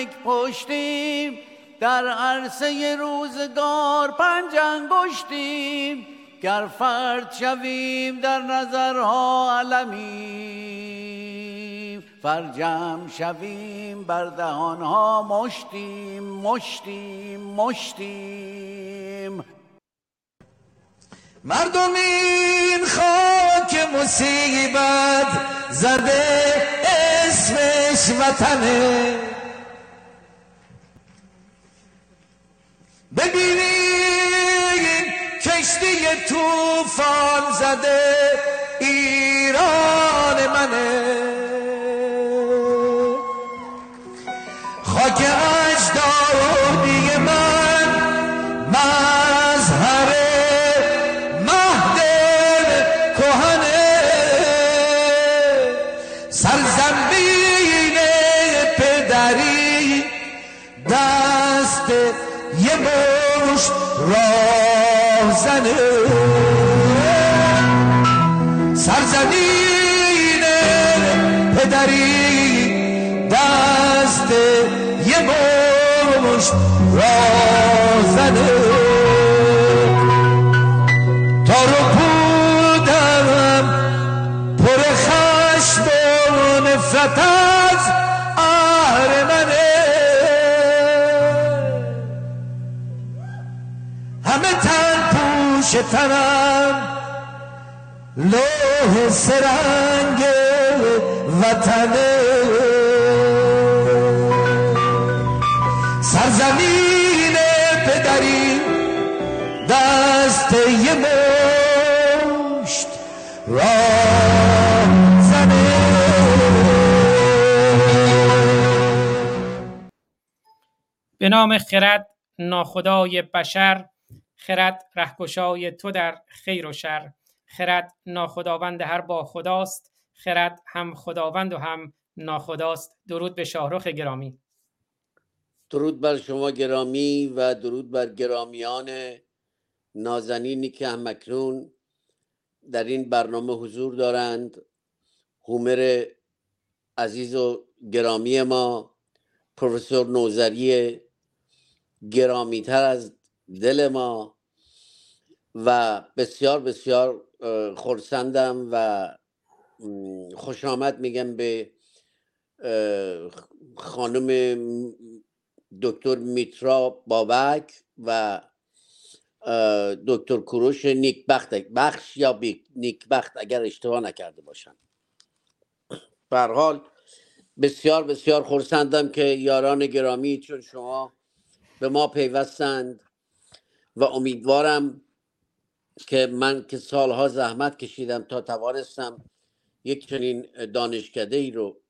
یک پشتیم در عرصه روزگار پنج انگشتیم. گر فرد شویم در نظرها علمیم. فرجم شویم بر دهانها مشتیم مشتیم مشتیم. مردم این خاک مصیبت زده اسمش وطنه. ببینید کشتی توفان زده ایران منه. مشت راهزنه سرزمین پدری دست یه مشت راهزنه تا رو بودم پر خشم و نفرت پوش تنم لوح سرنگ وطنه. سرزمین پدری دست یه مشت زنه به نام خرد ناخدای بشر خرد رهگشای تو در خیر و شر. خرد ناخداوند هر با خداست. خرد هم خداوند و هم ناخداست. درود به شاهرخ گرامی. درود بر شما گرامی و درود بر گرامیان نازنینی که هم اکنون در این برنامه حضور دارند. هومر عزیز و گرامی ما پروفسور نوزری گرامیتر از دل ما و بسیار بسیار اه، خرسندم و خوش آمد میگم به خانم دکتر میترا بابک و دکتر کوروش نیکبخت. بخش یا نیکبخت اگر اشتباه نکرده باشم. به حال بسیار بسیار خرسندم که یاران گرامی چون شما به ما پیوستند. و امیدوارم که من که سالها زحمت کشیدم تا توانستم یک چنین دانشکده ای رو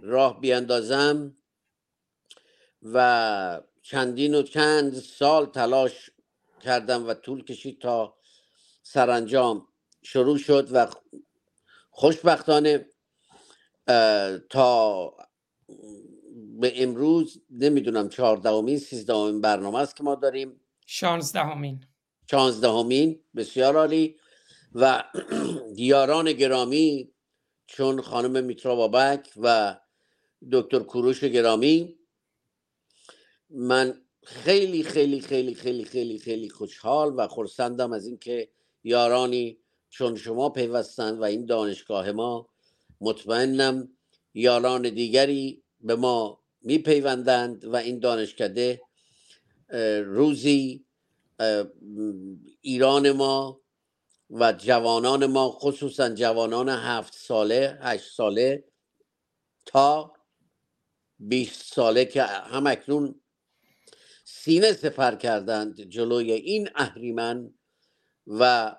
راه بیندازم و چندین و چند سال تلاش کردم و طول کشید تا سرانجام شروع شد و خوشبختانه تا به امروز نمی‌دونم چهاردهمین سیزدهمین برنامه است که ما داریم. شانزدهمین. چهارده بسیار عالی. و یاران گرامی چون خانم میترا بابک و دکتر کوروش گرامی من خیلی خیلی خیلی خیلی خیلی خیلی خوشحال و خرسندم از اینکه یارانی چون شما پیوستند و این دانشگاه ما مطمئنم یاران دیگری به ما میپیوندند و این دانشکده روزی ایران ما و جوانان ما خصوصا جوانان هفت ساله هشت ساله تا 20 ساله که هم اکنون سینه سپر کردند جلوی این اهریمن و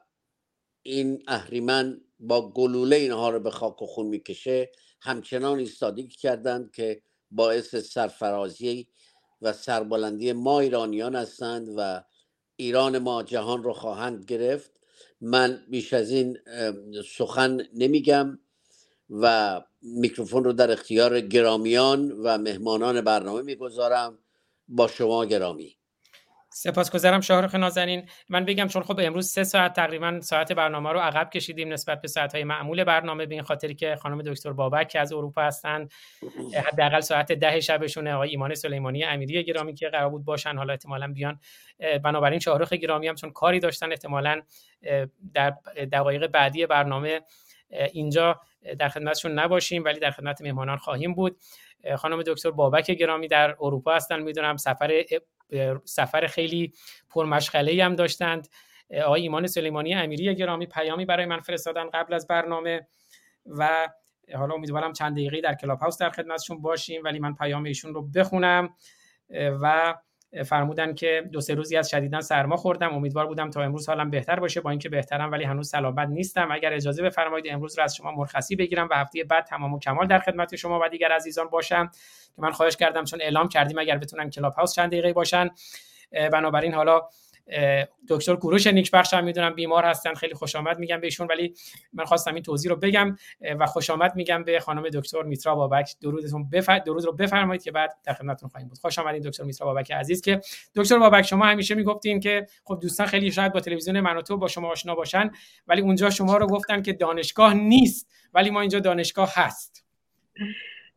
این اهریمن با گلوله اینها رو به خاک و خون می‌کشه. همچنان ایستادگی کردند که باعث سرفرازی و سربلندی ما ایرانیان هستند و ایران ما جهان رو خواهند گرفت. من بیش از این سخن نمیگم و میکروفون رو در اختیار گرامیان و مهمانان برنامه می‌گذارم. با شما گرامی. سپاسگزارم شاهرخ نازنین. من بگم چون خب امروز سه ساعت تقریبا ساعت برنامه رو عقب کشیدیم نسبت به ساعت های معمول برنامه به این خاطری که خانم دکتر بابک که از اروپا هستند حداقل ساعت ده شبشونه آقای ایمان سلیمانی امیری گرامی که قرار بود باشن. حالا احتمالا بیان. بنابراین شاهرخ گرامی هم چون کاری داشتن احتمالا در دقایق بعدی برنامه اینجا در خدمتشون نباشیم ولی در خدمت مهمانان خواهیم بود. خانم دکتر بابک گرامی در اروپا هستن می‌دونم سفر سفر خیلی پرمشغله هم داشتند. آقای ایمان سلیمانی امیری گرامی پیامی برای من فرستادن قبل از برنامه و حالا امیدوارم چند دقیقه در کلاب هاوس در خدمتشون باشیم ولی من پیام ایشون رو بخونم. و فرمودن که دو سه روزی از شدیدن سرما خوردم. امیدوار بودم تا امروز حالم بهتر باشه. با اینکه بهترم ولی هنوز سلامت نیستم. اگر اجازه بفرمایید امروز رو از شما مرخصی بگیرم و هفته بعد تمام و کمال در خدمت شما و دیگر عزیزان باشم که من خواهش کردم چون اعلام کردیم اگر بتونن کلاب هاوس چند دقیقه باشن. بنابراین حالا دکتر کوروش نیکبخش هم می‌دونم بیمار هستن خیلی خوش آمد میگم بهشون ولی من خواستم این توضیح رو بگم و خوش آمد میگم به خانم دکتر میترا بابک. درودتون بف... درود رو بفرمایید که بعد در خدمتتون خواهیم بود. خوش آمدین دکتر میترا بابک عزیز که دکتر بابک شما همیشه می‌گفتین که خب دوستان خیلی شاید با تلویزیون من تو با شما آشنا باشن ولی اونجا شما رو گفتن که دانشگاه نیست ولی ما اینجا دانشگاه هست.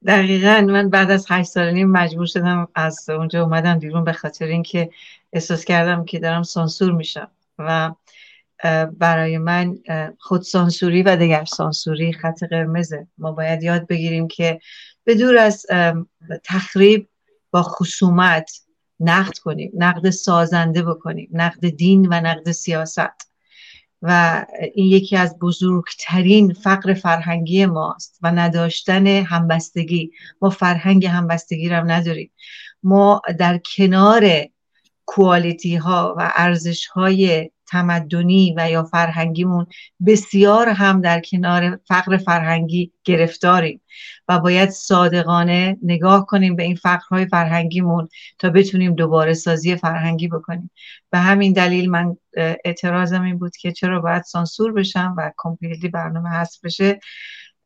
دقیقا من بعد از هشت سال نیم مجبور شدم از اونجا اومدم بیرون به خاطر اینکه احساس کردم که دارم سانسور میشم و برای من خود سانسوری و دیگر سانسوری خط قرمزه. ما باید یاد بگیریم که به دور از تخریب با خصومت نقد کنیم نقد سازنده بکنیم نقد دین و نقد سیاست. و این یکی از بزرگترین فقر فرهنگی ماست و نداشتن همبستگی. ما فرهنگ همبستگی رو نداریم. ما در کنار کوالیتی ها و ارزش های تمدنی و یا فرهنگیمون بسیار هم در کنار فقر فرهنگی گرفتاریم و باید صادقانه نگاه کنیم به این فقرهای فرهنگیمون تا بتونیم دوباره سازی فرهنگی بکنیم. به همین دلیل من اعتراضم این بود که چرا باید سانسور بشم و کمپلیتی برنامه هست بشه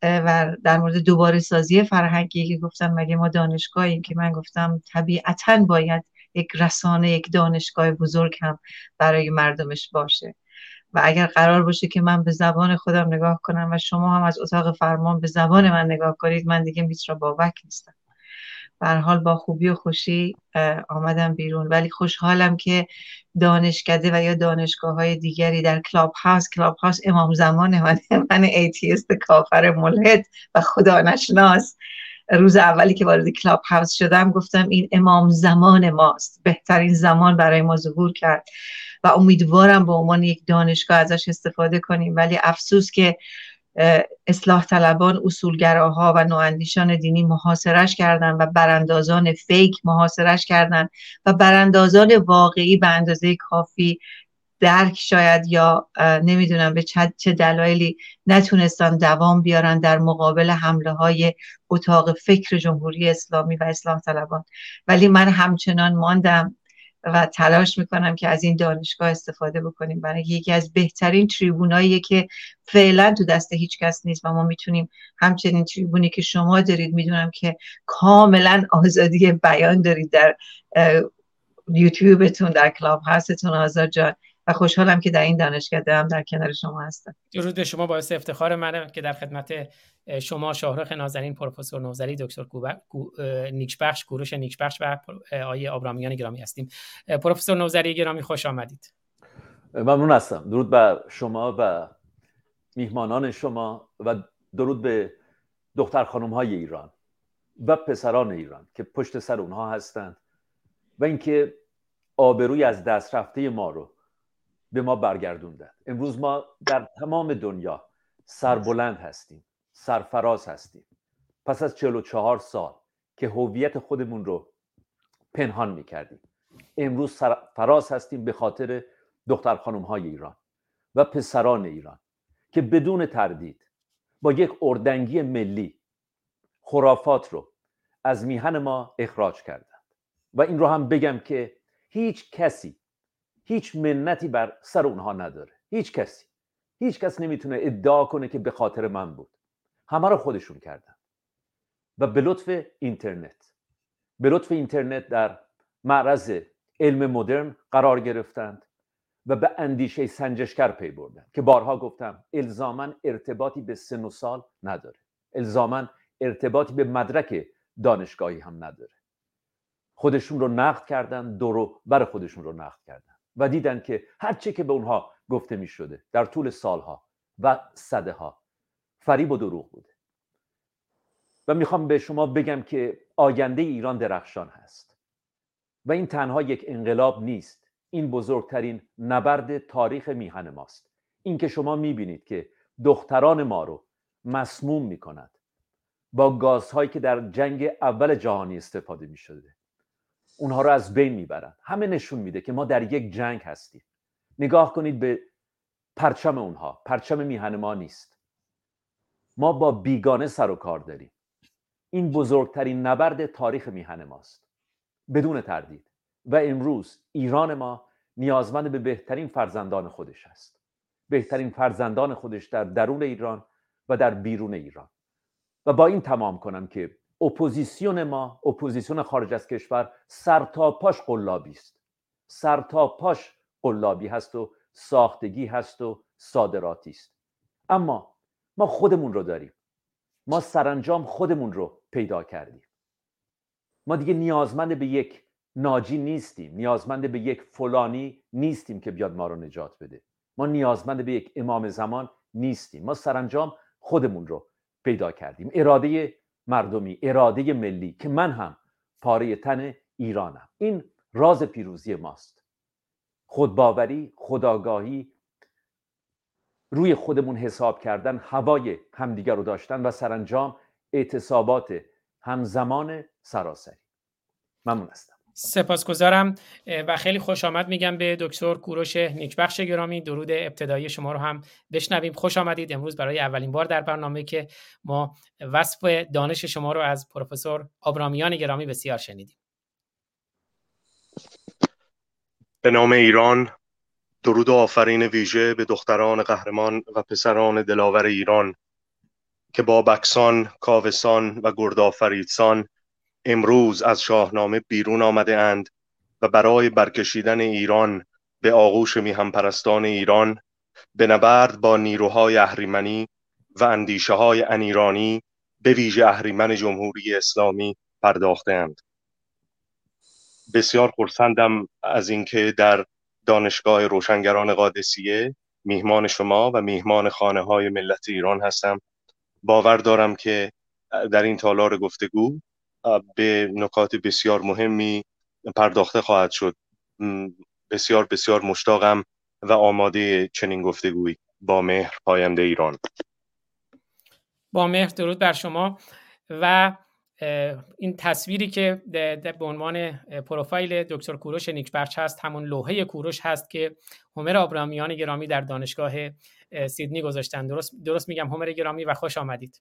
و در مورد دوباره سازی فرهنگی که گفتم مگه ما دانشگاهیم که من گفتم طبیعتا باید یک رسانه یک دانشگاه بزرگ هم برای مردمش باشه. و اگر قرار باشه که من به زبان خودم نگاه کنم و شما هم از اتاق فرمان به زبان من نگاه کنید من دیگه میترا بابک نیستم. حال با خوبی و خوشی آمدم بیرون. ولی خوشحالم که دانشکده و یا دانشگاه های دیگری در Clubhouse Clubhouse امام زمان من من atheist کافر ملحد و خدا نشناس. روز اولی که وارد Clubhouse شدم گفتم این امام زمان ماست. بهترین زمان برای ما ظهور کرد و امیدوارم به عنوان یک دانشگاه ازش استفاده کنیم. ولی افسوس که اصلاح طلبان اصولگراها و نواندیشان دینی محاصرش کردن و براندازان فیک محاصرش کردن و براندازان واقعی به اندازه کافی درک شاید یا نمی‌دونم به چه دلایلی نتونستن دوام بیارن در مقابل حمله های اتاق فکر جمهوری اسلامی و اصلاح طلبان. ولی من همچنان ماندم و تلاش می‌کنم که از این دانشگاه استفاده بکنیم. برای یکی از بهترین تریبونایی که فعلا تو دست هیچ کس نیست و ما می‌تونیم همچنین تریبونی که شما دارید می‌دونم که کاملا آزادی بیان دارید در یوتیوبتون در کلاب هاستون آزاد جان. و خوشحالم که در این دانشکده هم در کنار شما هستم. درود به شما باعث افتخار منه که در خدمت شما شاهرخ نازنین پروفسور نوزری دکتر نیکبخش کوروش نیکبخش و آیه آبرامیان گرامی هستیم. پروفسور نوزری گرامی خوش آمدید. ممنون هستم. درود به شما و میهمانان شما و درود به دختر خانم های ایران و پسران ایران که پشت سر اونها هستند و اینکه آبروی از دست رفته ما رو به ما برگردوندن. امروز ما در تمام دنیا سربلند هستیم سرفراز هستیم. پس از 44 سال که هویت خودمون رو پنهان می‌کردیم. امروز سرفراز هستیم به خاطر دختر خانم های ایران و پسران ایران که بدون تردید با یک اردنگی ملی خرافات رو از میهن ما اخراج کردند. و این رو هم بگم که هیچ کسی هیچ منتی بر سر اونها نداره. هیچ کسی. هیچ کس نمی‌تونه ادعا کنه که به خاطر من بود. همه رو خودشون کردن. و به لطف اینترنت. به لطف اینترنت در معرض علم مدرن قرار گرفتند و به اندیشه سنجشگر پی بردن که بارها گفتم الزاما ارتباطی به سن و سال نداره. الزاما ارتباطی به مدرک دانشگاهی هم نداره. خودشون رو نقد کردن دورو بر خودشون رو نقد کردن. و دیدن که هرچه که به اونها گفته می شده در طول سالها و صده ها فریب و دروغ بوده. و می‌خوام به شما بگم که آینده ایران درخشان هست. و این تنها یک انقلاب نیست. این بزرگترین نبرد تاریخ میهن ماست. این که شما می‌بینید که دختران ما رو مسموم می‌کنند با گازهایی که در جنگ اول جهانی استفاده می‌شده. اونها رو از بین می‌برند همه نشون میده که ما در یک جنگ هستیم. نگاه کنید به پرچم اونها. پرچم میهن ما نیست. ما با بیگانه سر و کار داریم. این بزرگترین نبرد تاریخ میهن ماست. بدون تردید. و امروز ایران ما نیازمند به بهترین فرزندان خودش است بهترین فرزندان خودش در درون ایران و در بیرون ایران. و با این تمام کنم که اپوزیسیون ما اپوزیسیون خارج از کشور سر تا پاش قلابی است. سر تا پاش قلابی هست و ساختگی هست و صادراتی است. اما ما خودمون رو داریم. ما سرانجام خودمون رو پیدا کردیم. ما دیگه نیازمند به یک ناجی نیستیم. نیازمند به یک فلانی نیستیم که بیاد ما رو نجات بده. ما نیازمند به یک امام زمان نیستیم. ما سرانجام خودمون رو پیدا کردیم. اراده مردمی اراده ملی که من هم پاره تن ایرانم. این راز پیروزی ماست. خودباوری خداگاهی روی خودمون حساب کردن هوای همدیگر رو داشتن و سرانجام اعتصابات همزمان سراسری. ممنون هستم. سپاسگزارم و خیلی خوش آمد میگم به دکتر کوروش نیکبخش گرامی. درود ابتدایی شما رو هم بشنویم. خوش آمدید. امروز برای اولین بار در برنامه که ما وصف دانش شما رو از پروفسور آبرامیان گرامی بسیار شنیدیم. به نام ایران درود و آفرین ویژه به دختران قهرمان و پسران دلاور ایران که با بکسان، کاوسان و گردآفریدسان امروز از شاهنامه بیرون آمده اند و برای برکشیدن ایران به آغوش میهم پرستان ایران به نبرد با نیروهای اهریمنی و اندیشه های انیرانی به ویژه اهریمن جمهوری اسلامی پرداختند بسیار خرسندم از اینکه در دانشگاه روشنگران قادسیه میهمان شما و میهمان خانه های ملت ایران هستم. باور دارم که در این تالار گفتگو به نکات بسیار مهمی پرداخته خواهد شد. بسیار بسیار مشتاقم و آماده چنین گفتگویی با مهر پاینده ایران. با مهر درود بر شما و این تصویری که به عنوان پروفایل دکتر کوروش نیکبخش هست همون لوحه کوروش هست که همر آبرامیان گرامی در دانشگاه سیدنی گذاشتن. درست درست میگم همر گرامی و خوش آمدید.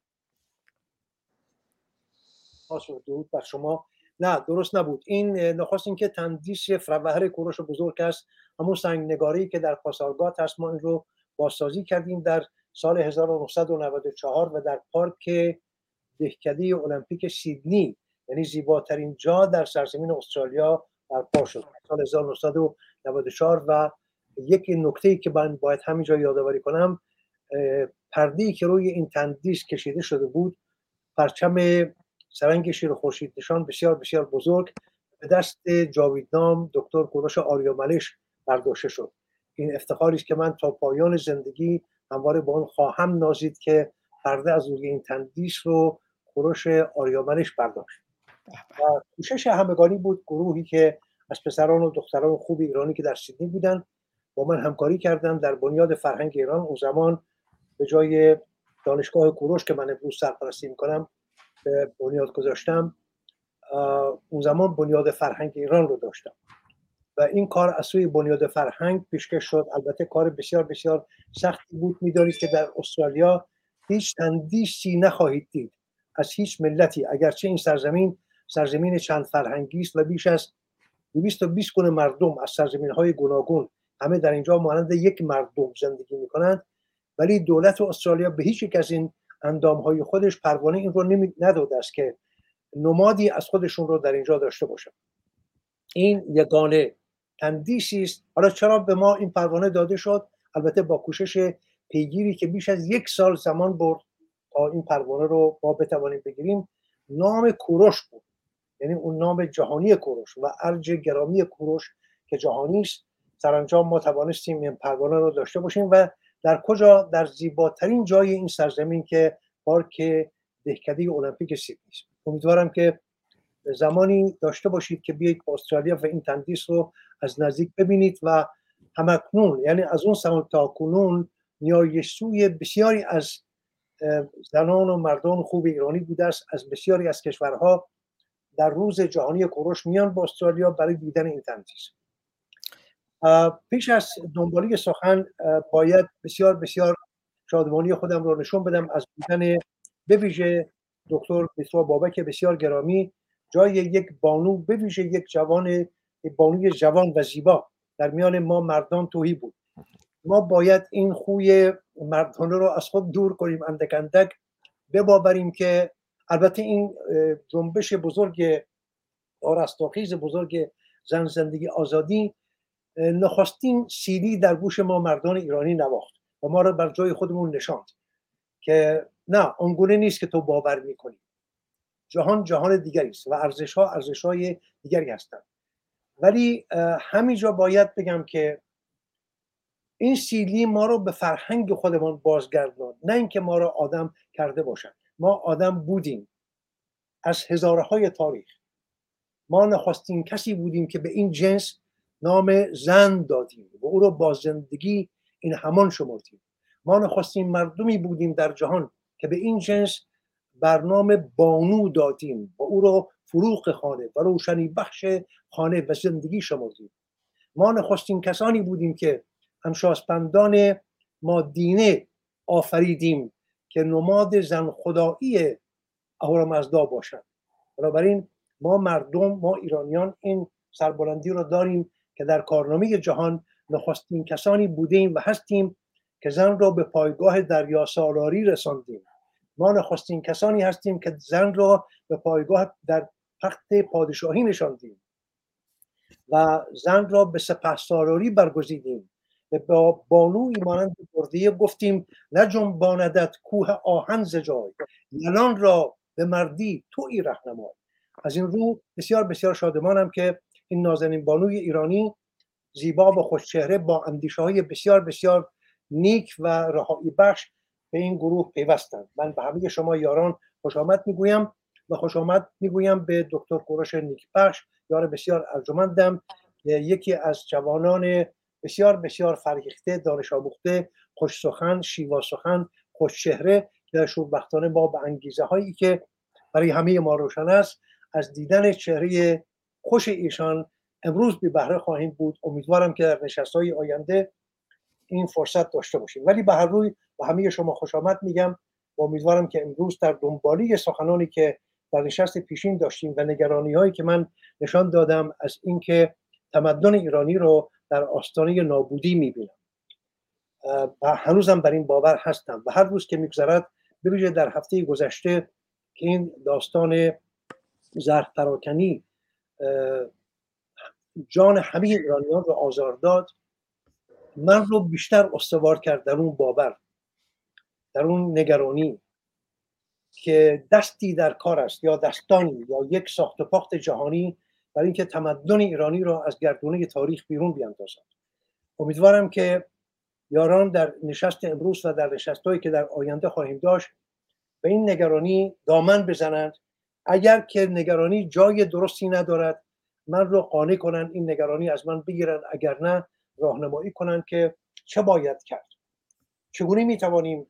درود بر شما. نه درست نبود. این نخواست اینکه تندیس فروهر کوروش بزرگ است همون سنگ نگاری که در پاسارگاد هست ما این رو بازسازی کردیم در سال 1994 و در پارک دهکده المپیک سیدنی یعنی زیباترین جا در سرزمین استرالیا برپا شد. سال 1994 و یک نکته که من باید همینجا یادآوری کنم پردی که روی این تندیس کشیده شده بود پرچم سرنگ شیر خورشید نشان بسیار بسیار بزرگ. به دست جاویدنام دکتر کوروش آریاملش برداشته شد. این افتخاری است که من تا پایان زندگی همواره با اون خواهم نازید که پرده از روی این تندیس رو کوروش آریامنش برداشت. و کوشش همگانی بود گروهی که از پسران و دختران خوب ایرانی که در سیدنی بودن با من همکاری کردم در بنیاد فرهنگ ایران. اون زمان به جای دانشگاه کوروش که من امروز سرپرستی می‌کنم به بنیاد گذاشتم اون زمان بنیاد فرهنگ ایران رو داشتم. و این کار از سوی بنیاد فرهنگ پیشکش شد. البته کار بسیار بسیار سختی بود می‌دانید که در استرالیا هیچ تندیسی نخواهید دید از هیچ ملتی. اگرچه این سرزمین سرزمین چند فرهنگی است و بیش از 220 گونه مردم از سرزمین های گوناگون همه در اینجا مانند یک مردم زندگی می کنند ولی دولت استرالیا به هیچ یک از این اندام های خودش پروانه این رو نمی نداده است که نمادی از خودشون رو در اینجا داشته باشن این یگانه تندیسی است. حالا چرا به ما این پروانه داده شد؟ البته با کوشش پیگیری که بیش از یک سال زمان برد تا این پروانه رو ما بتوانیم بگیریم نام کوروش بود. یعنی اون نام جهانی کوروش و ارج گرامی کوروش که جهانی است. سرانجام ما توانستیم این پروانه رو داشته باشیم و در کجا؟ در زیباترین جای این سرزمین که پارک دهکده المپیک سیدنی است. امیدوارم که زمانی داشته باشید که بیایید به استرالیا و این تندیس رو از نزدیک ببینید و همکنون یعنی از اون سال تا کنون نیایشوی بسیاری از زنان و مردان خوب ایرانی بوده است. از بسیاری از کشورها در روز جهانی کوروش میان با استرالیا برای دیدن این تندیس. پیش از دنبالی سخن باید بسیار بسیار شادمانی خودم رو نشون بدم از دیدن به ویژه دکتر میسوا بابک بسیار گرامی. جای یک بانو به ویژه یک جوان بانوی جوان و زیبا. در میان ما مردان توهی بود. ما باید این خوی مردانه رو از خود دور کنیم اندک اندک بباوریم که البته این جنبش بزرگ آرستاخیز بزرگ زن زندگی آزادی نخستین سیلی در گوش ما مردان ایرانی نواخت و ما را بر جای خودمون نشاند که نه آنگونه نیست که تو باور می‌کنی. جهان جهان دیگری است و ارزش ها ارزش های دیگری هستند. ولی همینجا باید بگم که این سیلی ما رو به فرهنگ خودمان بازگرداند. نه اینکه ما رو آدم کرده باشد. ما آدم بودیم. از هزارهای تاریخ. ما نخواستیم کسی بودیم که به این جنس نام زن دادیم و او رو با زندگی این همان شمردیم. ما نخواستیم مردمی بودیم در جهان که به این جنس برنامه بانو دادیم و او رو فروغ خانه و روشنی بخش خانه و زندگی شمردیم. ما نخستین کسانی بودیم که همشاسپندان ما دینه آفریدیم که نماد زن خدایی اهورامزدا باشند. بنابراین ما مردم ما ایرانیان این سربلندی رو داریم که در کارنامه جهان نخستین کسانی بودیم و هستیم که زن را به پایگاه دریا سالاری رساندیم. ما نخستین کسانی هستیم که زن را به پایگاه در تخت پادشاهی نشاندیم و زن را به سپه سالاری برگزیدیم. و با بانوی مانند برده گفتیم نجنباندت کوه آهن ز جای یلان را به مردی تو ای رهنمای. از این رو بسیار بسیار شادمانم که این نازنین بانوی ایرانی زیبا و خوشچهره با اندیشه های بسیار بسیار نیک و رهایی بخش به این گروه پیوستند. من به همه شما یاران خوش آمد می‌گویم و خوش آمد می‌گویم به دکتر کوروش نیک بخش یار بسیار ارجمندم. یکی از جوانان بسیار بسیار فرهیخته دانش آموخته خوش سخن شیوا سخن خوش چهره که شوربختانه ما به انگیزه هایی که برای همه ما روشن است از دیدن چهره خوش ایشان امروز به بهره خواهیم بود. امیدوارم که در نشست های آینده این فرصت داشته باشیم. ولی به هر روی به همه شما خوش آمد میگم و امیدوارم که امروز در دنبالی سخنانی که در نشست پیشین داشتیم و نگرانی هایی که من نشان دادم از اینکه تمدن ایرانی رو در آستانه نابودی می‌بینم. و هنوزم بر این باور هستم و هر روز که میگذرد ببینید در هفته گذشته که این داستان زرد پراکنی جان همه ایرانیان رو آزار داد. من رو بیشتر استوار کرد در اون باور در اون نگرانی که دستی در کار است یا دستانی یا یک ساخت و پاخت جهانی برای اینکه تمدن ایرانی را از گردونه تاریخ بیرون بیاندازد. امیدوارم که یاران در نشست امروز و در نشستهایی که در آینده خواهیم داشت به این نگرانی دامن بزنند اگر که نگرانی جای درستی ندارد من رو قانع کنند این نگرانی از من بگیرن اگر نه راهنمایی کنند که چه باید کرد. چگونه می توانیم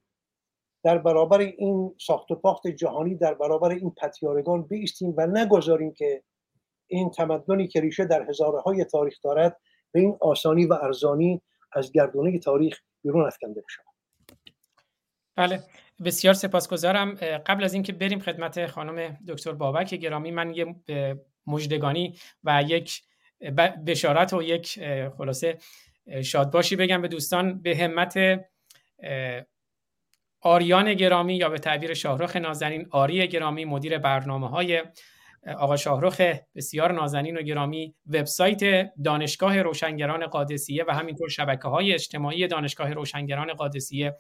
در برابر این ساخت و پاخت جهانی در برابر این پتیارگان بیستیم و نگذاریم که این تمدنی که ریشه در هزاره های تاریخ دارد به این آسانی و ارزانی از گردونه تاریخ بیرون افکنده بشود. بله. بسیار سپاسگزارم. قبل از اینکه بریم خدمت خانم دکتر بابک گرامی من یه مجدگانی و یک بشارت و یک خلاصه شادباشی بگم به دوستان. به همت آریان گرامی یا به تعبیر شاهرخ نازنین آری گرامی مدیر برنامه های آقا شاهرخ بسیار نازنین و گرامی وبسایت دانشگاه روشنگران قادسیه و همینطور شبکه های اجتماعی دانشگاه روشنگران قادسیه.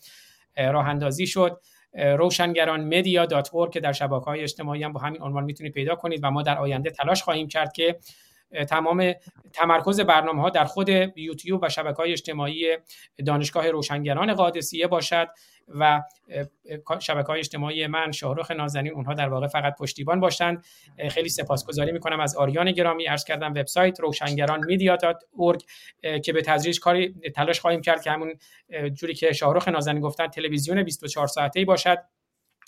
راه اندازی شد. روشنگران دات که در شبکه های اجتماعی هم با همین عنوان می‌تونید پیدا کنید و ما در آینده تلاش خواهیم کرد که تمام تمرکز برنامه ها در خود یوتیوب و شبکه های اجتماعی دانشگاه روشنگران قادسیه باشد و شبکه های اجتماعی من شاهرخ نازنین اونها در واقع فقط پشتیبان باشند. خیلی سپاسگزاری می‌کنم از آریان گرامی. عرض کردم وبسایت روشنگران میدیا که به تدریج کاری تلاش خواهیم کرد که همون جوری که شاهرخ نازنین گفتن تلویزیون 24 ساعته باشد.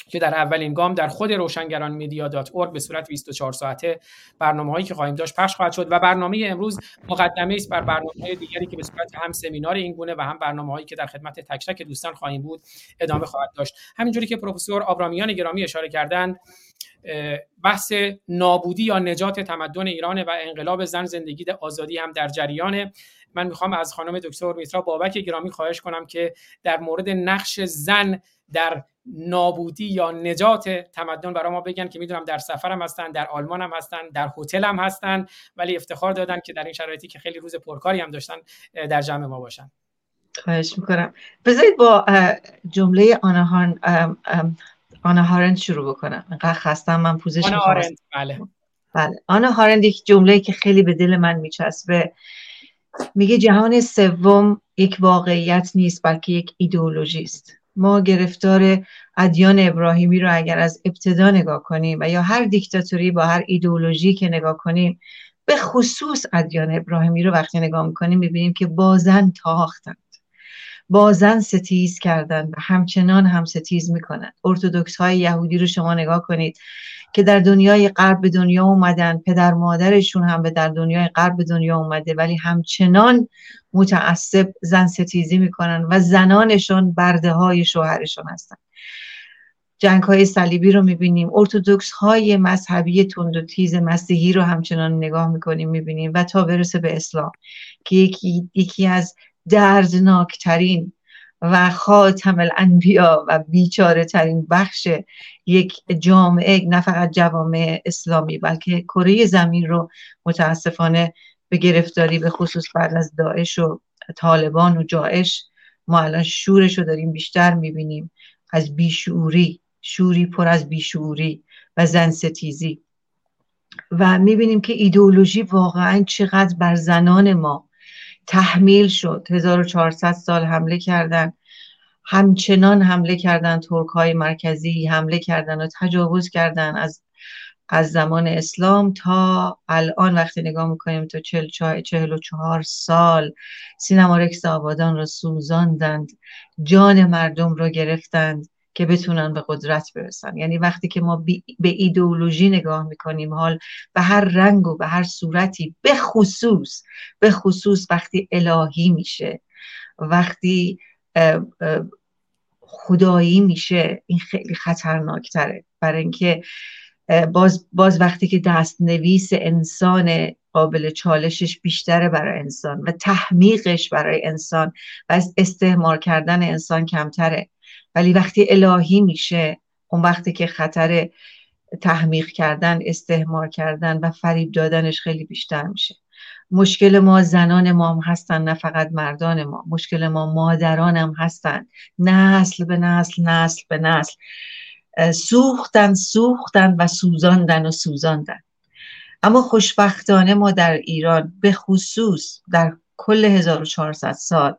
که در اولین گام در خود روشنگران میدیا دات به صورت 24 ساعته برنامه هایی که خواهیم داشت پخش خواهد شد و برنامه امروز مقدمه است بر برنامه دیگری که به صورت هم سمینار این گونه و هم برنامه هایی که در خدمت تک تک دوستان خواهیم بود ادامه خواهد داشت. همینجوری که پروفسور آبرامیان گرامی اشاره کردند بحث نابودی یا نجات تمدن ایران و انقلاب زن زندگی آزادی هم در جریانه. من می‌خوام از خانم دکتر میترا بابک گرامی خواهش کنم که در مورد نقش زن در نابودی یا نجات تمدن برای ما بگن که می‌دونم در سفر هم هستن در آلمان هم هستن در هتل هم هستن ولی افتخار دادن که در این شرایطی که خیلی روز پرکاری هم داشتن در جمع ما باشن. خواهش می‌کنم. بذارید با جمله آنهان آنا هارند شروع بکنم. اینقدر خستم من پوزش آنا هارند بله. بله. هانا آرنت یک جمله که خیلی به دل من میچسبه. میگه جهان سوم یک واقعیت نیست بلکه یک ایدئولوژی است. ما گرفتار ادیان ابراهیمی رو اگر از ابتدا نگاه کنیم و یا هر دیکتاتوری با هر ایدئولوژی که نگاه کنیم به خصوص ادیان ابراهیمی رو وقتی نگاه می‌کنیم می‌بینیم که با زن تاختند با زن ستیز کردند و همچنان هم ستیز می‌کنند ارتودکس های یهودی رو شما نگاه کنید که در دنیای غرب به دنیا اومدن پدر مادرشون هم به در دنیای غرب به دنیا اومده ولی همچنان متعصب زن ستیزی می‌کنن و زنانشون برده های شوهرشون هستن. جنگ های صلیبی رو می‌بینیم ارتودکس های مذهبی تند و تیز مسیحی رو همچنان نگاه می‌کنیم می‌بینیم و تا برسه به اسلام که یکی, یکی از دردناکترین و خاتم الانبیا و بیچاره ترین بخش یک جامعه نه فقط جوامع اسلامی بلکه کره زمین رو متاسفانه به گرفتاری به خصوص بعد از داعش و طالبان و جاعش ما الان شورش رو داریم بیشتر می‌بینیم از بیشعوری شوری پر از بیشعوری و زن ستیزی. و می‌بینیم که ایدئولوژی واقعا چقدر بر زنان ما تحمیل شد. 1400 سال حمله کردن. همچنان حمله کردن ترک های مرکزی حمله کردن و تجاوز کردن از از زمان اسلام تا الان وقتی نگاه می‌کنیم تا چهل, چهل و چهار سال سینما رکس آبادان را سوزاندند. جان مردم را گرفتند. که بتونن به قدرت برسن. یعنی وقتی که ما به ایدئولوژی نگاه می‌کنیم حال به هر رنگ و به هر صورتی به خصوص به خصوص وقتی الهی میشه وقتی خدایی میشه این خیلی خطرناکتره. برای اینکه باز, باز وقتی که دست نویس انسان قابل چالشش بیشتره برای انسان و تحمیقش برای انسان و استعمار کردن انسان کمتره. ولی وقتی الهی میشه اون وقتی که خطر تحمیق کردن استهمار کردن و فریب دادنش خیلی بیشتر میشه. مشکل ما زنان ما هم هستن نه فقط مردان ما. مشکل ما مادران هم هستن. نسل به نسل نسل به نسل. سوختن سوختن و سوزاندن و سوزاندن. اما خوشبختانه ما در ایران به خصوص در کل 1400 سال.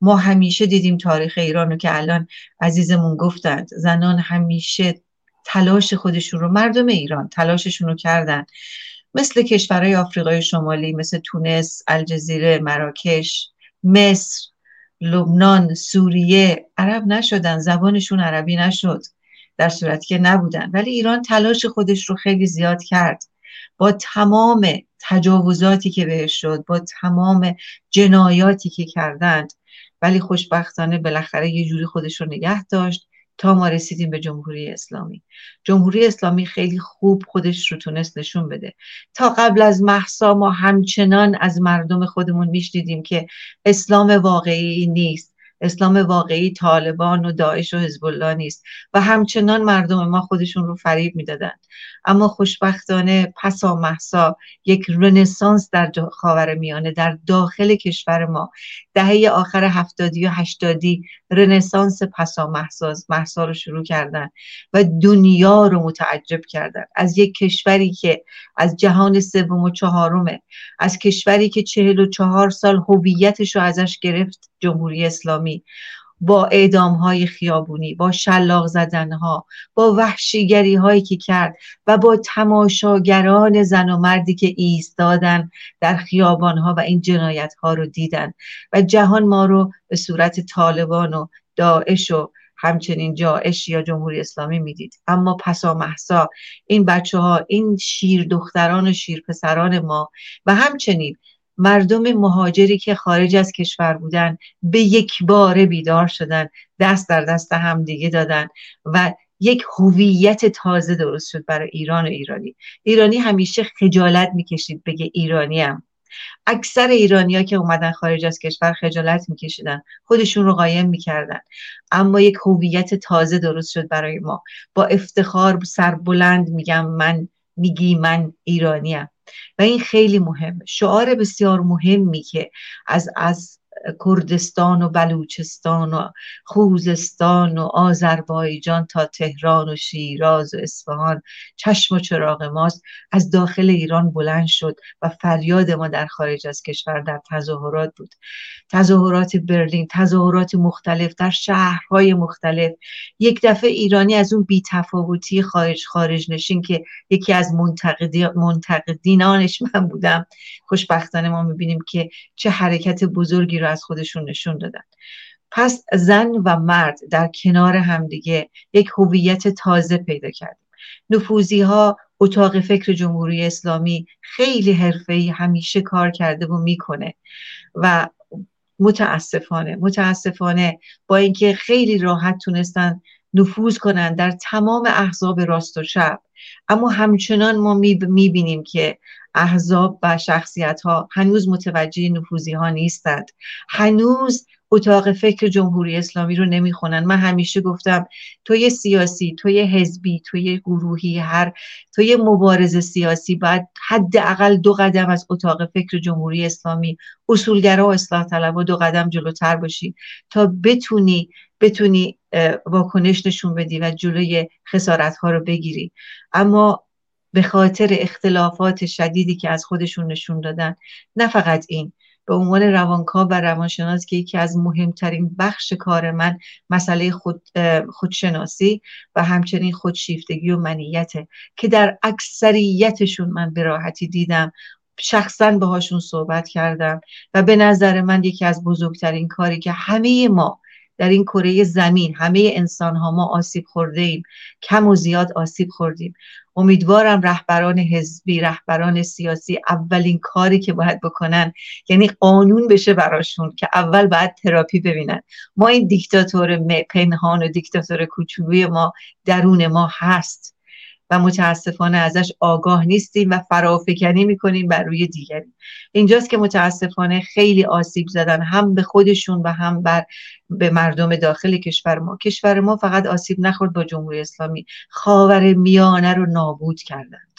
ما همیشه دیدیم تاریخ ایران رو که الان عزیزمون گفتند زنان همیشه تلاش خودشون رو مردم ایران تلاششون رو کردن. مثل کشورهای آفریقای شمالی مثل تونس، الجزیره، مراکش، مصر، لبنان، سوریه عرب نشدن زبانشون عربی نشد در صورتی که نبودن. ولی ایران تلاش خودش رو خیلی زیاد کرد. با تمام تجاوزاتی که بهش شد با تمام جنایاتی که کردند. ولی خوشبختانه بالاخره یه جوری خودش رو نگه داشت تا ما رسیدیم به جمهوری اسلامی. جمهوری اسلامی خیلی خوب خودش رو تونست نشون بده. تا قبل از محسا ما همچنان از مردم خودمون میشنیدیم که اسلام واقعی نیست. اسلام واقعی طالبان و داعش و حزب الله نیست. و همچنان مردم ما خودشون رو فریب می‌دادن. اما خوشبختانه پسا محسا یک رنسانس در خاور میانه در داخل کشور ما. دهه آخر هفتادی و هشتادی رنسانس پسا محسا رو شروع کردن و دنیا رو متعجب کردن. از یک کشوری که از جهان سوم و چهارمه از کشوری که چهل و چهار سال هویتش رو ازش گرفت جمهوری اسلامی. با اعدام های خیابونی با شلاق زدن ها با وحشیگری هایی که کرد و با تماشاگران زن و مردی که ایستادن در خیابان ها و این جنایت ها رو دیدن. و جهان ما رو به صورت طالبان و داعش و همچنین جاعش یا جمهوری اسلامی می‌دید. اما پسا محسا این بچه ها این شیر دختران و شیر پسران ما و همچنین مردم مهاجری که خارج از کشور بودن به یک بار بیدار شدن دست در دست هم دیگه دادن و یک هویت تازه درست شد برای ایران و ایرانی. ایرانی همیشه خجالت می‌کشید بگه ایرانی هم اکثر ایرانیا که اومدن خارج از کشور خجالت میکشیدن خودشون رو قایم می‌کردن. اما یک هویت تازه درست شد برای ما. با افتخار سربلند میگم من میگی من ایرانیم و این خیلی مهمه. شعار بسیار مهمی که از از کردستان و بلوچستان و خوزستان و آذربایجان تا تهران و شیراز و اصفهان. چشم و چراغ ماست. از داخل ایران بلند شد و فریاد ما در خارج از کشور در تظاهرات بود. تظاهرات برلین تظاهرات مختلف در شهرهای مختلف. یک دفعه ایرانی از اون بیتفاوتی خارج خارج نشین که یکی از منتقدینانش من بودم. خوشبختانه ما می‌بینیم که چه حرکت بزرگی رو از خودشون نشون دادن. پس زن و مرد در کنار همدیگه یک هویت تازه پیدا کردیم. نفوزی ها اتاق فکر جمهوری اسلامی خیلی حرفه‌ای همیشه کار کرده و می‌کنه و متاسفانه متاسفانه با اینکه خیلی راحت تونستن نفوذ کنن در تمام احزاب راست و شب اما همچنان ما می‌بینیم که احزاب و شخصیت ها هنوز متوجه نفوذی ها نیستند. هنوز اتاق فکر جمهوری اسلامی رو نمی‌خونن. من همیشه گفتم توی سیاسی توی حزبی توی گروهی هر توی مبارز سیاسی باید حداقل دو قدم از اتاق فکر جمهوری اسلامی اصولگرا و اصلاح طلب و دو قدم جلوتر باشی. تا بتونی بتونی واکنش نشون بدی و جلوی خسارت ها رو بگیری. اما به خاطر اختلافات شدیدی که از خودشون نشون دادن نه فقط این به عنوان روانکاو و روانشناس که یکی از مهمترین بخش کار من مسئله خود خودشناسی و همچنین خودشیفتگی و منیته که در اکثریتشون من به راحتی دیدم. شخصا باهاشون صحبت کردم و به نظر من یکی از بزرگترین کاری که همه ما در این کره زمین. همه انسان ها ما آسیب خورده ایم. کم و زیاد آسیب خوردیم. امیدوارم رهبران حزبی رهبران سیاسی اولین کاری که باید بکنن یعنی قانون بشه براشون که اول باید تراپی ببینن. ما این دیکتاتور پنهان و دیکتاتور کوچولوی ما درون ما هست. و متاسفانه ازش آگاه نیستیم و فرافکنی می‌کنیم بر روی دیگری. اینجاست که متاسفانه خیلی آسیب زدن هم به خودشون و هم بر به مردم داخل کشور ما. کشور ما فقط آسیب نخورد با جمهوری اسلامی. خاور میانه رو نابود کردن.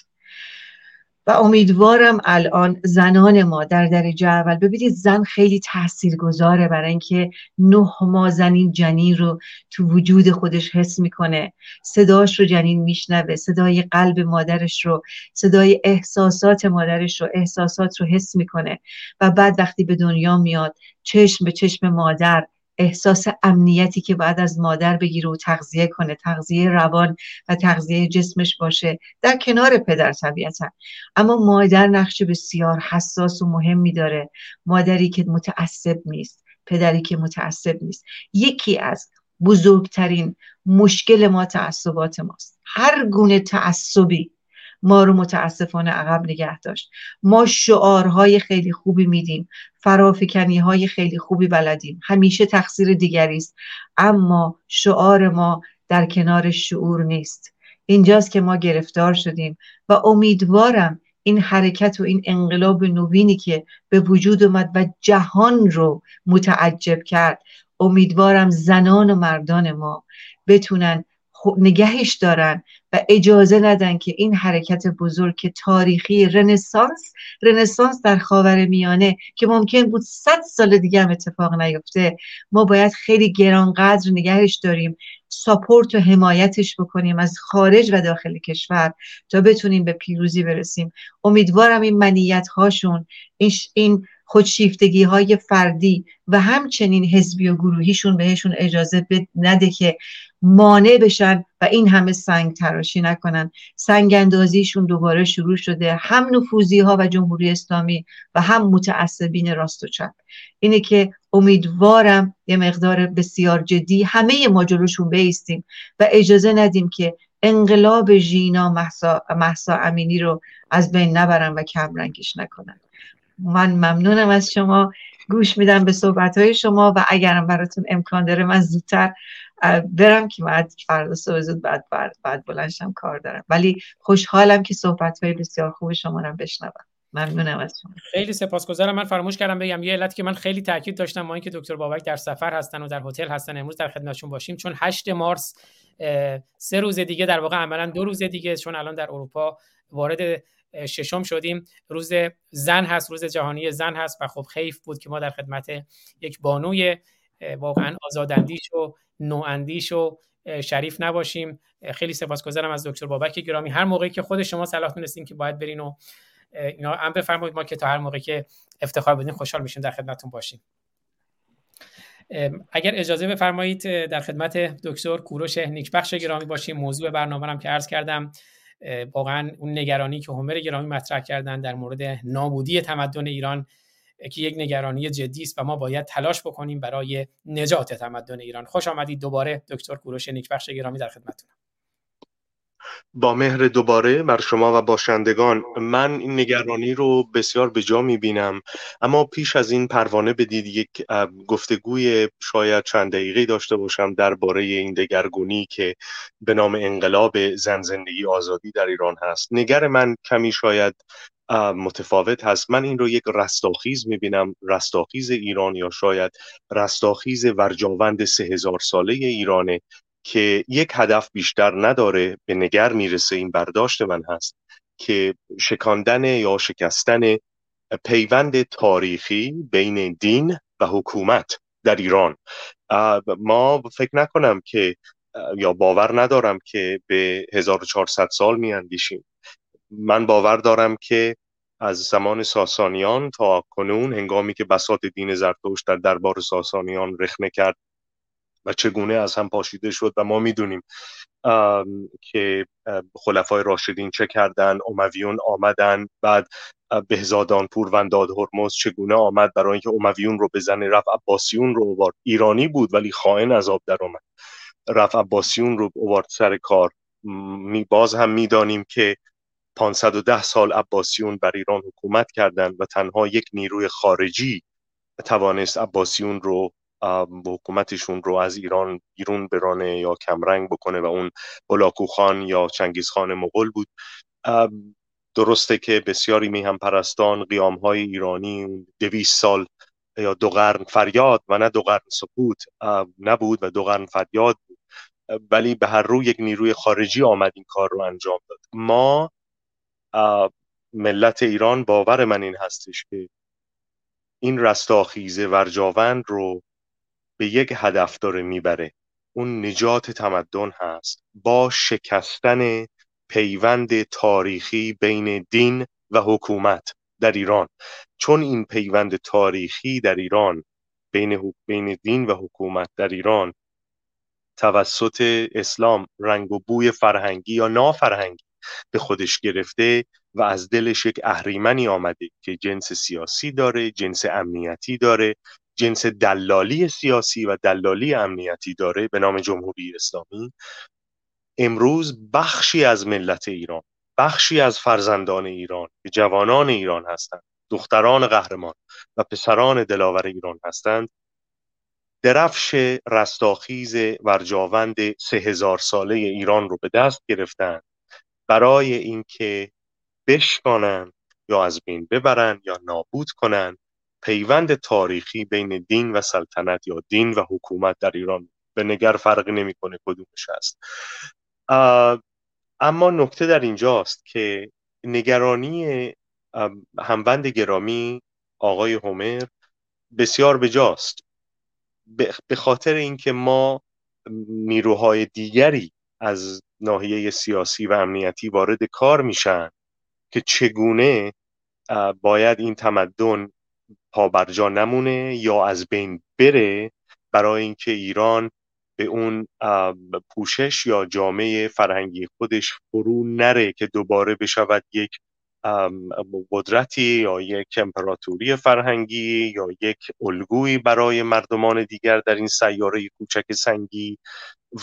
و امیدوارم الان زنان ما در درجه اول ببینید زن خیلی تأثیر گذاره برای اینکه نه ماه زنین جنین رو تو وجود خودش حس می‌کنه. صداش رو جنین میشنوه صدای قلب مادرش رو صدای احساسات مادرش رو احساسات رو حس می‌کنه. و بعد وقتی به دنیا میاد چشم به چشم مادر احساس امنیتی که بعد از مادر بگیره و تغذیه کنه تغذیه روان و تغذیه جسمش باشه در کنار پدر طبیعتا. اما مادر نقش بسیار حساس و مهمی داره. مادری که متعصب نیست پدری که متعصب نیست. یکی از بزرگترین مشکل ما تعصبات ماست. هر گونه تعصبی ما رو متاسفانه عقب نگه داشت. ما شعارهای خیلی خوبی میدیم فرافکنی های خیلی خوبی بلدیم. همیشه تقصیر دیگری است. اما شعار ما در کنار شعور نیست. اینجاست که ما گرفتار شدیم و امیدوارم این حرکت و این انقلاب نوینی که به وجود اومد و جهان رو متعجب کرد امیدوارم زنان و مردان ما بتونن نگهش دارن و اجازه ندن که این حرکت بزرگ که تاریخی رنسانس رنسانس در خاور میانه که ممکن بود صد سال دیگه هم اتفاق نیفته ما باید خیلی گرانقدر نگهش داریم ساپورت و حمایتش بکنیم از خارج و داخل کشور تا بتونیم به پیروزی برسیم. امیدوارم این منیت هاشون این خودشیفتگی های فردی و همچنین حزبی و گروهیشون بهشون اجازه نده که مانع بشن و این همه سنگ تراشی نکنن. سنگ اندازیشون دوباره شروع شده. هم نفوزی ها و جمهوری اسلامی و هم متعصبین راست و چپ. اینه که امیدوارم یه مقدار بسیار جدی همه ما جلوشون بیستیم و اجازه ندیم که انقلاب ژینا محسا, محسا امینی رو از بین نبرن و کمرنگش نکنن. من ممنونم از شما. گوش میدم به صحبت های شما و اگرم براتون امکان داره من زودتر برم که بعد فردا صبح زود بعد, بعد, بلنشم کار دارم. ولی خوشحالم که صحبت های بسیار خوب شما رو بشنوم. ممنونم از شما. خیلی سپاسگزارم. من فراموش کردم بگم یه علت که من خیلی تاکید داشتم ما اینکه دکتر بابک در سفر هستن و در هتل هستن امروز در خدمتشون باشیم. چون 8 مارس سه روز دیگه در واقع عملا دو روز دیگه چون الان در اروپا وارد ششم شدیم. روز زن هست روز جهانی زن هست و خب خیف بود که ما در خدمت یک بانوی واقعا آزاداندیش و نواندیش و شریف نباشیم. خیلی سپاسگزارم از دکتر بابک گرامی. هر موقعی که خود شما صلاح دونستین که باید برین و اینا هم بفرمایید. ما که تا هر موقعی که افتخار بدین خوشحال میشیم در خدمتتون باشیم. اگر اجازه بفرمایید در خدمت دکتر کوروش نیکبخش گرامی باشیم. موضوع برنامه هم که عرض کردم واقعا اون نگرانی که همر گرامی مطرح کردن در مورد نابودی تمدن ایران که یک نگرانی جدی است و ما باید تلاش بکنیم برای نجات تمدن ایران. خوش آمدید دوباره دکتر کوروش نیکبخش گرامی در خدمتتونم. با مهر دوباره بر شما و باشندگان من این نگرانی رو بسیار به جا می‌بینم. اما پیش از این پروانه بدید یک گفتگوی شاید چند دقیقه داشته باشم درباره این دگرگونی که به نام انقلاب زن زندگی آزادی در ایران هست. نگر من کمی شاید متفاوت هست. من این رو یک رستاخیز می‌بینم. رستاخیز ایران یا شاید رستاخیز ورجاوند سه هزار ساله ایرانه که یک هدف بیشتر نداره به نگر می‌رسه. این برداشت من هست که شکاندن یا شکستن پیوند تاریخی بین دین و حکومت در ایران. ما فکر نکنم که یا باور ندارم که به 1400 سال میاندیشیم. من باور دارم که از زمان ساسانیان تا کنون هنگامی که بساط دین زرتشت در دربار ساسانیان رخنه کرد و چگونه از هم پاشیده شد و ما می‌دونیم که خلفای راشدین چه کردن امویون آمدن بعد بهزادان پورونداد هرمز چگونه آمد برای اینکه امویون رو بزنه رفت عباسیون رو اوارد ایرانی بود ولی خائن از آب در آمد. رفت عباسیون رو اوارد سر کار. می باز هم می‌دانیم که 510 سال عباسیون بر ایران حکومت کردند و تنها یک نیروی خارجی توانست عباسیون رو حکومتشون رو از ایران بیرون برانه یا کمرنگ بکنه و اون بلاکو خان یا چنگیز خان مغول بود. درسته که بسیاری می هم پرستان قیام های ایرانی دویست سال یا دو قرن فریاد و نه دو قرن سکوت نبود و دو قرن فریاد بود. ولی به هر رو یک نیروی خارجی آمد این کار رو انجام داد. ما ملت ایران باور من این هستش که این رستاخیز ورجاوند رو به یک هدف داره می‌بره. اون نجات تمدن هست. با شکستن پیوند تاریخی بین دین و حکومت در ایران. چون این پیوند تاریخی در ایران بین, بین دین و حکومت در ایران توسط اسلام رنگ و بوی فرهنگی یا نافرهنگی به خودش گرفته و از دلش یک اهریمنی آمده که جنس سیاسی داره جنس امنیتی داره جنس دلالی سیاسی و دلالی امنیتی داره به نام جمهوری اسلامی. امروز بخشی از ملت ایران بخشی از فرزندان ایران که جوانان ایران هستند دختران قهرمان و پسران دلاور ایران هستند درفش رستاخیز ورجاوند سه هزار ساله ایران رو به دست گرفتند. برای اینکه بشکانند یا از بین ببرند یا نابود کنند پیوند تاریخی بین دین و سلطنت یا دین و حکومت در ایران به نگر فرقی نمی‌کنه کدومش هست. اما نکته در اینجاست که نگرانی هموند گرامی آقای هومر بسیار بجاست به خاطر اینکه ما نیروهای دیگری از ناحیه سیاسی و امنیتی وارد کار میشن که چگونه باید این تمدن پابرجا نمونه یا از بین بره برای اینکه ایران به اون پوشش یا جامعه فرهنگی خودش فرو نره که دوباره بشود یک قدرتی یا یک امپراتوری فرهنگی یا یک الگویی برای مردمان دیگر در این سیاره کوچک سنگی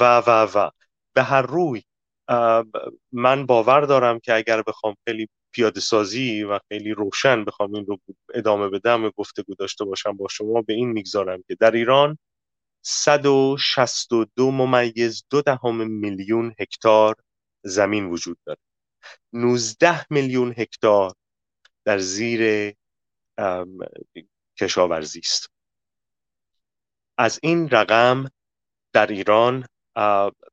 و و و. به هر روی من باور دارم که اگر بخوام خیلی پیاده سازی و خیلی روشن بخوام این رو ادامه بدم و گفتگو داشته باشم با شما به این می‌گذارم که در ایران 162 ممیز دو دهم میلیون هکتار زمین وجود داره. 19 میلیون هکتار در زیر کشاورزی است. از این رقم در ایران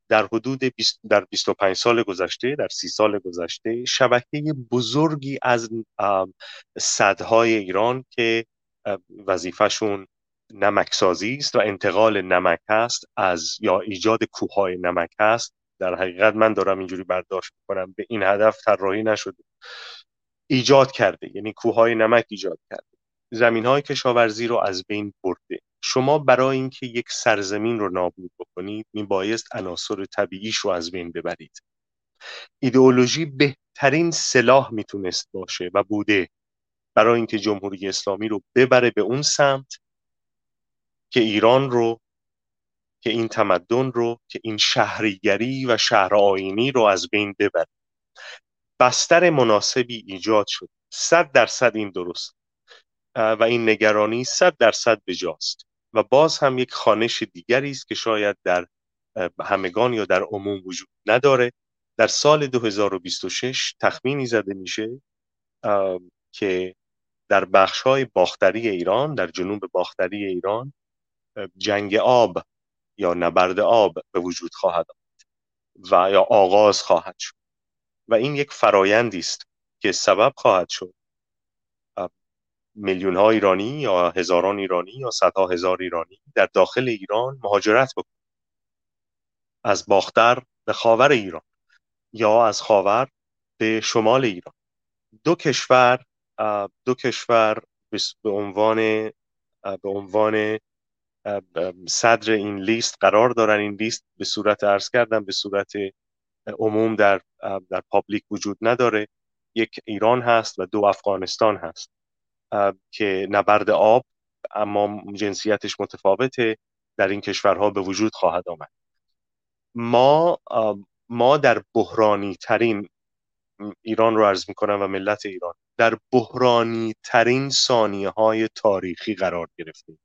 در حدود 20 در 25 سال گذشته در 30 سال گذشته شبکه بزرگی از صدهای ایران که وظیفهشون نمکسازی است و انتقال نمک است از یا ایجاد کوههای نمک است در حقیقت من دارم اینجوری برداشت می‌کنم به این هدف طراحی نشده. ایجاد کرده یعنی کوههای نمک ایجاد کرده. زمین های کشاورزی رو از بین برده. شما برای اینکه یک سرزمین رو نابود بکنید میبایست عناصر طبیعیش رو از بین ببرید. ایدئولوژی بهترین سلاح می‌تونست باشه و بوده برای اینکه جمهوری اسلامی رو ببره به اون سمت که ایران رو که این تمدن رو که این شهریگری و شهر آینی رو از بین ببره. بستر مناسبی ایجاد شد. صد درصد این درست. و این نگرانی صد درصد بجاست و باز هم یک خانش دیگری است که شاید در همگان یا در عموم وجود نداره. در سال 2026 تخمینی زده میشه که در بخش های باختری ایران در جنوب باختری ایران جنگ آب یا نبرد آب به وجود خواهد آمد و یا آغاز خواهد شد. و این یک فرایندی است که سبب خواهد شد میلیون ها ایرانی یا هزاران ایرانی یا صدها هزار ایرانی در داخل ایران مهاجرت بکنند از باختر به خاور ایران یا از خاور به شمال ایران. دو کشور دو کشور به عنوان به عنوان صدر این لیست قرار دارن. این لیست به صورت عرض کردم به صورت عموم در در پابلیک وجود نداره. یک ایران هست و دو افغانستان هست. که نبرد آب اما جنسیتش متفاوته. در این کشورها به وجود خواهد آمد. ما ما در بحرانی ترین ایران رو عرض می‌کنم و ملت ایران در بحرانی ترین ثانیه های تاریخی قرار گرفتیم.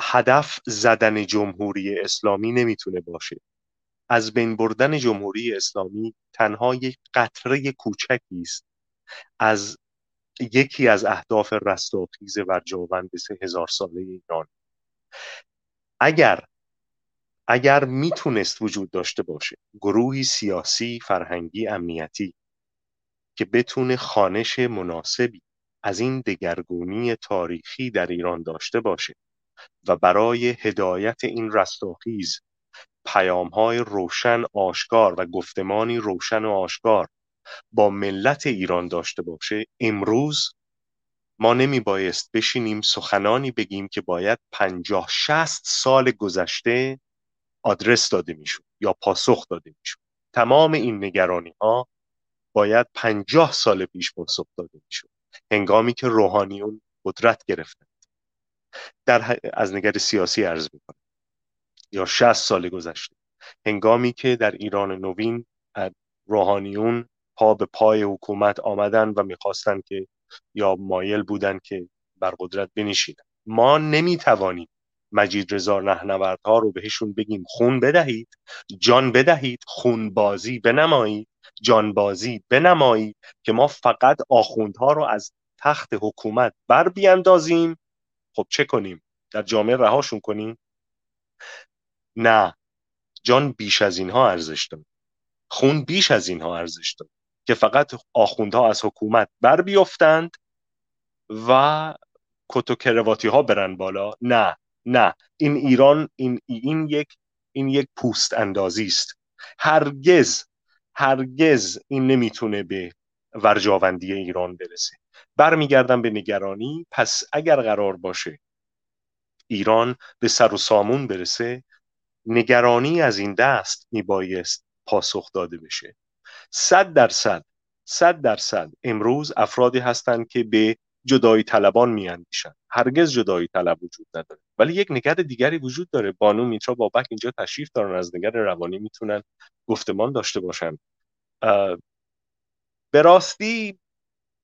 هدف زدن جمهوری اسلامی نمی‌تونه باشه. از بین بردن جمهوری اسلامی تنها یک قطره کوچکی است از یکی از اهداف رستاخیز ورجاوند سه هزار ساله ایران. اگر اگر می‌تونست وجود داشته باشه گروهی سیاسی فرهنگی امنیتی که بتونه خانش مناسبی از این دگرگونی تاریخی در ایران داشته باشه و برای هدایت این رستاخیز پیام های روشن آشکار و گفتمانی روشن و آشکار با ملت ایران داشته باشه امروز ما نمی بایست بشینیم سخنانی بگیم که باید پنجاه شست سال گذشته آدرس داده می‌شود یا پاسخ داده می‌شود تمام این نگرانی ها باید پنجاه سال پیش پاسخ داده می‌شود هنگامی که روحانیون قدرت گرفتند در از نگر سیاسی عرض می‌کنم. یا شست سال گذشته. هنگامی که در ایران نوین روحانیون پا به پای حکومت آمدن و می‌خواستن که یا مایل بودن که بر قدرت بنشینن. ما نمی‌توانیم مجید رضا نهنوردها رو بهشون بگیم خون بدهید جان بدهید خون بازی بنمایید جان بازی بنمایید که ما فقط آخوندها رو از تخت حکومت بر بیاندازیم. خب چه کنیم؟ در جامعه رهاشون کنیم؟ نه. جان بیش از اینها ارزش داره. خون بیش از اینها ارزش داره. که فقط آخوندها از حکومت بر بیفتند و کت و کرواتی ها برن بالا. نه نه. این ایران این این یک این یک پوست اندازی است. هرگز هرگز این نمی‌تونه به ورجاوندی ایران برسه. برمیگردم به نگرانی. پس اگر قرار باشه ایران به سر و سامون برسه نگرانی از این دست میبایست پاسخ داده بشه. صد درصد صد درصد امروز افرادی هستند که به جدایی طلبان میاندیشن هرگز جدایی طلب وجود نداره. ولی یک نگر دیگری وجود داره. بانو میترا بابک اینجا تشریف دارن از نگر روانی می‌تونن گفتمان داشته باشن. به راستی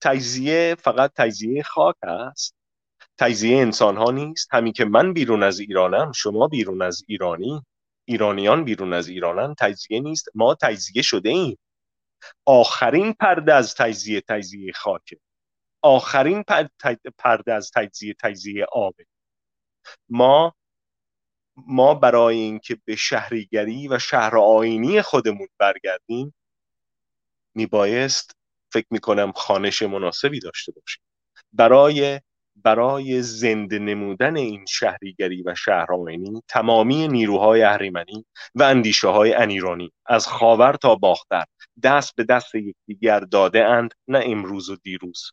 تجزیه فقط تجزیه خاک است. تجزیه انسان ها نیست. همین که من بیرون از ایرانم شما بیرون از ایرانی ایرانیان بیرون از ایرانن تجزیه نیست. ما تجزیه شده ایم آخرین پرده از تجزیه تجزیه خاکه آخرین پرده از تجزیه تجزیه آبه ما ما برای اینکه به شهریگری و شهر آینی خودمون برگردیم میبایست فکر می‌کنم خانش مناسبی داشته باشیم. برای برای زنده نمودن این شهریگری و شهرآینی تمامی نیروهای اهریمنی و اندیشه های انیرانی از خاور تا باختر دست به دست یکدیگر داده اند نه امروز و دیروز.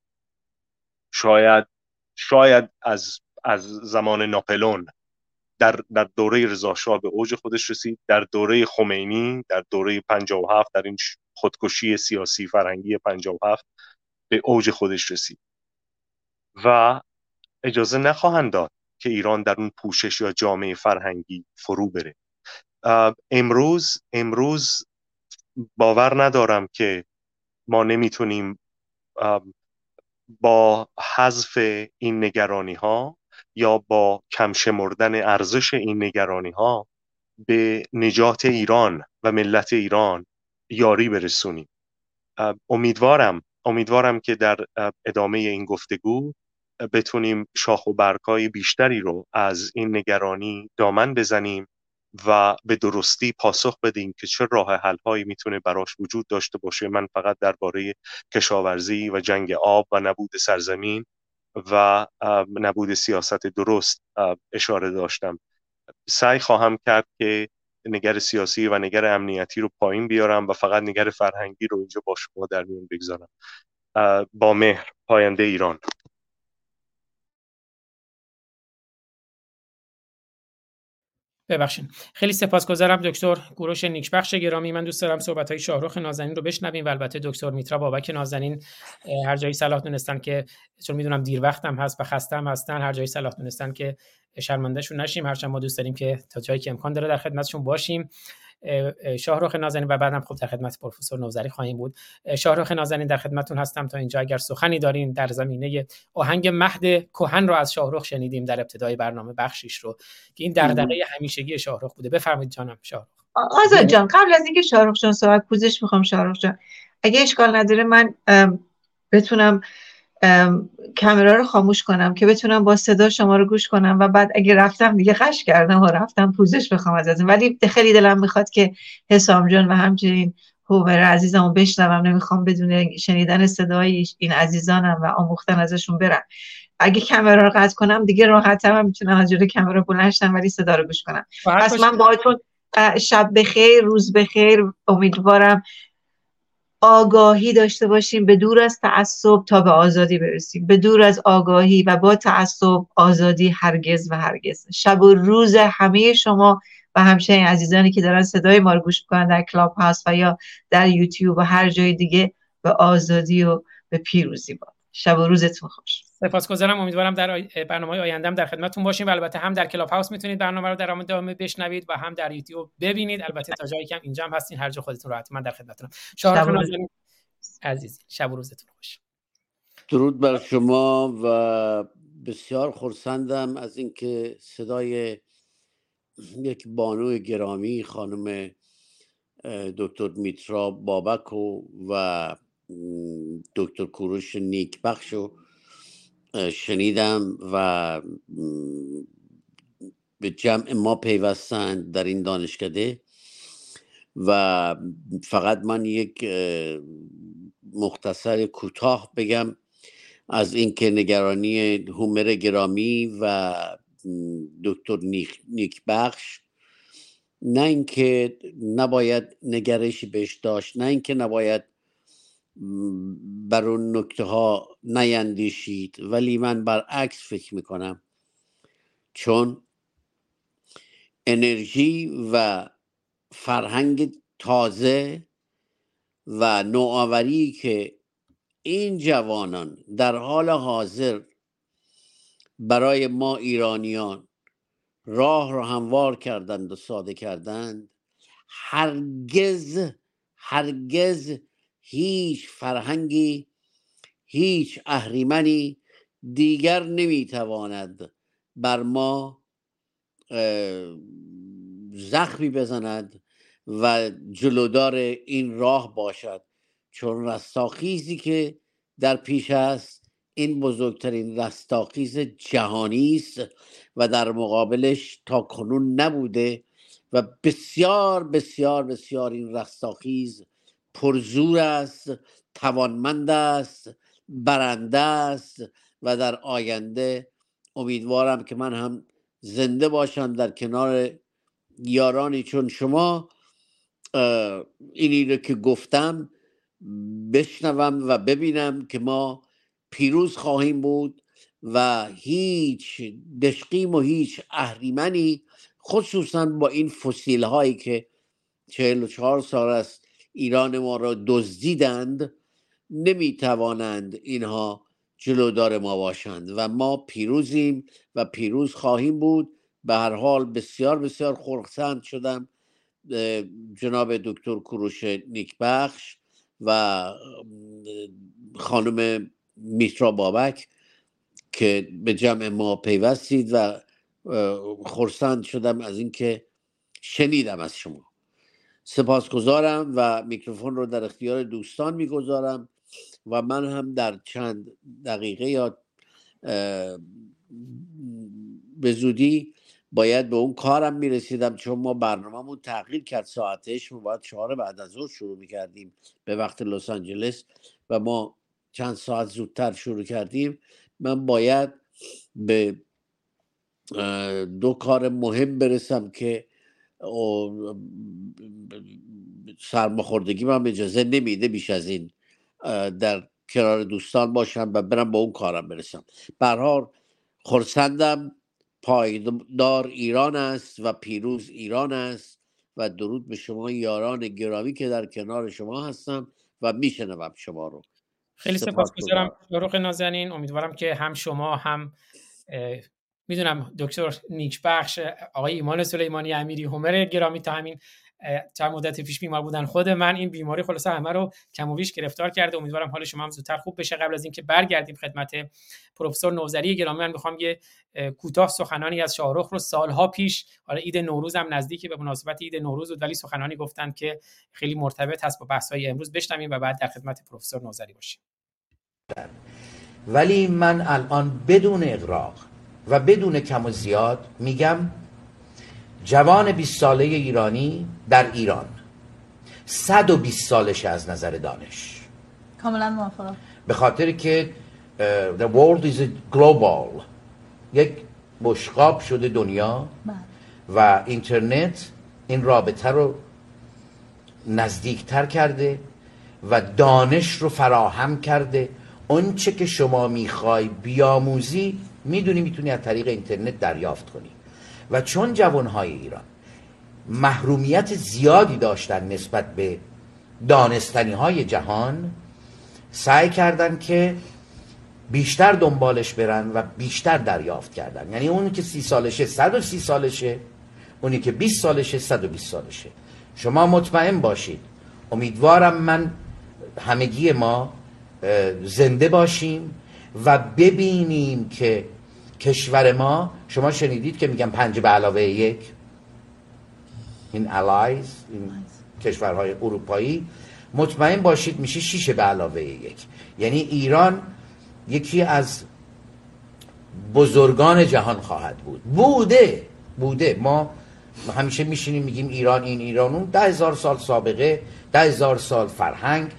شاید شاید از از زمان ناپلون. در, در دوره رضاشاه به اوج خودش رسید در دوره خمینی در دوره 57 در این خودکشی سیاسی فرهنگی 57 به اوج خودش رسید. و اجازه نخواهند داد که ایران در اون پوشش یا جامعه فرهنگی فرو بره. امروز امروز باور ندارم که ما نمی‌تونیم با حذف این نگرانی ها یا با کم شمردن ارزش این نگرانی ها به نجات ایران و ملت ایران یاری برسونیم. امیدوارم امیدوارم که در ادامه این گفتگو بتونیم شاخ و برگهای بیشتری رو از این نگرانی دامن بزنیم و به درستی پاسخ بدیم که چه راه حل هایی می‌تونه براش وجود داشته باشه. من فقط درباره کشاورزی و جنگ آب و نبود سرزمین و نبود سیاست درست اشاره داشتم. سعی خواهم کرد که نگر سیاسی و نگر امنیتی رو پایین بیارم و فقط نگر فرهنگی رو اینجا با شما در میون بگذارم. با مهر پاینده ایران. ببخشید. خیلی سپاسگزارم دکتر گروش نیکبخش گرامی. من دوست دارم صحبت های شاهرخ نازنین رو بشنویم و البته دکتر میترا بابک نازنین هر جایی صلاح دونستن که چون می‌دونم دیر وقتم هست و خستم هستن هر جایی صلاح دونستن که شرمندهشون نشیم. هرچند ما دوست داریم که تا جایی که امکان داره در خدمتشون باشیم. شاهرخ نازنین و بعدم خب در خدمت پروفسور نوزری خواهیم بود. شاهرخ نازنین در خدمتتون هستم تا اینجا اگر سخنی دارین در زمینه آهنگ مهد کهن رو از شاهرخ شنیدیم در ابتدای برنامه بخشیش رو که این دغدغه همیشگی شاهرخ بوده. بفرمایید جانم شاهرخ. آزاد جان قبل از اینکه شاهرخ جان صحبت پوزش می‌خوام شاهرخ جان. اگه اشکال نداره من بتونم کامرا رو خاموش کنم که بتونم با صدا شما رو گوش کنم و بعد اگه رفتم دیگه خش کردم و رفتم پوزش بخوام ازتون. ولی خیلی دلم می‌خواد که حسام جان و همچنین هومر عزیزم رو بشنوم. نمی‌خوام بدون شنیدن صدای این عزیزانم و آموختن ازشون برم. اگه کامرا رو قطع کنم دیگه راحتم هم می‌تونم از جلوی کامرا بلند ولی صدا رو گوش کنم. پس من باهاتون شب بخیر روز بخیر. امیدوارم آگاهی داشته باشیم به دور از تعصب تا به آزادی برسیم. به دور از آگاهی و با تعصب آزادی هرگز و هرگز. شب و روز همه شما و همچنین عزیزانی که دارن صدای ما رو گوش می‌کنن در کلاب هاست و یا در یوتیوب و هر جای دیگه به آزادی و به پیروزی باد. شب و روزتون خوش. سپاسگزارم. امیدوارم در برنامه آیندهم در خدمتتون باشیم و البته هم در کلاب هاوس می‌تونید برنامه رو در ادامه بشنوید و هم در یوتیوب ببینید. البته تا جایی که اینجا هم هستین هر جا خودتون راحت من در خدمتتونم. شاه عزیز شب و روزتون خوش. درود بر شما و بسیار خرسندم از اینکه صدای یک بانو گرامی خانم دکتر میترا بابک و دکتر کوروش نیکبخش شنیدم و به جمع ما پیوستند در این دانشکده و فقط من یک مختصر کوتاه بگم از اینکه نگرانی هومر گرامی و دکتر نیک بخش نه اینکه نباید نگرشی بهش داشت نه اینکه نباید بر اون نکته ها نیندیشید. ولی من برعکس فکر می‌کنم. چون انرژی و فرهنگ تازه و نوآوری که این جوانان در حال حاضر برای ما ایرانیان راه رو هموار کردند و ساده کردند هرگز هرگز هیچ فرهنگی هیچ اهریمنی دیگر نمی‌تواند بر ما زخمی بزند و جلودار این راه باشد. چون رستاخیزی که در پیش است این بزرگترین رستاخیز جهانی است و در مقابلش تا کنون نبوده و بسیار بسیار بسیار این رستاخیز پرزور است توانمند است برنده است و در آینده امیدوارم که من هم زنده باشم در کنار یارانی چون شما. اینی رو که گفتم بشنوم و ببینم که ما پیروز خواهیم بود و هیچ دشقیم و هیچ اهریمنی خصوصا با این فسیل هایی که چهل و چهار سال است ایران ما را دزدیدند نمی‌توانند اینها جلودار ما باشند و ما پیروزیم و پیروز خواهیم بود. به هر حال بسیار بسیار خرسند شدم جناب دکتر کوروش نیکبخش و خانم میترا بابک که به جمع ما پیوستید و خرسند شدم از اینکه شنیدم از شما. سپاسگزارم و میکروفون رو در اختیار دوستان می‌گذارم و من هم در چند دقیقه یا به زودی باید به اون کارم می‌رسیدم چون ما برنامهمون تغییر کرد. ساعتش ما باید چهار بعد از ظهر شروع می‌کردیم به وقت لس آنجلس و ما چند ساعت زودتر شروع کردیم. من باید به دو کار مهم برسم که سرماخوردگی من اجازه نمیده بیش از این در کنار دوستان باشم و برم به اون کارم برسم. برحال خورسندم پایدار ایران است و پیروز ایران است و درود به شما یاران گرامی که در کنار شما هستم و میشنوم شما رو. خیلی سپاسگزارم. شروق نازنین امیدوارم که هم شما هم می‌دونم دکتر نیکبخش آقای ایمان سلیمانی امیری همر گرامی تا همین چند مدت پیش بیمار بودن خود من. این بیماری خلاصه همه رو کم و بیش گرفتار کرده. امیدوارم حال شما هم زودتر خوب بشه. قبل از اینکه برگردیم خدمت پروفسور نوزری گرامی من می‌خوام یه کوتاه سخنانی از شاهرخ رو سالها پیش حالا عید نوروز هم نزدیکه به مناسبت عید نوروز بود ولی سخنانی گفتن که خیلی مرتبط هست با بحث‌های امروز. بشنویم و بعد در خدمت پروفسور نوزری باشیم. ولی من الان بدون اغراق و بدون کم و زیاد میگم جوان 20 ساله ایرانی در ایران. 120 سالش از نظر دانش. کاملا موافقم. به خاطر که the world is global. یک بشقاب شده دنیا بله. و اینترنت این رابطه رو نزدیکتر کرده و دانش رو فراهم کرده. چه که شما می‌خوای بیاموزی می‌دونی می‌تونی از طریق اینترنت دریافت کنی. و چون جوانهای ایران محرومیت زیادی داشتن نسبت به دانستنی های جهان سعی کردن که بیشتر دنبالش برن و بیشتر دریافت کردن. یعنی اونی که سی سالشه 130 سالشه اونی که 20 سالشه 120 سالشه. شما مطمئن باشید. امیدوارم من همگی ما زنده باشیم. و ببینیم که کشور ما شما شنیدید که میگن پنج به علاوه یک؟ این allies این کشورهای اروپایی. مطمئن باشید میشه شیش به علاوه یک. یعنی ایران یکی از بزرگان جهان خواهد بود. بوده بوده. ما همیشه میشینیم میگیم ایران این ایران اون. ده هزار سال سابقه ده هزار سال فرهنگ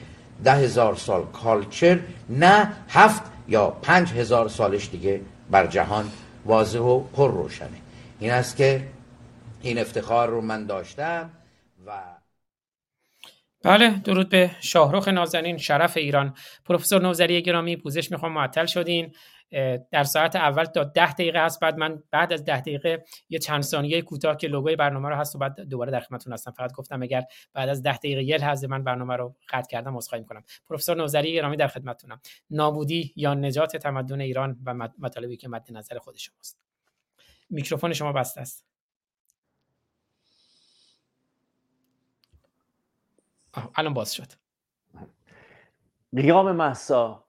ده هزار سال کالچر. نه هفت یا پنج هزار سالش دیگه بر جهان واضح و پر روشنه. این است که این افتخار رو من داشتم و بله درود به شاهرخ نازنین شرف ایران. پروفسور نوزری گرامی پوزش می‌خوام معطل شدین. در ساعت اول تا ده دقیقه هست. بعد من بعد از ده دقیقه یه چند ثانیه کوتاه که لوگوی برنامه رو هست و بعد دوباره در خدمتتون هستم. فقط گفتم اگر بعد از ده دقیقه یه لحظه من برنامه رو قطع کردم عذرخواهی می‌کنم. پروفسور نوزری گرامی در خدمتتونم. نابودی یا نجات تمدن ایران و مطالبی که مد نظر خود شماست. میکروفون شما بسته است. الان باز شد. قیام محسا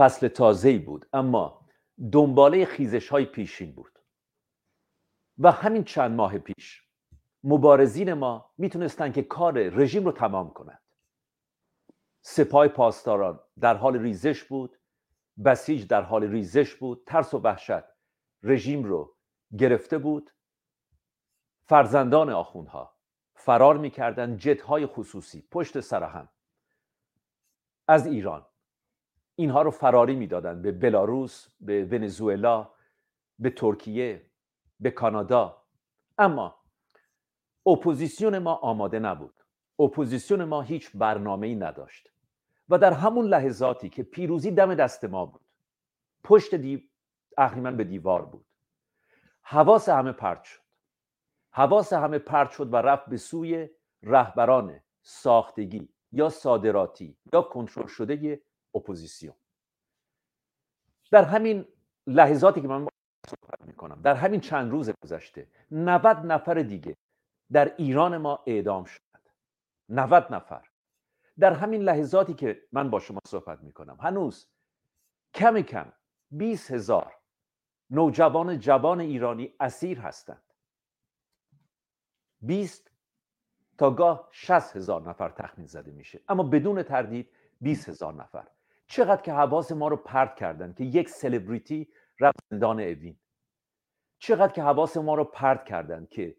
فصل تازه‌ای بود اما دنباله خیزش های پیشین بود. و همین چند ماه پیش مبارزین ما می‌تونستن که کار رژیم رو تمام کنند. سپاه پاسداران در حال ریزش بود بسیج در حال ریزش بود ترس و وحشت رژیم رو گرفته بود. فرزندان آخوندها فرار می‌کردن جت های خصوصی پشت سر هم. از ایران اینها رو فراری می‌دادند به بلاروس به ونزوئلا به ترکیه به کانادا. اما اپوزیسیون ما آماده نبود. اپوزیسیون ما هیچ برنامه ای نداشت. و در همون لحظاتی که پیروزی دم دست ما بود پشت دیو اهریمن به دیوار بود. حواس همه پرت شد. حواس همه پرت شد و رفت به سوی رهبران ساختگی یا صادراتی یا کنترل شده اپوزیسیون. در همین لحظاتی که من صحبت می‌کنم در همین چند روز گذشته 90 نفر دیگه در ایران ما اعدام شد 90 نفر. در همین لحظاتی که من با شما صحبت می‌کنم هنوز کم کم 20 هزار نوجوان جوان ایرانی اسیر هستند. 20 تا گاه 60 هزار نفر تخمین زده میشه. اما بدون تردید 20 هزار نفر. چقدر که حواس ما رو پرت کردن که یک سلبریتی رفت زندان اوین. چقدر که حواس ما رو پرت کردن که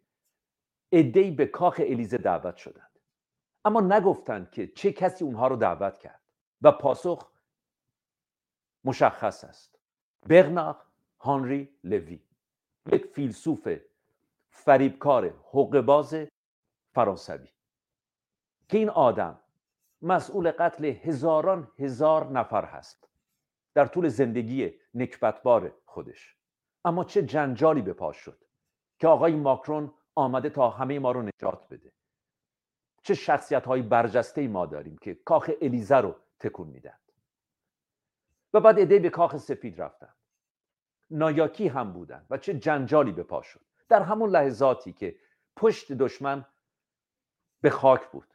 ادهی به کاخ الیزه دعوت شدند. اما نگفتند که چه کسی اونها رو دعوت کرد و پاسخ مشخص است. برناق هانری لوی یک فیلسوف فریبکار حقوقباز فرانسوی. که این آدم مسئول قتل هزاران هزار نفر هست. در طول زندگی نکبتبار خودش. اما چه جنجالی به پاش شد که آقای ماکرون آمده تا همه ما رو نجات بده. چه شخصیت های برجسته ما داریم که کاخ الیزه رو تکون میدن و بعد ایده به کاخ سفید رفتن. نایاکی هم بودن و چه جنجالی به پا شد. در همون لحظاتی که پشت دشمن به خاک بود.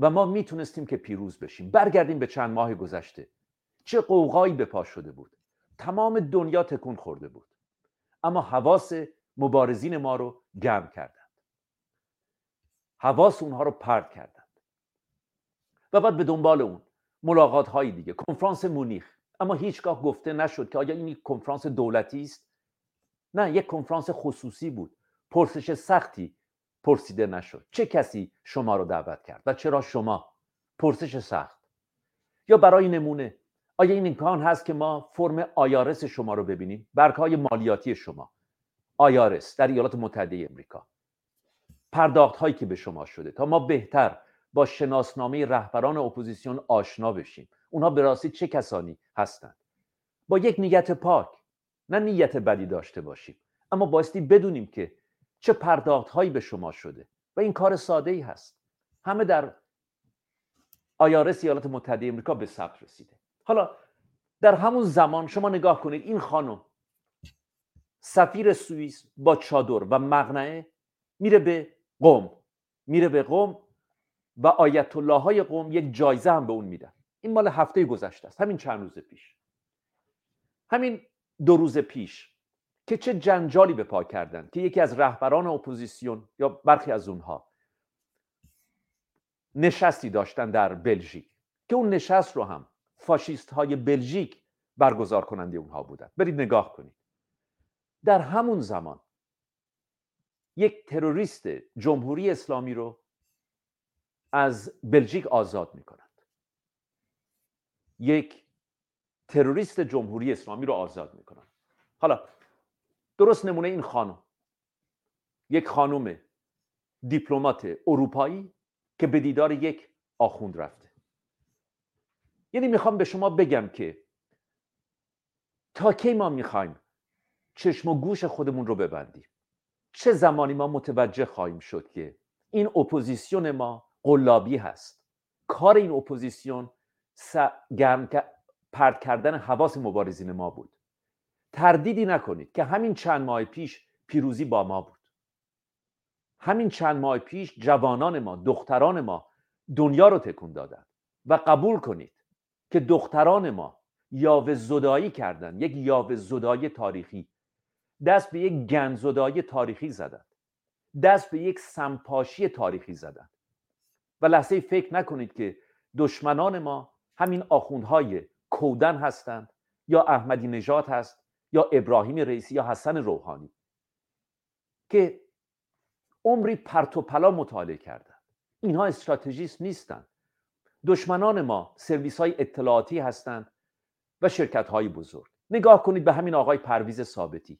و ما می‌تونستیم که پیروز بشیم. برگردیم به چند ماه گذشته. چه قوقایی به پا شده بود. تمام دنیا تکون خورده بود. اما حواس مبارزین ما رو گرم کردند. حواس اونها رو پرد کردند. و بعد به دنبال اون ملاقات هایی دیگه. کنفرانس مونیخ. اما هیچگاه گفته نشد که آیا این کنفرانس دولتی است؟ نه یک کنفرانس خصوصی بود. پرسش سختی پرسیده نشد. چه کسی شما رو دعوت کرد و چرا شما؟ پرسش سخت. یا برای نمونه آیا این امکان هست که ما فرم آیارس شما رو ببینیم؟ برک های مالیاتی شما. IRS در ایالات متحده امریکا پرداخت هایی که به شما شده تا ما بهتر با شناسنامه رهبران اپوزیسیون آشنا بشیم. اونها به راستی چه کسانی هستند؟ با یک نیت پاک نه نیت بدی داشته باشیم. اما بایستی بدونیم که چه پرداخت هایی به شما شده؟ و این کار ساده ای هست. همه در IRS ایالات متحده امریکا به ثبت رسیده. حالا در همون زمان شما نگاه کنید این خانم سفیر سوئیس با چادر و مقنعه میره به قم میره به قم و آیت الله های قم یک جایزه هم به اون میدن. این مال هفته گذشته است. همین چند روز پیش. همین دو روز پیش که چه جنجالی به پا کردن که یکی از رهبران اپوزیسیون یا برخی از اونها نشستی داشتن در بلژیک که اون نشست رو هم فاشیست های بلژیک برگزار کننده اونها بودن. برید نگاه کنید. در همون زمان یک تروریست جمهوری اسلامی رو از بلژیک آزاد می‌کنند. یک تروریست جمهوری اسلامی رو آزاد می‌کنند. حالا درست نمونه این خانم. یک خانم دیپلمات اروپایی که به دیدار یک آخوند رفته. یعنی می‌خوام به شما بگم که تا کی ما می‌خوایم چشم و گوش خودمون رو ببندیم؟ چه زمانی ما متوجه خواهیم شد که این اپوزیسیون ما قلابی هست؟ کار این اپوزیسیون گرم پرت کردن حواس مبارزین ما بود. تردیدی نکنید که همین چند ماه پیش پیروزی با ما بود. همین چند ماه پیش جوانان ما دختران ما دنیا رو تکون دادن و قبول کنید که دختران ما یاوه زدایی کردن یک یاوه زدایی تاریخی. دست به یک گنزدایی تاریخی زدن. دست به یک سمپاشی تاریخی زدن. و لحظه فکر نکنید که دشمنان ما همین آخوندهای کودن هستند یا احمدی نژاد هست یا ابراهیم رئیسی یا حسن روحانی که عمری پرت و پلا مطالعه کردن اینها استراتژیست نیستند. دشمنان ما سرویس های اطلاعاتی هستند و شرکت های بزرگ. نگاه کنید به همین آقای پرویز ثابتی.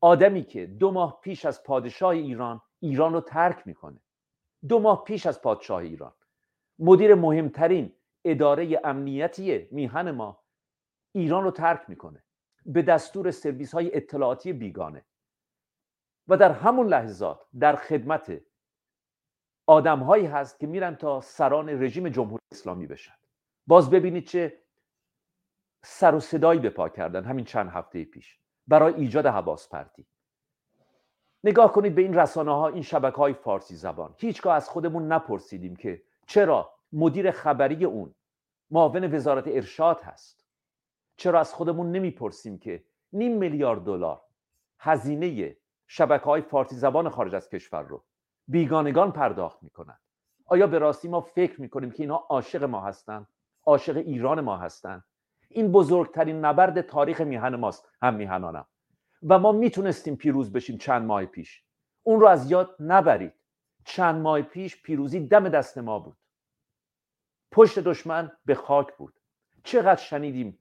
آدمی که دو ماه پیش از پادشاه ایران ایران رو ترک می‌کنه. دو ماه پیش از پادشاه ایران. مدیر مهمترین اداره امنیتی میهن ما ایران رو ترک می‌کنه. به دستور سرویس های اطلاعاتی بیگانه. و در همون لحظات در خدمت آدم هایی هست که میرن تا سران رژیم جمهوری اسلامی بشن. باز ببینید چه سر و صدایی به پا کردن همین چند هفته پیش برای ایجاد حواس پرتی. نگاه کنید به این رسانه ها این شبکه های فارسی زبان. هیچگاه از خودمون نپرسیدیم که چرا مدیر خبری اون معاون وزارت ارشاد هست. چرا از خودمون نمی‌پرسیم که نیم میلیارد دلار هزینه شبکه های فارسی زبان خارج از کشور رو بیگانگان پرداخت می‌کنند آیا به راستی ما فکر می‌کنیم که اینها عاشق ما هستند عاشق ایران ما هستند این بزرگترین نبرد تاریخ میهن ماست هم میهنانم. و ما می‌تونستیم پیروز بشیم چند ماه پیش. اون رو از یاد نبرید. چند ماه پیش پیروزی دم دست ما بود. پشت دشمن به خاک بود. چقدر شنیدیم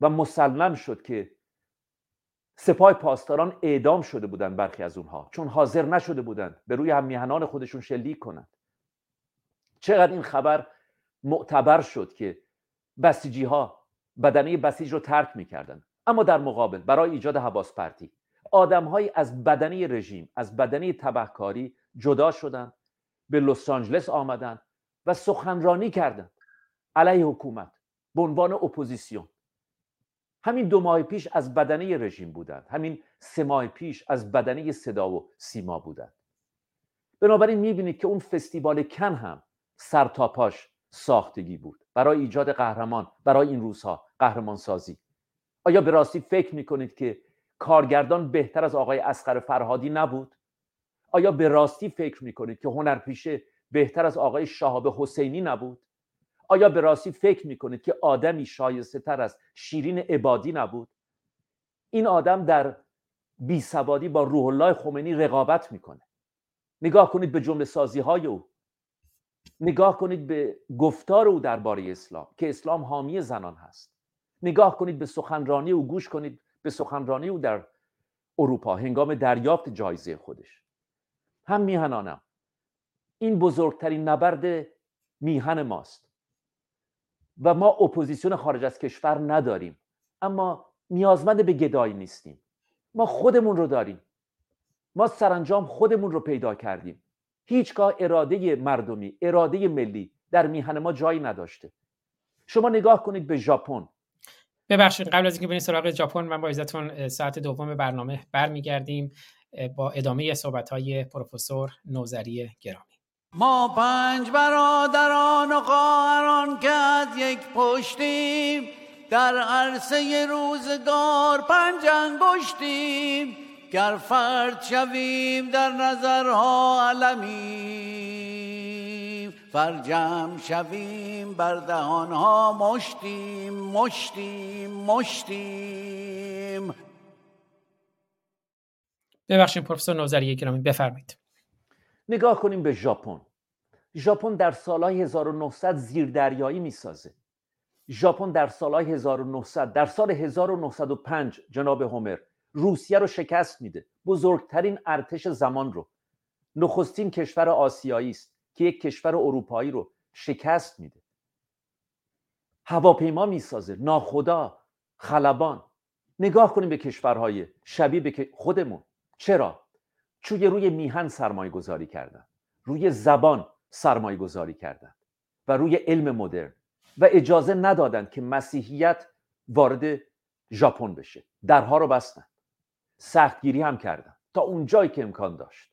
و مسلم شد که سپاه پاسداران اعدام شده بودند برخی از اونها چون حاضر نشده بودند به روی هم میهنان خودشون شلیک کنند. چقدر این خبر معتبر شد که بسیجی ها بدنه بسیج رو ترک می‌کردن اما در مقابل برای ایجاد حواس پرتی آدمهایی از بدنه رژیم از بدنه تبهکاری جدا شدند به لس آنجلس آمدند و سخنرانی کردند علیه حکومت به عنوان اپوزیسیون. همین دو ماه پیش از بدنه رژیم بودند. همین سه ماه پیش از بدنه صدا و سیما بودند. بنابراین می‌بینید که اون فستیوال کن هم سرتاپاش ساختگی بود. برای ایجاد قهرمان برای این روزها قهرمان سازی آیا به راستی فکر می‌کنید که کارگردان بهتر از آقای اسقر فرهادی نبود؟ آیا به راستی فکر می‌کنید که هنرپیشه بهتر از آقای شهاب حسینی نبود؟ آیا به راستی فکر می‌کنید که آدمی شایسته تر از شیرین عبادی نبود؟ این آدم در بی سوادی با روح الله خمینی رقابت می‌کنه. نگاه کنید به جمله سازی های او. نگاه کنید به گفتار او درباره اسلام که اسلام حامی زنان هست. نگاه کنید به سخنرانی او گوش کنید به سخنرانی او در اروپا هنگام دریافت جایزه خودش. هم میهنانم این بزرگترین نبرد میهن ماست. و ما اپوزیسیون خارج از کشور نداریم. اما نیازمند به گدایی نیستیم. ما خودمون رو داریم. ما سرانجام خودمون رو پیدا کردیم. هیچگاه اراده مردمی اراده ملی در میهن ما جایی نداشته. شما نگاه کنید به ژاپن. ببخشید قبل از اینکه بریم سراغ ژاپن من با عزتون ساعت دوم برنامه برمیگردیم با ادامه صحبت های پروفسور نوزری گرامی. ما پنج برادران و خواهران که از یک پشتیم در عرصه روزگار پنج انگشتیم. گر فرد شویم در نظرها علمیم فرجم شویم بر دهانها مشتیم مشتیم مشتیم. ببخشید پروفسور نوزری گرامی بفرمایید. نگاه کنیم به ژاپن. ژاپن در سالهای 1900 زیردریایی می‌سازه. ژاپن در سالهای 1900 در سال 1905 جناب هومر روسیه رو شکست میده. بزرگترین ارتش زمان رو. نخستین کشور آسیایی است که یک کشور اروپایی رو شکست میده. هواپیما می‌سازه. ناخدا خلبان. نگاه کنیم به کشورهای شبیه به خودمون. چرا؟ چون روی میهن سرمایه گذاری کردن. روی زبان. سرمایه گذاری کردن و روی علم مدرن و اجازه ندادند که مسیحیت وارد ژاپن بشه. درها رو بستن. سختگیری هم کردن. تا اونجایی که امکان داشت.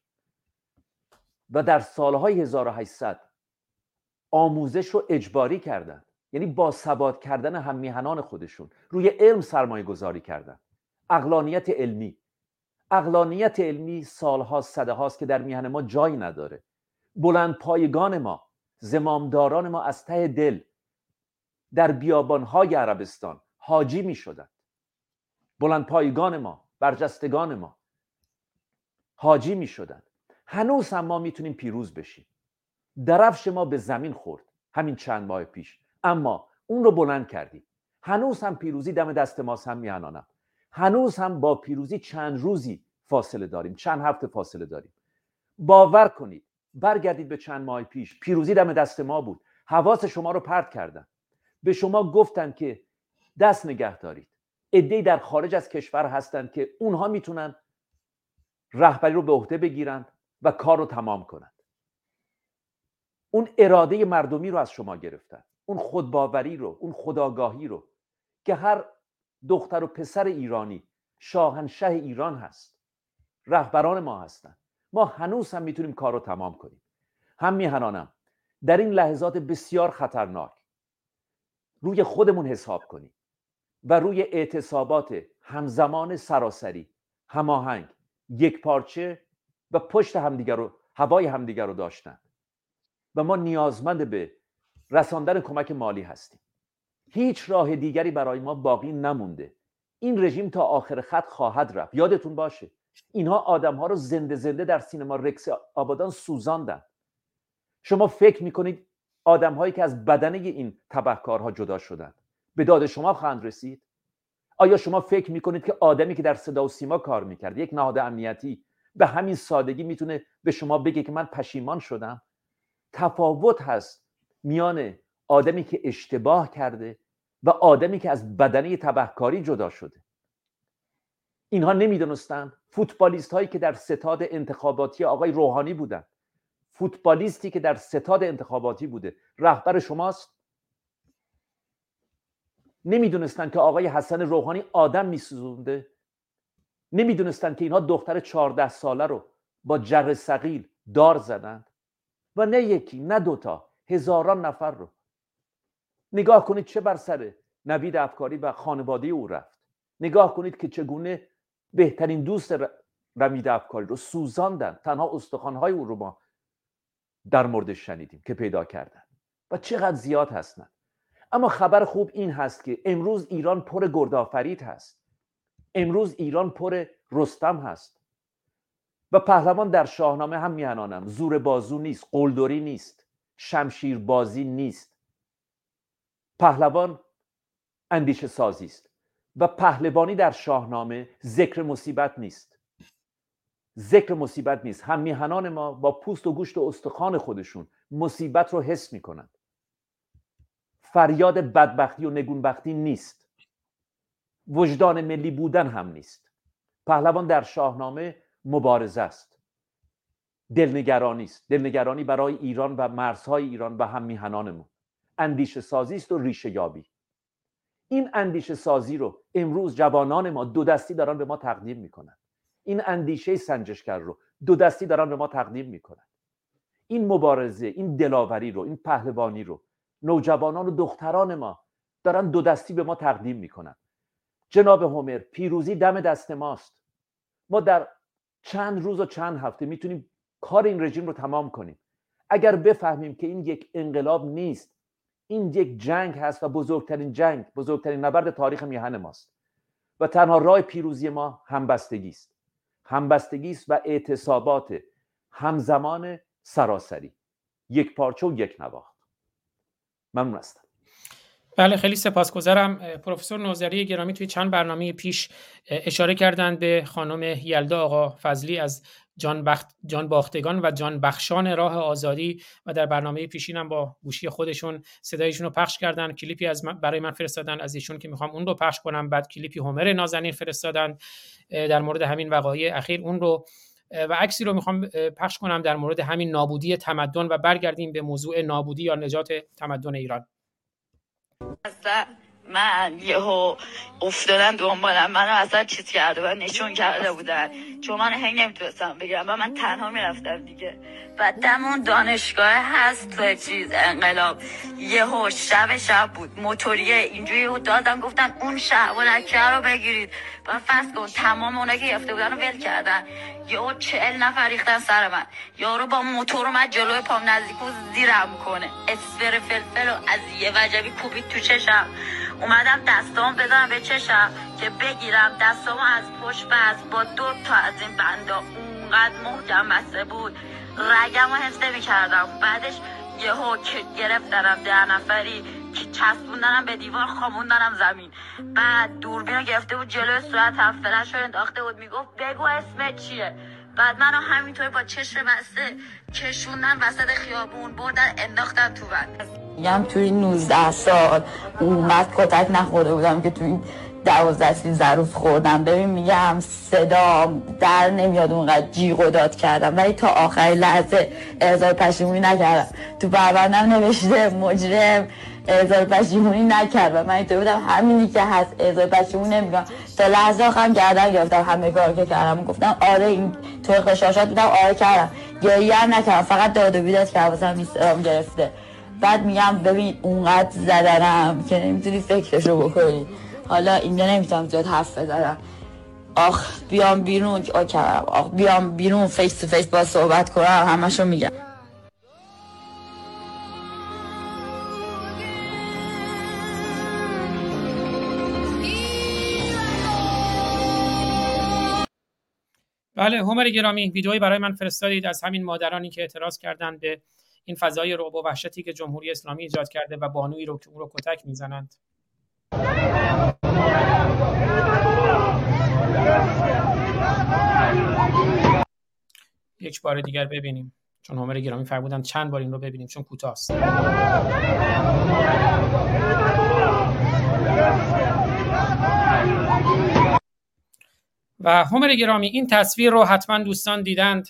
و در سالهای 1800 آموزش رو اجباری کردن یعنی با ثبات کردن هم میهنان خودشون روی علم سرمایه گذاری کردن. اقلانیت علمی. اقلانیت علمی سالها صده هاست که در میهن ما جایی نداره. بلند پایگان ما زمامداران ما از ته دل در بیابانهای عربستان حاجی می شدند بلند پایگان ما برجستگان ما حاجی می شدند هنوز هم ما می‌تونیم پیروز بشیم. درفش ما به زمین خورد همین چند ماه پیش. اما اون رو بلند کردیم هنوز هم پیروزی دم دست ماست هم میانانم هنوز هم با پیروزی چند روزی فاصله داریم چند هفته فاصله داریم. باور کنید برگردید به چند ماه پیش. پیروزی دم دست ما بود. حواس شما رو پرت کردن به شما گفتن که دست نگه دارید. ادهی در خارج از کشور هستند که اونها می‌تونن رهبری رو به عهده بگیرند و کار رو تمام کنند. اون اراده مردمی رو از شما گرفتن. اون خودباوری رو اون خداگاهی رو که هر دختر و پسر ایرانی شاهنشه ایران هست. رهبران ما هستند ما هنوز هم می‌تونیم کار رو تمام کنیم. هم میهنانم در این لحظات بسیار خطرناک. روی خودمون حساب کنیم و روی اعتصابات همزمان سراسری هماهنگ یک پارچه و پشت همدیگر رو هوای همدیگر رو داشتن. و ما نیازمند به رساندن کمک مالی هستیم. هیچ راه دیگری برای ما باقی نمونده. این رژیم تا آخر خط خواهد رفت. یادتون باشه اینها آدم ها رو زنده زنده در سینما رکس آبادان سوزاندن. شما فکر می‌کنید آدم هایی که از بدنه این تبهکارها جدا شدند به داد شما خواهند رسید؟ آیا شما فکر می‌کنید که آدمی که در صدا و سیما کار می‌کرد یک نهاد امنیتی به همین سادگی می‌تونه به شما بگه که من پشیمان شدم؟ تفاوت هست میان آدمی که اشتباه کرده و آدمی که از بدنه تبهکاری جدا شده. اینها نمی‌دونستند فوتبالیست هایی که در ستاد انتخاباتی آقای روحانی بودند. فوتبالیستی که در ستاد انتخاباتی بوده. رهبر شماست. نمی‌دونستند که آقای حسن روحانی آدم میسوزونده. نمی‌دونستند که اینها دختر چهارده ساله رو با جر سقیل دار زدند. و نه یکی نه دوتا هزاران نفر رو نگاه کنید چه بر سر نوید افکاری و خانواده او رفت. نگاه کنید که چگونه بهترین دوست رمید افکاری رو سوزاندن. تنها استخوانهای او رو ما در موردش شنیدیم که پیدا کردن و چقدر زیاد هستن. اما خبر خوب این هست که امروز ایران پر گردآفرید هست. امروز ایران پر رستم هست. و پهلوان در شاهنامه هم میهنانم زور بازو نیست قلدری نیست. شمشیر بازی نیست. پهلوان اندیشه سازی است و پهلوانی در شاهنامه ذکر مصیبت نیست. ذکر مصیبت نیست. هم میهنان ما با پوست و گوشت و استخوان خودشون مصیبت رو حس می‌کنند فریاد بدبختی و نگونبختی نیست. وجدان ملی بودن هم نیست. پهلوان در شاهنامه مبارزه است. دلنگرانی است. دلنگرانی برای ایران و مرزهای ایران و هم میهنانمون اندیشه سازی است و ریشه یابی. این اندیشه سازی رو امروز جوانان ما دو دستی دارن به ما تقدیم می‌کنن. این اندیشه سنجشگر رو دو دستی دارن به ما تقدیم می‌کنن. این مبارزه این دلاوری رو این پهلوانی رو نوجوانان و دختران ما دارن دو دستی به ما تقدیم می‌کنن. جناب هومر پیروزی دم دست ماست. ما در چند روز و چند هفته می‌تونیم کار این رژیم رو تمام کنیم. اگر بفهمیم که این یک انقلاب نیست این یک جنگ هست و بزرگترین جنگ بزرگترین نبرد تاریخ میهن ماست. و تنها راه پیروزی ما همبستگی است. همبستگی است و اعتصابات همزمان سراسری. یک پارچه و یک نواخت. ممنون هستم. بله خیلی سپاسگزارم. پروفسور نوزری گرامی توی چند برنامه پیش اشاره کردند به خانم یلدا آقا فضلی از جان, بخت، جان باختگان و جان بخشان راه آزادی و در برنامه پیشین هم با گوشی خودشون صدایشون رو پخش کردن. کلیپی از برای من فرستادن از ایشون که می‌خوام اون رو پخش کنم. بعد کلیپی هومر نازنین فرستادن در مورد همین وقایع اخیر اون رو. و عکسی رو می‌خوام پخش کنم در مورد همین نابودی تمدن و برگردیم به موضوع نابودی یا نجات تمدن ایران. من یهو افتادن دنبالم. منو اصلا چیز کرده و نشون کرده بودن. چون من هنگ نمی‌تونستم بگیرم و من تنها می‌رفتم دیگه. و دمون دانشگاه هست تو چیز انقلاب. یهو شب شب بود. موتوریه اینجوری دادم گفتن اون شب رو بگیرید. و فصل کن تمام اونایی که یفته بودن رو ول کردن. یهو چهل نفر ریختن سر من. یارو با موتور من جلوی پام نزدیک و زیرم کنه. اسفر فلفل و از یه وجبی کوبید تو چشم. اومدم دستام بذارم به چشم که بگیرم. دستام از پشت بست با دو تا از این بندا اونقدر محکم بسته بود. رگم رو حفظه می‌کردم بعدش یهو که گرفتنم ده نفری که چسبوندنم به دیوار خاموندنم زمین. بعد دوربین رو گرفته بود جلوی صورت هم فلش رو انداخته بود. می‌گفت بگو اسمت چیه؟ بعد منو همینطور با چشم بسته کشوندن وسط خیابون بردن انداختن تو بند میگم توی 19 سال اونقدر کتک نخورده بودم که توی دوازده سی ظروف خوردم. ببین میگم صدا در نمیاد اونقدر جیغ و داد کردم. ولی تا آخری لحظه اعزار پشیمونی نکردم. تو پروندم نوشته مجرم اعزار پشیمونی نکرد و من اینطور بودم. همینی که هست اعزار پشیمونی نمیگم تا لحظه آخرم گردن گرفتم همه کار که کردم. گفتم آره این توی قشاشات بودم. آره کردم. گریه هم نکردم. فقط داد و بیداد کردم گرفته. بعد میگم ببین اونقدر زدنم که نمی‌تونی فکرشو بکنی. حالا اینجا نمی‌تونم زیاد حرف بزنم. آخ بیام بیرون. آخ بیام بیرون. face to face با صحبت کنم. همشو میگم. بله همراه گرامی ویدئویی برای من فرستادید از همین مادرانی که اعتراض کردند به این فضای رعب و وحشتی که جمهوری اسلامی ایجاد کرده و بانویی رو که اون رو کتک می‌زنند. یک بار دیگر ببینیم. چون همر گرامی فرمودن چند بار این رو ببینیم چون کوتاه است و همر گرامی این تصویر رو حتما دوستان دیدند.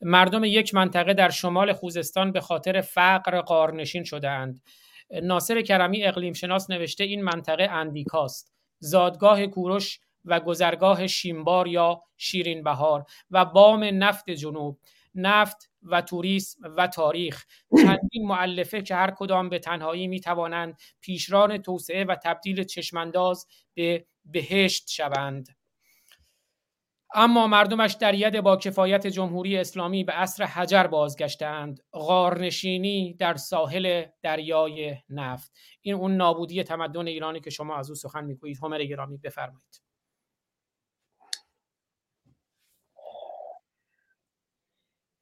مردم یک منطقه در شمال خوزستان به خاطر فقر قارنشین شده اند ناصر کرمی اقلیم شناس نوشته این منطقه اندیکاست. زادگاه کوروش و گذرگاه شیمبار یا شیرین بهار و بام نفت جنوب نفت و توریسم و تاریخ. چندین معلفه که هر کدام به تنهایی می توانند پیشران توسعه و تبدیل چشمانداز به بهشت شوند. اما مردمش در ید با کفایت جمهوری اسلامی به عصر حجر بازگشتند غارنشینی در ساحل دریای نفت. این اون نابودی تمدن ایرانی که شما از او سخن می‌گویید. همر گرامی بفرمایید.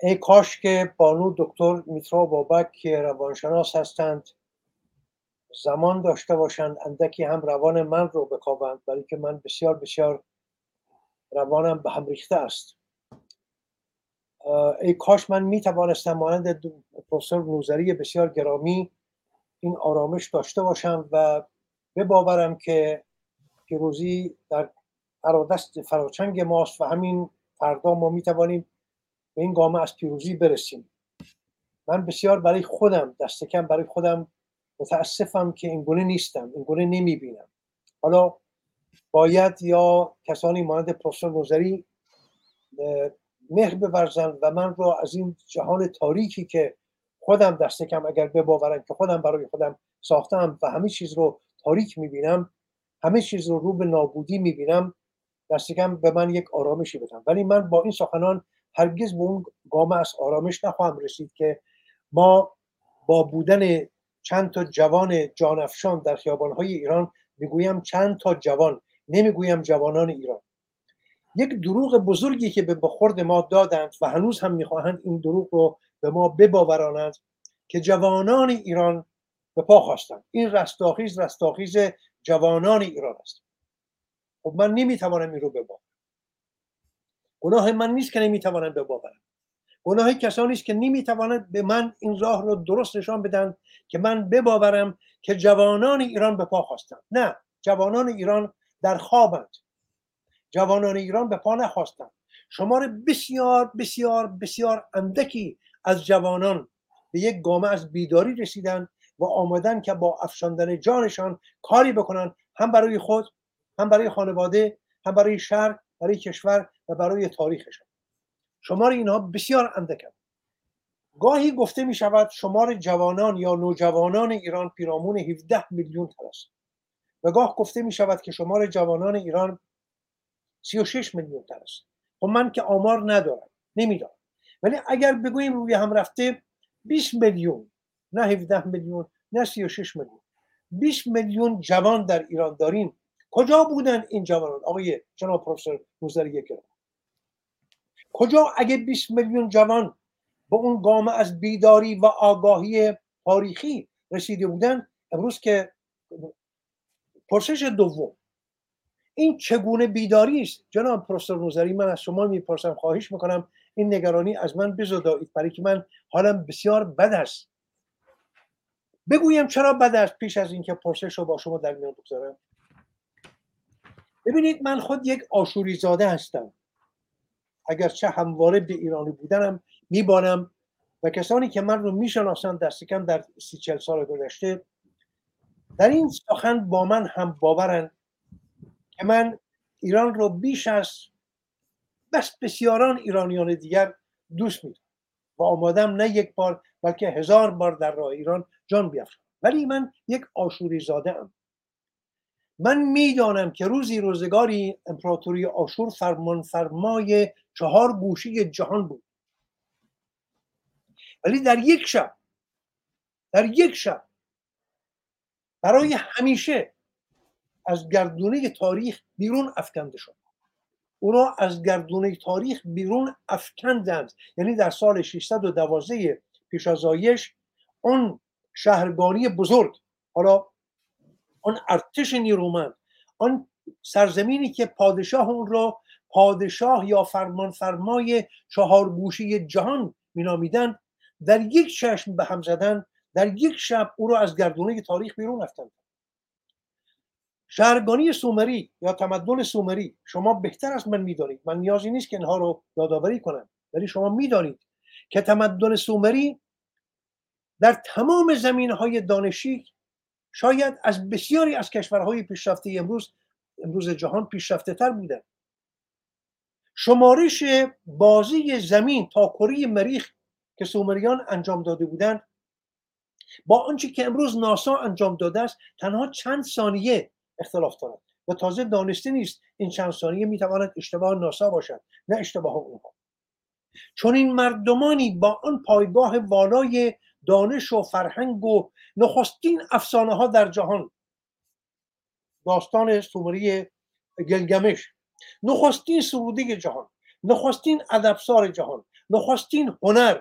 ای کاش که بانو دکتر میترا بابک روانشناس هستند زمان داشته باشند اندکی هم روان من رو بکاوند برای که من بسیار بسیار روانم به هم ریخته است. ای کاش من می توانستم مانند پروفسور نوزری بسیار گرامی این آرامش داشته باشم و بباورم که پیروزی در فرادست فراچنگ ماست و همین فردا ما می توانیم به این گامه از پیروزی برسیم. من بسیار برای خودم دست کم برای خودم متاسفم که این گونه نیستم این گونه نمی بینم حالا باید یا کسانی مانند پروفسور نوزری مهر و من را از این جهان تاریکی که خودم دست کم اگر بباورم که خودم برای خودم ساختم و همه چیز رو تاریک می‌بینم همه چیز رو رو به نابودی می‌بینم دست کم به من یک آرامشی بدم ولی من با این سخنان هرگز به اون گام از آرامش نخواهم رسید که ما با بودن چند تا جوان جانفشان در خیابانهای ایران می‌گویم چند تا جوان نمی‌گویم جوانان ایران. یک دروغ بزرگی که به خورد ما دادند و هنوز هم می‌خواهند این دروغ رو به ما بباورانند که جوانان ایران به پا خواستند. این رستاخیز رستاخیز جوانان ایران است. خب من نمی‌توانم این رو بباورم. گناه من نیست که نمی‌توانم بباورم. گناه کسانی است که نمی‌توانند به من این راه رو درست نشان بدن که من بباورم که جوانان ایران به پا خواستند. نه جوانان ایران در خوابند. جوانان ایران به پا نخواستند. شمار بسیار بسیار بسیار اندکی از جوانان به یک گامه از بیداری رسیدن و آمدن که با افشاندن جانشان کاری بکنن هم برای خود هم برای خانواده هم برای شهر برای کشور و برای تاریخشان. شمار اینها بسیار اندک گاهی گفته می شود شمار جوانان یا نوجوانان ایران پیرامون 17 میلیون تر است. و گاه گفته می شود که شمار جوانان ایران 36 میلیون تر است. خب من که آمار ندارم نمی‌دانم. ولی اگر بگوییم روی هم رفته 20 میلیون نه 17 میلیون نه 36 میلیون. 20 میلیون جوان در ایران داریم. کجا بودن این جوانان؟ آقای جناب پروفسور گرام کجا اگه 20 میلیون جوان به اون گام از بیداری و آگاهی تاریخی رسیده بودن امروز که پرسش دوم. این چگونه بیداری است؟ جناب پروفسور نوزری من از شما می‌پرسم خواهش می‌کنم این نگرانی از من بزدایید برای که من حالم بسیار بد است. بگویم چرا بد است پیش از اینکه پرسش رو با شما در میان بگذارم؟ ببینید من خود یک آشوری زاده هستم. اگرچه همواره به ایرانی بودنم میبانم. و کسانی که من رو می‌شناسند دست کم در سی چل سال گذشته در این سخن با من هم باورند که من ایران رو بیش از بس بسیاران ایرانیان دیگر دوست میدارم. و آمادم نه یک بار بلکه هزار بار در راه ایران جان بیافرم ولی من یک آشوری زاده ام من می‌دانم که روزی روزگاری امپراتوری آشور فرمان فرمای چهار گوشه جهان بود. ولی در یک شب در یک شب برای همیشه از گردونه تاریخ بیرون افکنده شد. او از گردونه تاریخ بیرون افکندند. یعنی در سال 612 پیش از آیش اون شهرگانی بزرگ حالا آن ارتش نیرومند آن سرزمینی که پادشاه اون را پادشاه یا فرمان فرمای چهار گوشه جهان مینامیدن در یک چشم به هم زدن در یک شب او را از گردونه تاریخ بیرون رفتند شهرگانی سومری یا تمدن سومری شما بهتر از من می‌دانید. من نیازی نیست که اینها رو یادآوری کنم. ولی شما می‌دانید که تمدن سومری در تمام زمین های دانشی شاید از بسیاری از کشورهای پیشرفته امروز امروز جهان پیشرفته تر بودن شمارش بازی زمین تا کره مریخ که سومریان انجام داده بودند با آنچه که امروز ناسا انجام داده است تنها چند ثانیه اختلاف دارد و تازه دانسته نیست این چند ثانیه می‌تواند اشتباه ناسا باشد نه اشتباه اونها. چون این مردمانی با آن پایگاه والای دانش و فرهنگ و نخستین افسانه ها در جهان داستان سومری گلگمش نخستین سروده جهان نخستین ادبسار جهان نخستین هنر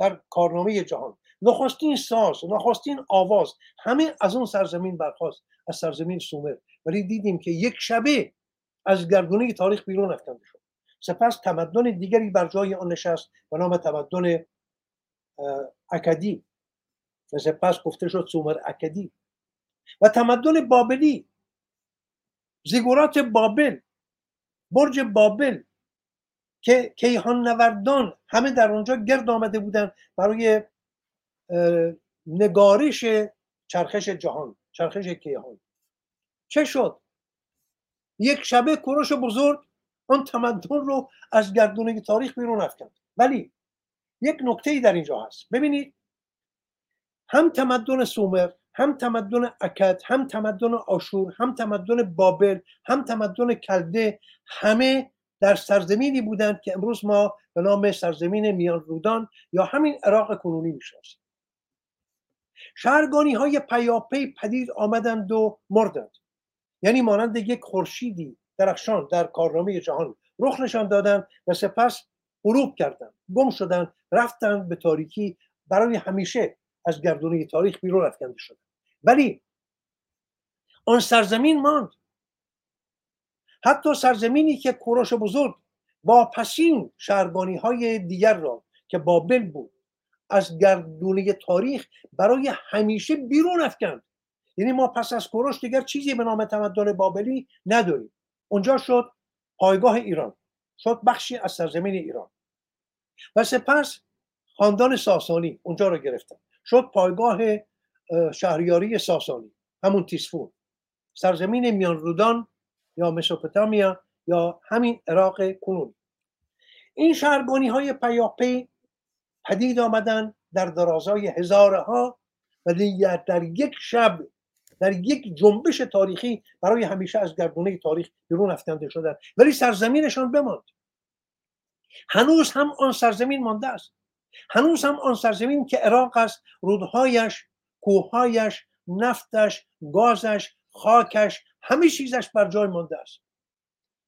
در کارنامه جهان. نخستین ساز نخستین آواز همه از اون سرزمین برخواست از سرزمین سومر. ولی دیدیم که یک شبه از گردونه تاریخ بیرون افکنده شد. سپس تمدن دیگری بر جای آن نشست به نام تمدن اکدی. و سپس گفته شد سومر اکدی. و تمدن بابلی زیگورات بابل برج بابل که کیهان نوردان همه در اونجا گرد آمده بودن برای نگارش چرخش جهان چرخش کیهان. چه شد؟ یک شبه کوروش بزرگ آن تمدن رو از گردونه تاریخ بیرون افکند. ولی یک نکته در اینجا هست. ببینید هم تمدن سومر هم تمدن اکد هم تمدن آشور هم تمدن بابل هم تمدن کلده همه در سرزمینی بودند که امروز ما به نام سرزمین میان رودان یا همین عراق کنونی می‌شناسیم. شهرگانی های پیاپی پدید آمدند و مردند. یعنی مانند یک خورشیدی درخشان در کارنامه جهان رخ نشان دادن و سپس غروب کردن گم شدن رفتن به تاریکی. برای همیشه از گردونه تاریخ بیرون افکنده شدن ولی آن سرزمین ماند حتی سرزمینی که کوروش بزرگ با پسین شهرگانی های دیگر را که بابل بود از گردونه تاریخ برای همیشه بیرون افکند. یعنی ما پس از کوروش دیگر چیزی به نام تمدن بابلی نداریم. اونجا شد پایگاه ایران شد بخشی از سرزمین ایران. و سپس خاندان ساسانی اونجا رو گرفتن. شد پایگاه شهریاری ساسانی همون تیسفون. سرزمین میان رودان یا مسوپتامیا یا همین عراق کنونی. این شهرگانی های پیاپی پدید آمدن در درازای هزارها و در یک شب در یک جنبش تاریخی برای همیشه از گردونه تاریخ بیرون افکنده شدن. ولی سرزمینشان بماند. هنوز هم آن سرزمین مانده است. هنوز هم آن سرزمین که عراق است رودهایش کوههایش نفتش گازش خاکش همه چیزش بر جای مانده است.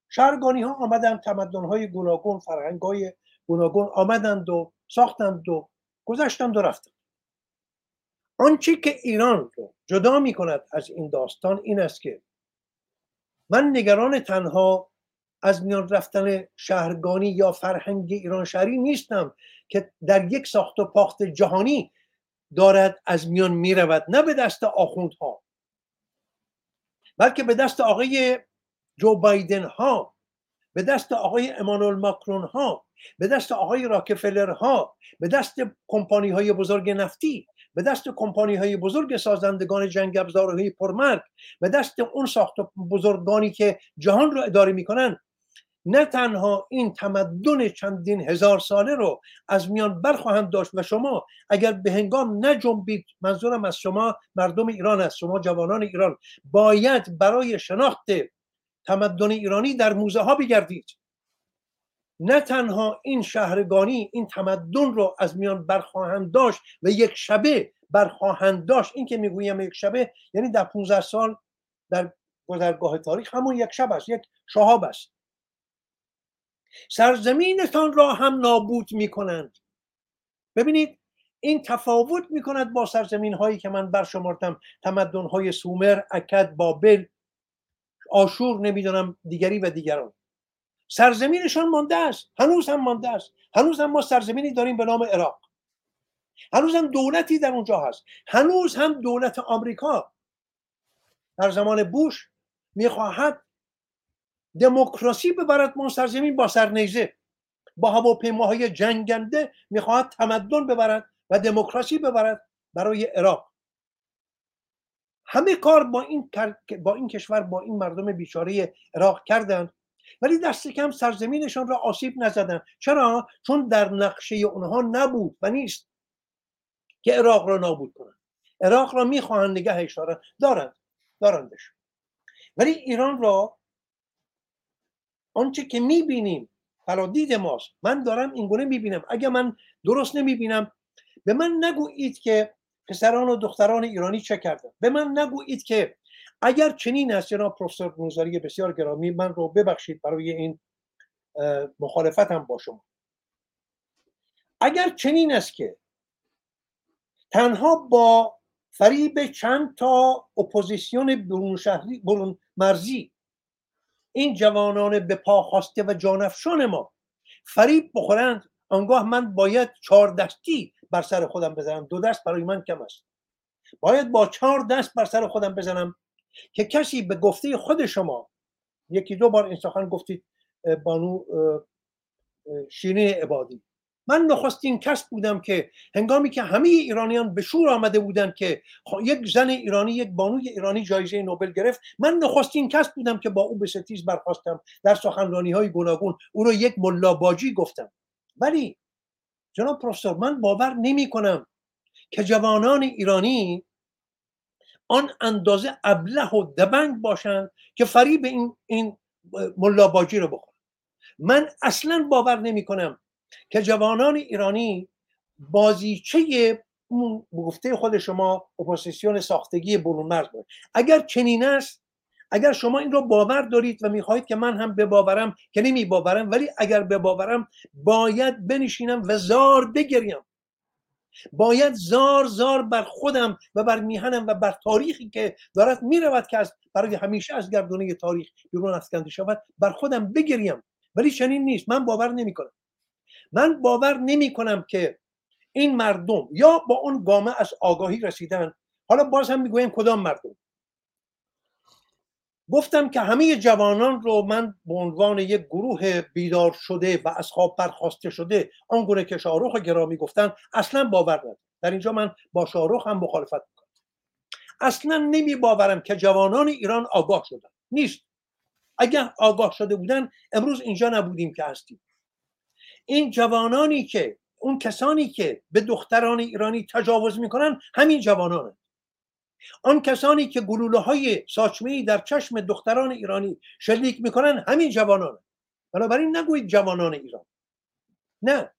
شهرگانی ها آمدن تمدن های گوناگون فرهنگ های گوناگون آمدند و ساختند و گذشتند و رفتند. آنچه که ایران رو جدا می کند از این داستان این است که من نگران تنها از میان رفتن شهرگانی یا فرهنگ ایران شهری نیستم که در یک ساخت و پاخت جهانی دارد از میان می رود نه به دست آخوندها. بلکه به دست آقای جو بایدن ها به دست آقای امانوئل ماکرون ها به دست آقای راکفلر ها به دست کمپانی های بزرگ نفتی به دست کمپانی های بزرگ سازندگان جنگ ابزارهای پرمرگ به دست اون ساخت بزرگانی که جهان رو اداره می‌کنن نه تنها این تمدن چندین هزار ساله رو از میان برخواهند داشت و شما اگر به هنگام نجنبید منظورم از شما مردم ایران است شما جوانان ایران باید برای شناخت تمدن ایرانی در موزه ها بگردید. نه تنها این شهرگانی این تمدن رو از میان برخواهند داشت و یک شبه برخواهند داشت. این که می‌گویم یک شبه یعنی در 15 سال در گذرگاه تاریخ همون یک شب است یک شهاب است. سرزمینتان را هم نابود می‌کنند. ببینید این تفاوت می‌کند با سرزمین هایی که من برشمردم تمدن های سومر اکد بابل آشور نمی‌دونم دیگری و دیگران. سرزمینشان مانده است. هنوز هم مانده است. هنوز هم ما سرزمینی داریم به نام عراق. هنوز هم دولتی در اونجا هست. هنوز هم دولت آمریکا در زمان بوش می‌خواهد دموکراسی ببرد ما سرزمین با سرنیزه با هواپیماهای جنگنده می‌خواهد تمدن ببرد و دموکراسی ببرد برای عراق. همه کار با این, با این کشور با این مردم بیچاره عراق کردند ولی دست کم سرزمینشان را آسیب نزدن چرا؟ چون در نقشه اونها نبود و نیست که عراق را نابود کنند. عراق را می‌خواهند نگهش دارند دارند. دارندش. ولی ایران را آنچه که می‌بینیم فرادید ماست. من دارم اینگونه می‌بینم. اگر من درست نمی‌بینم به من نگویید که پسران و دختران ایرانی چه کردن. به من نگویید که اگر چنین است جناب پروفسور نوزاری بسیار گرامی من رو ببخشید برای این مخالفتم با شما. اگر چنین است که تنها با فریب چند تا اپوزیسیون برون شهری برون مرزی این جوانان به پا خواسته و جانفشان ما. فریب بخورند آنگاه من باید چهار دستی بر سر خودم بزنم. دو دست برای من کم است. باید با چهار دست بر سر خودم بزنم که کسی به گفته خود شما یکی دو بار این سخن گفتید بانو شیرین عبادی. من نخستین کس بودم که هنگامی که همه ایرانیان به شور آمده بودند که یک زن ایرانی یک بانوی ایرانی جایزه نوبل گرفت من نخستین کس بودم که با او به ستیز برخواستم در سخنرانی های گوناگون. او رو یک ملاباجی گفتم. ولی جناب پروفسور من باور نمی کنم که جوانان ایرانی آن اندازه ابله و دبنگ باشند که فریب این این ملاباجی رو بخورن. من اصلا باور نمی کنم که جوانان ایرانی بازیچه اون گفته خود شما اپوزیسیون ساختگی برون مرز بود. اگر چنین است اگر شما این رو باور دارید و می‌خواهید که من هم بباورم که نمی باورم ولی اگر بباورم باید بنشینم و زار بگریم. باید زار زار بر خودم و بر میهنم و بر تاریخی که دارد می‌رود که از برای همیشه از گردونه تاریخ بیرون افکنده شود بر خودم بگریم. ولی چنین نیست. من باور نمی کنم من باور نمی کنم که این مردم یا با اون گامه از آگاهی رسیدن. حالا باز هم می‌گویم کدام مردم؟ گفتم که همه جوانان رو من به عنوان یک گروه بیدار شده و از خواب برخواسته شده آنگونه که شاروخ گرامی گفتن اصلا باور ندارم. در اینجا من با شاروخ هم مخالفت می‌کنم. اصلا نمی باورم که جوانان ایران آگاه شدن. نیست. اگر آگاه شده بودن امروز اینجا نبودیم که هستیم. این جوانانی که اون کسانی که به دختران ایرانی تجاوز می‌کنن همین جوانانه. آن کسانی که گلوله های ساچمه در چشم دختران ایرانی شلیک می‌کنن همین جوانان بنابراین نگویید جوانان ایران. نه.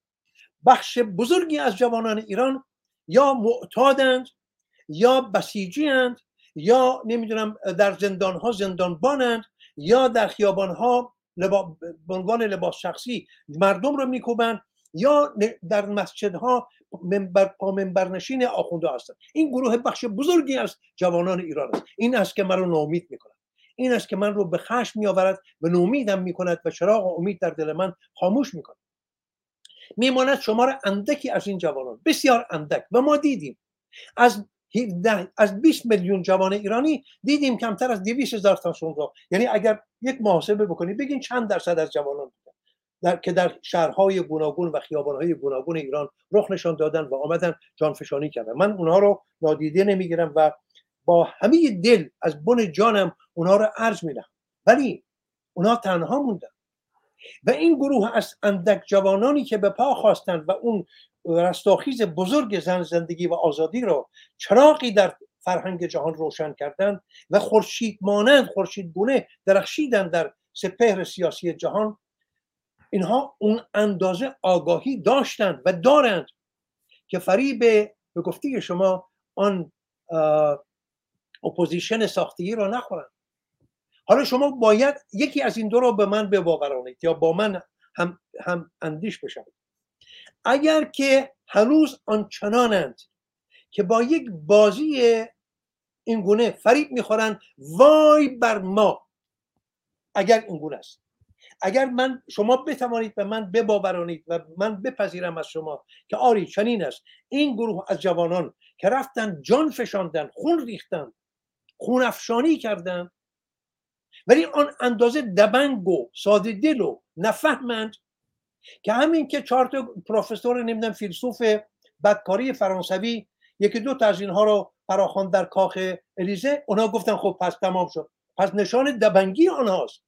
بخش بزرگی از جوانان ایران یا معتادند یا بسیجی یا نمی‌دونم در زندان ها زندانبانند یا در خیابان ها به عنوان لباس شخصی مردم رو میکوبند یا در مسجدها منبر پا منبرنشین آخونده هستند این گروه بخش بزرگی از جوانان ایران است. این است که من رو ناامید می‌کند. این است که من رو به خشم میآورد و نومیدم می‌کند و چراغ امید در دل من خاموش می‌کند. میماند شمار اندکی از این جوانان. بسیار اندک و ما دیدیم. از از 20 میلیون جوان ایرانی دیدیم کمتر از 200 هزار تاشون رو. یعنی اگر یک محاسبه بکنید بگین چند درصد از جوانان در که در شهرهای گوناگون و خیابانهای گوناگون ایران رخ نشان دادن و آمدن جانفشانی کردن. من اونها رو نادیده نمی‌گیرم و با همه دل از بن جانم اونها رو عرض میدم ولی اونها تنها موندن. و این گروه از اندک جوانانی که به پا خواستند و اون رستاخیز بزرگ زن زندگی و آزادی رو چراقی در فرهنگ جهان روشن کردن و خورشید مانند خورشید گونه درخشیدن در سپهر سیاسی جهان. اینها اون اندازه آگاهی داشتند و دارند که فریب به گفته شما آن opposition ساختگی را نخورند. حالا شما باید یکی از این دو را به من بباورانید یا با من هم, هم اندیش بشوید. اگر که هنوز آنچنانند که با یک بازی این گونه فریب می‌خورند وای بر ما! اگر این گونه است. اگر من شما بتوانید به من بباورانید و من بپذیرم از شما که آری چنین است. این گروه از جوانان که رفتن جان فشاندن خون ریختن خون افشانی کردن ولی آن اندازه دبنگ و ساده دل و نفهمند که همین که چهار تا پروفسور نمی‌دونم فیلسوف بدکاری فرانسوی یکی دو تا از اینها رو فراخوان در کاخ الیزه اونا گفتن خب پس تمام شد. پس نشان دبنگی آنهاست.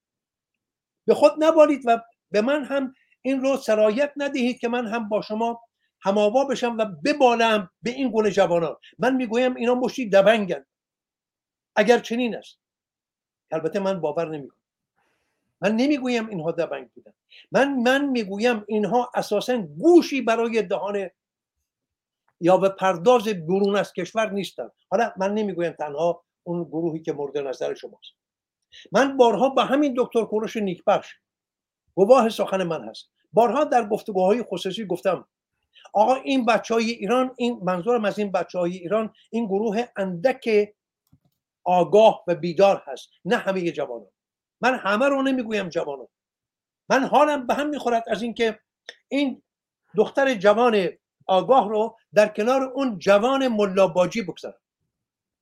به خود نبالید و به من هم این رو سرایت ندهید که من هم با شما هماوا بشم و ببالم به این گونه جوانان. من می‌گویم اینا مشتی دبنگن. اگر چنین است. البته من باور نمی‌کنم. من نمی‌گویم اینها دبنگ بودن. من من می‌گویم اینها اساسا گوشی برای دهان یا به پرداز برون از کشور نیستن. حالا من نمی‌گویم تنها اون گروهی که مورد نظر شماست. من بارها به همین دکتر کوروش نیکبخش گواه سخن من هست. بارها در گفتگوهای خصوصی گفتم آقا این بچه های ایران این منظورم از این بچه های ایران این گروه اندک آگاه و بیدار هست نه همه جوانان. من همه رو نمی‌گویم جوانان من حالم به هم می‌خورد از اینکه این دختر جوان آگاه رو در کنار اون جوان ملاباجی بگذارم.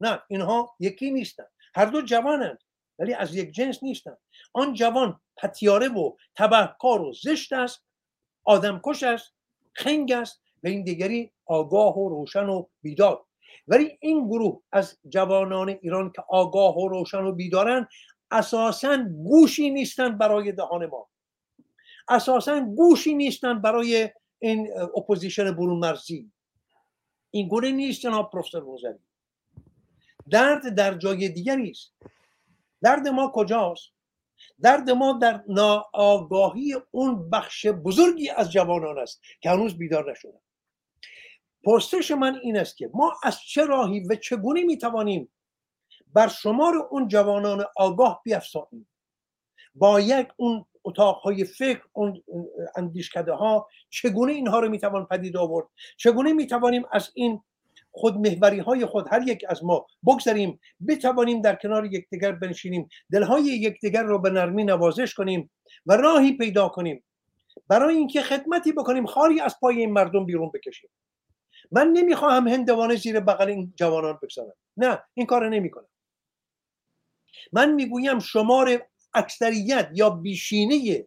نه اینها یکی نیستن. هر دو جوانند ولی از یک جنس نیستن. آن جوان پتیاره و تبهکار و زشت است آدمکش است خنگ است و این دیگری آگاه و روشن و بیدار. ولی این گروه از جوانان ایران که آگاه و روشن و بیدارن اساسا گوشی نیستند برای دهان ما. اساسا گوشی نیستند برای این opposition برون مرزی این گونه نیست جناب پروفسور روزری درد در جای دیگری است درد ما کجاست؟ درد ما در ناآگاهی اون بخش بزرگی از جوانان است که هنوز بیدار نشدن. پرسش من این است که ما از چه راهی و چگونه می‌توانیم بر شمار اون جوانان آگاه بیافزاییم باید اون اتاقهای فکر اون اندیشکده ها چگونه اینها رو می‌توان پدید آورد؟ چگونه می‌توانیم از این خودمهوری های خود هر یک از ما بگذاریم بتوانیم در کنار یکدیگر بنشینیم دلهای یکدیگر رو به نرمی نوازش کنیم و راهی پیدا کنیم؟ برای اینکه خدمتی بکنیم خاری از پای این مردم بیرون بکشیم. من نمی‌خواهم هندوانه زیر بغل این جوانان بگذارم. نه این کار نمی‌کنم. من می‌گویم شمار اکثریت یا بیشینه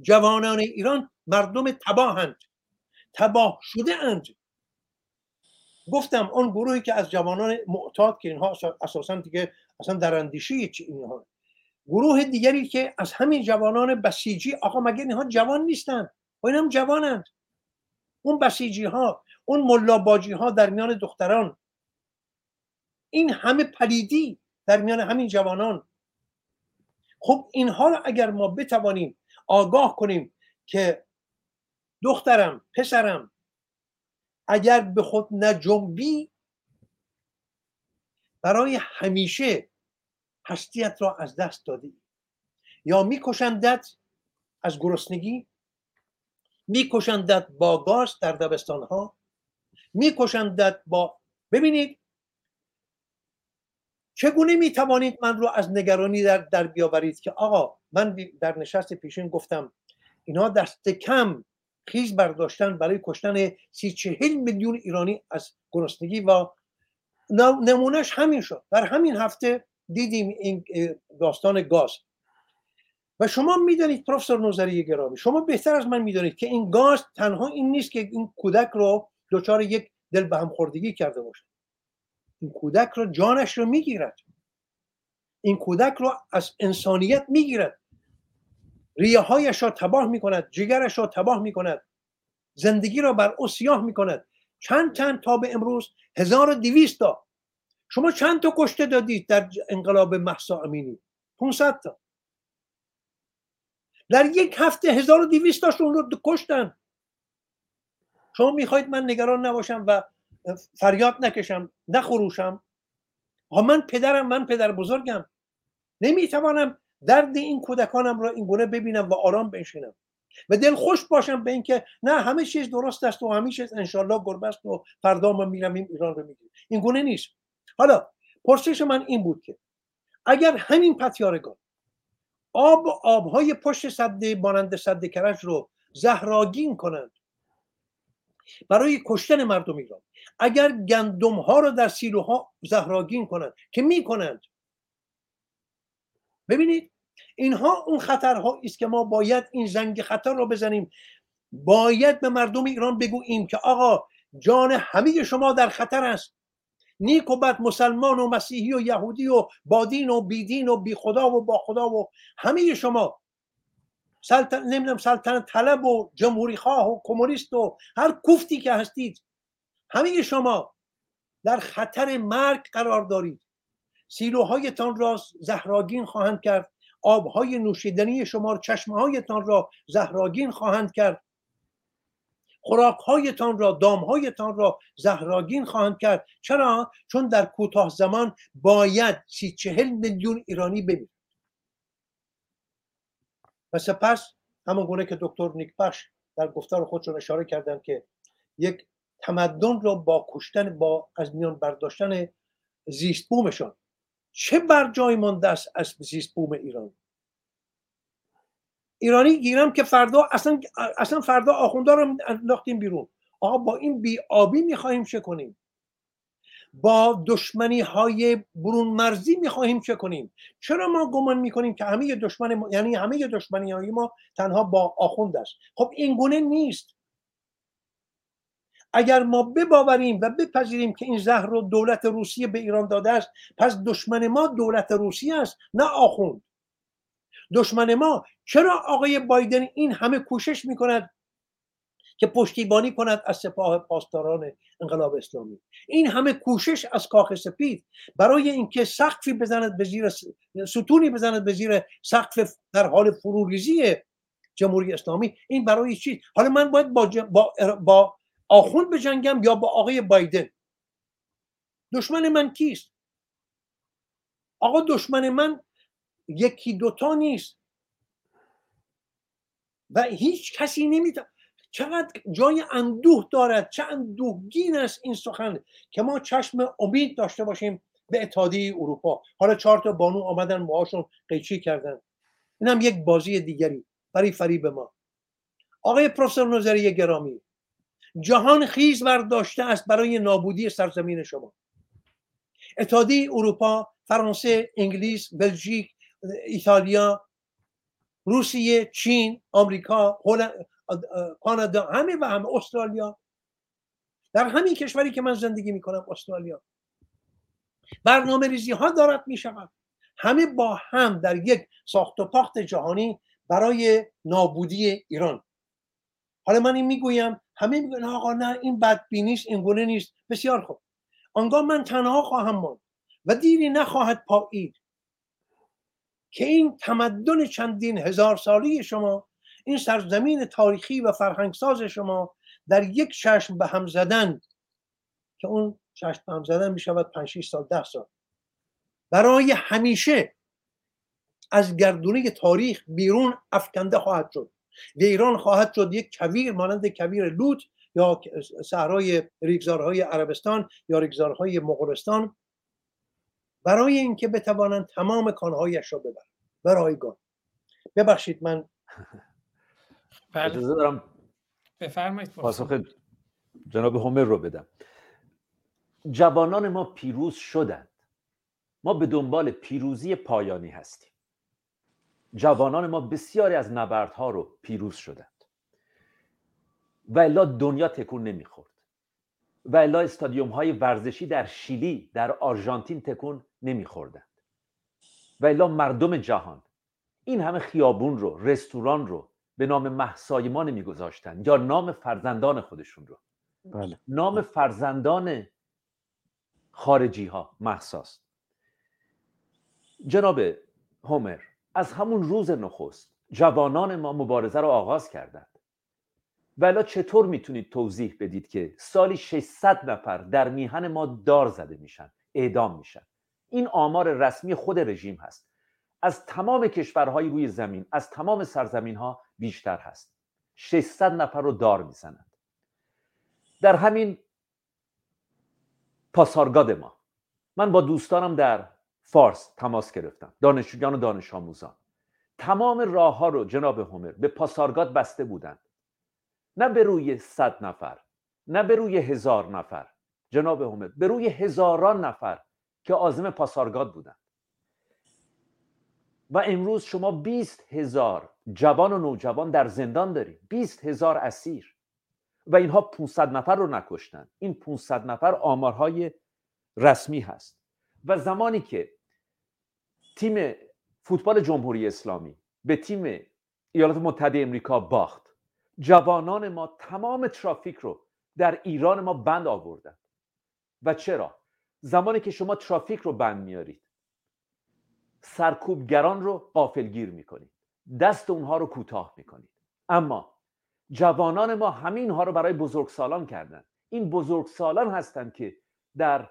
جوانان ایران مردم تباهند تباه شده اند گفتم اون گروهی که از جوانان معتاد که اینها اساسا دیگه اصلا در اندیشه چی اینها؟ گروه دیگری که از همین جوانان بسیجی آقا مگه اینها جوان نیستند و این هم جوانند. اون بسیجی ها اون ملاباجی ها در میان دختران. این همه پلیدی. در میان همین جوانان. خب اینها رو اگر ما بتوانیم آگاه کنیم که دخترم پسرم اگر به خود نجنبی برای همیشه هستیت را از دست دادی. یا میکشندت از گرسنگی میکشندت با گاز در دبستان ها میکشندت با ببینید چگونه می توانید من رو از نگرانی در, در بیاورید که آقا من در نشست پیشین گفتم اینا دست کم خیز برداشتن برای کشتن سی چهل میلیون ایرانی از گرسنگی و نمونهش همین شد. در همین هفته دیدیم این داستان گاز. و شما می‌دانید پروفسور نوزری گرامی شما بهتر از من می‌دانید که این گاز تنها این نیست که این کودک رو دچار یک دل به هم خوردگی کرده باشه. این کودک رو جانش رو می‌گیرد. این کودک رو از انسانیت می‌گیرد. ریه هایش را تباه می‌کند جگرش را تباه می‌کند. زندگی را بر او سیاه می‌کند. چند تن تا به امروز هزار و دیویست تا. شما چند تا کشته دادید در انقلاب محسا امینی؟ 500 تا. در یک هفته هزار و دیویست تاشون رو کشتن. شما می‌خواید من نگران نباشم و فریاد نکشم نخروشم ها من پدرم من پدر بزرگم. نمی‌توانم درد این کودکانم را این گونه ببینم و آرام بنشینم. و دل خوش باشم به اینکه نه همه چیز درست است و همه چیز انشالله گربه است و فردا ما میرم این ایران رو می‌گیریم. این گونه نیست. حالا پرسش من این بود که اگر همین پتیارگان آب آبهای پشت صده مانند صده کرج رو زهراگین کنند برای کشتن مردم ایران. اگر گندم ها رو در سیلوها زهراگین کنند که می‌کنند؟ ببینید اینها اون خطرها است که ما باید این زنگ خطر رو بزنیم. باید به مردم ایران بگوییم که آقا جان همه شما در خطر است. نیک و بد مسلمان و مسیحی و یهودی و بادین و بیدین و بی خدا و با خدا و همه شما سلطن نمی‌دونم سلطنت طلب و جمهوری خواه و کمونیست و هر کوفتی که هستید. همه شما در خطر مرگ قرار دارید. سیلوهایتان را زهراگین خواهند کرد. آبهای نوشیدنی شما چشمهایتان را زهراگین خواهند کرد. خوراکهایتان را دامهایتان را زهراگین خواهند کرد. چرا؟ چون در کوتاه زمان باید سی چهل میلیون ایرانی بمیرد و سپس همون گونه که دکتر نیکبخش در گفتار خودشون اشاره کردن که یک تمدن را با کشتن با از میان برداشتن زیست بومشان چه بر جای مانده است از زیست بوم ایران؟ ایرانی گیرم که فردا اصلا اصلا فردا آخوندا رو انداختیم بیرون. آقا با این بی آبی می‌خواهیم چه کنیم؟ با دشمنی های برون مرزی می‌خواهیم چه کنیم؟ چرا ما گمان می‌کنیم که همه دشمن ما... یعنی همه دشمنی های ما تنها با آخوند است؟ خب این گونه نیست. اگر ما بباوریم و بپذیریم که این زهر رو دولت روسیه به ایران داده است پس دشمن ما دولت روسیه است نه آخوند. دشمن ما چرا آقای بایدن این همه کوشش می‌کند؟ که پشتیبانی کند از سپاه پاسداران انقلاب اسلامی. این همه کوشش از کاخ سپید برای اینکه سقفی بزند به زیر ستونی بزند به زیر سقف در حال فروریزی جمهوری اسلامی. این برای چی؟ حالا من باید با, با, با آخوند بجنگم یا با آقای بایدن؟ دشمن من کیست؟ آقا دشمن من یکی دوتا نیست. و هیچ کسی نمی‌تونه چقدر جای اندوه دارد چه اندوهگین است این سخن که ما چشم امید داشته باشیم به اتحادیه اروپا. حالا چهار تا بانو آمدن موهاشون قیچی کردن. این هم یک بازی دیگری برای فریب ما. آقای پروفسور نظری گرامی جهان خیز برداشته است برای نابودی سرزمین شما. اتحادیه اروپا فرانسه انگلیس بلژیک ایتالیا روسیه چین آمریکا کانادا همه و همه استرالیا. در همین کشوری که من زندگی می‌کنم استرالیا. برنامه ریزی ها دارد می شود همه با هم در یک ساخت و پاخت جهانی برای نابودی ایران. حالا من این می‌گویم همه میگن آقا نه این بدبینی نیست این گونه نیست. بسیار خوب. آنگاه من تنها خواهم ماند و دیری نخواهد پایید که این تمدن چندین هزار سالی شما این سرزمین تاریخی و فرهنگساز شما در یک چشم به هم زدن که اون چشم به هم زدن می شود 5 سال ده سال. برای همیشه از گردونه تاریخ بیرون افکنده خواهد شد. و ایران خواهد شد یک کویر مانند کویر لوط یا صحرای ریگزارهای عربستان یا ریگزارهای مغولستان برای اینکه بتوانند تمام کانهایش را ببرند. به رایگان ببخشید من بله. اجازه دارم بفرمایید پاسخ. جناب همر رو بدم. جوانان ما پیروز شدند. ما به دنبال پیروزی پایانی هستیم. جوانان ما بسیاری از نبردها رو پیروز شدند. و الا دنیا تکون نمی‌خورد. و الا استادیوم های ورزشی در شیلی در آرژانتین تکون نمیخوردند. و الا مردم جهان. این همه خیابون رو رستوران رو به نام محسای ما نمیگذاشتن یا نام فرزندان خودشون رو. بله. نام فرزندان خارجی ها محساست جناب هومر از همون روز نخست جوانان ما مبارزه رو آغاز کردند. ولی چطور می‌تونید توضیح بدید که سالی 600 نفر در میهن ما دار زده میشن اعدام میشن؟ این آمار رسمی خود رژیم هست. از تمام کشورهای روی زمین از تمام سرزمین ها بیشتر هست. 600 نفر رو دار می‌زنند در همین پاسارگاد ما من با دوستانم در فارس تماس گرفتم. دانشجویان و دانش آموزان تمام راه ها رو جناب همر به پاسارگاد بسته بودند نه به روی صد نفر نه به روی هزار نفر. جناب همر به روی هزاران نفر که آزم پاسارگاد بودند و امروز شما 20 هزار جوان و نوجوان در زندان داریم. 20 هزار اسیر. و اینها 500 نفر رو نکشتن. این 500 نفر آمارهای رسمی هست. و زمانی که تیم فوتبال جمهوری اسلامی به تیم ایالات متحده امریکا باخت جوانان ما تمام ترافیک رو در ایران ما بند آوردن. و چرا؟ زمانی که شما ترافیک رو بند میارید سرکوبگران رو قافلگیر می‌کنید. دست اونها رو کوتاه می‌کنید. اما جوانان ما همین ها رو برای بزرگسالان کردن. این بزرگسالان هستند که در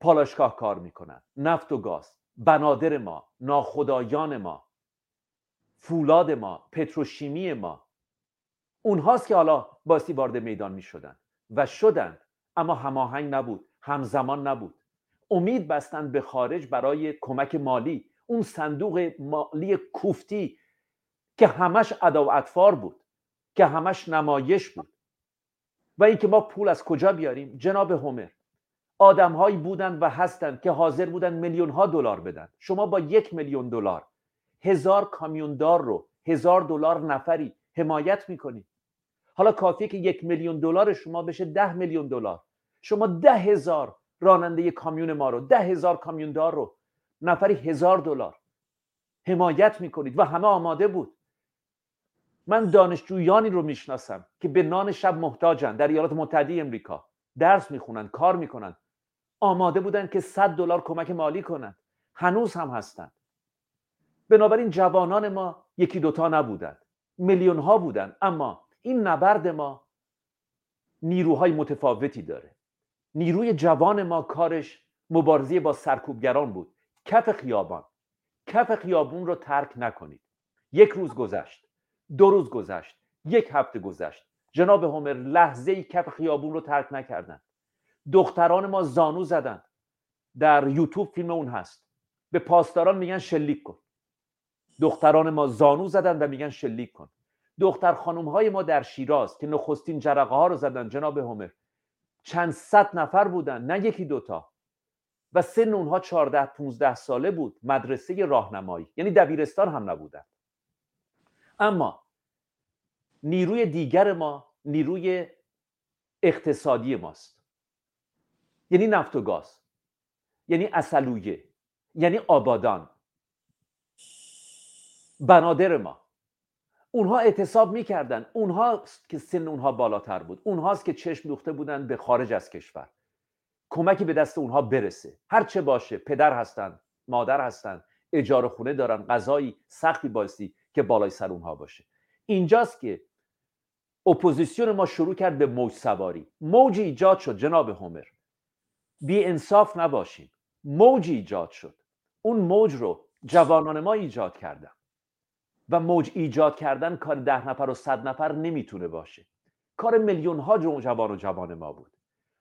پالاشگاه کار می‌کنن. نفت و گاز بنادر ما ناخدایان ما فولاد ما پتروشیمی ما. اونهاست که حالا باسی وارد میدان می‌شدن. و شدند اما هماهنگ نبود همزمان نبود. امید بستند به خارج برای کمک مالی. اون صندوق مالی کوفتی که همش ادا و اطفار بود که همش نمایش بود. و اینکه ما پول از کجا بیاریم؟ جناب هومر آدمهایی بودند و هستند که حاضر بودند میلیون ها دلار بدن. شما با یک میلیون دلار هزار کامیوندار رو هزار دلار نفری حمایت می‌کنید. حالا کافیه که یک میلیون دلار شما بشه ده میلیون دلار. شما ده هزار راننده کامیون ما رو ده هزار کامیوندار رو نفری هزار دلار حمایت می‌کنید. و همه آماده بود. من دانشجویانی رو می‌شناسم که به نان شب محتاجن در ایالات متحده امریکا درس می‌خونن کار می‌کنن. آماده بودن که 100 دلار کمک مالی کنند هنوز هم هستند بنابراین جوانان ما یکی دوتا نبودند میلیون ها بودند اما این نبرد ما نیروهای متفاوتی داره. نیروی جوان ما کارش مبارزه با سرکوبگران بود. کف خیابان. کف خیابون رو ترک نکنید. یک روز گذشت. دو روز گذشت یک هفته گذشت. جناب همر لحظه ای کف خیابون رو ترک نکردن دختران ما زانو زدن در یوتیوب فیلم اون هست. به پاسداران میگن شلیک کن. دختران ما زانو زدن و میگن شلیک کن. دختر خانم های ما در شیراز که نخستین جرقه ها رو زدن جناب همر چند صد نفر بودن نه یکی دوتا و سن اونها 14 15 ساله بود مدرسه راهنمایی. یعنی دبیرستان هم نبودن. اما نیروی دیگر ما نیروی اقتصادی ماست. یعنی نفت و گاز یعنی اصلویه یعنی آبادان. بنادر ما. اونها اعتصاب می‌کردن. اونها که سن اونها بالاتر بود. اونهاست که چشم دوخته بودن به خارج از کشور. کمکی به دست اونها برسه. هر چه باشه پدر هستن مادر هستن اجاره خونه دارن غذایی سختی بایستی که بالای سر اونها باشه. اینجاست که اپوزیسیون ما شروع کرد به موج سواری. موجی ایجاد شد جناب همر بی انصاف نباشیم موجی ایجاد شد. اون موج رو جوانان ما ایجاد کردن. و موج ایجاد کردن کار ده نفر و صد نفر نمی‌تونه باشه. کار میلیون ها جوان و جوان ما بود.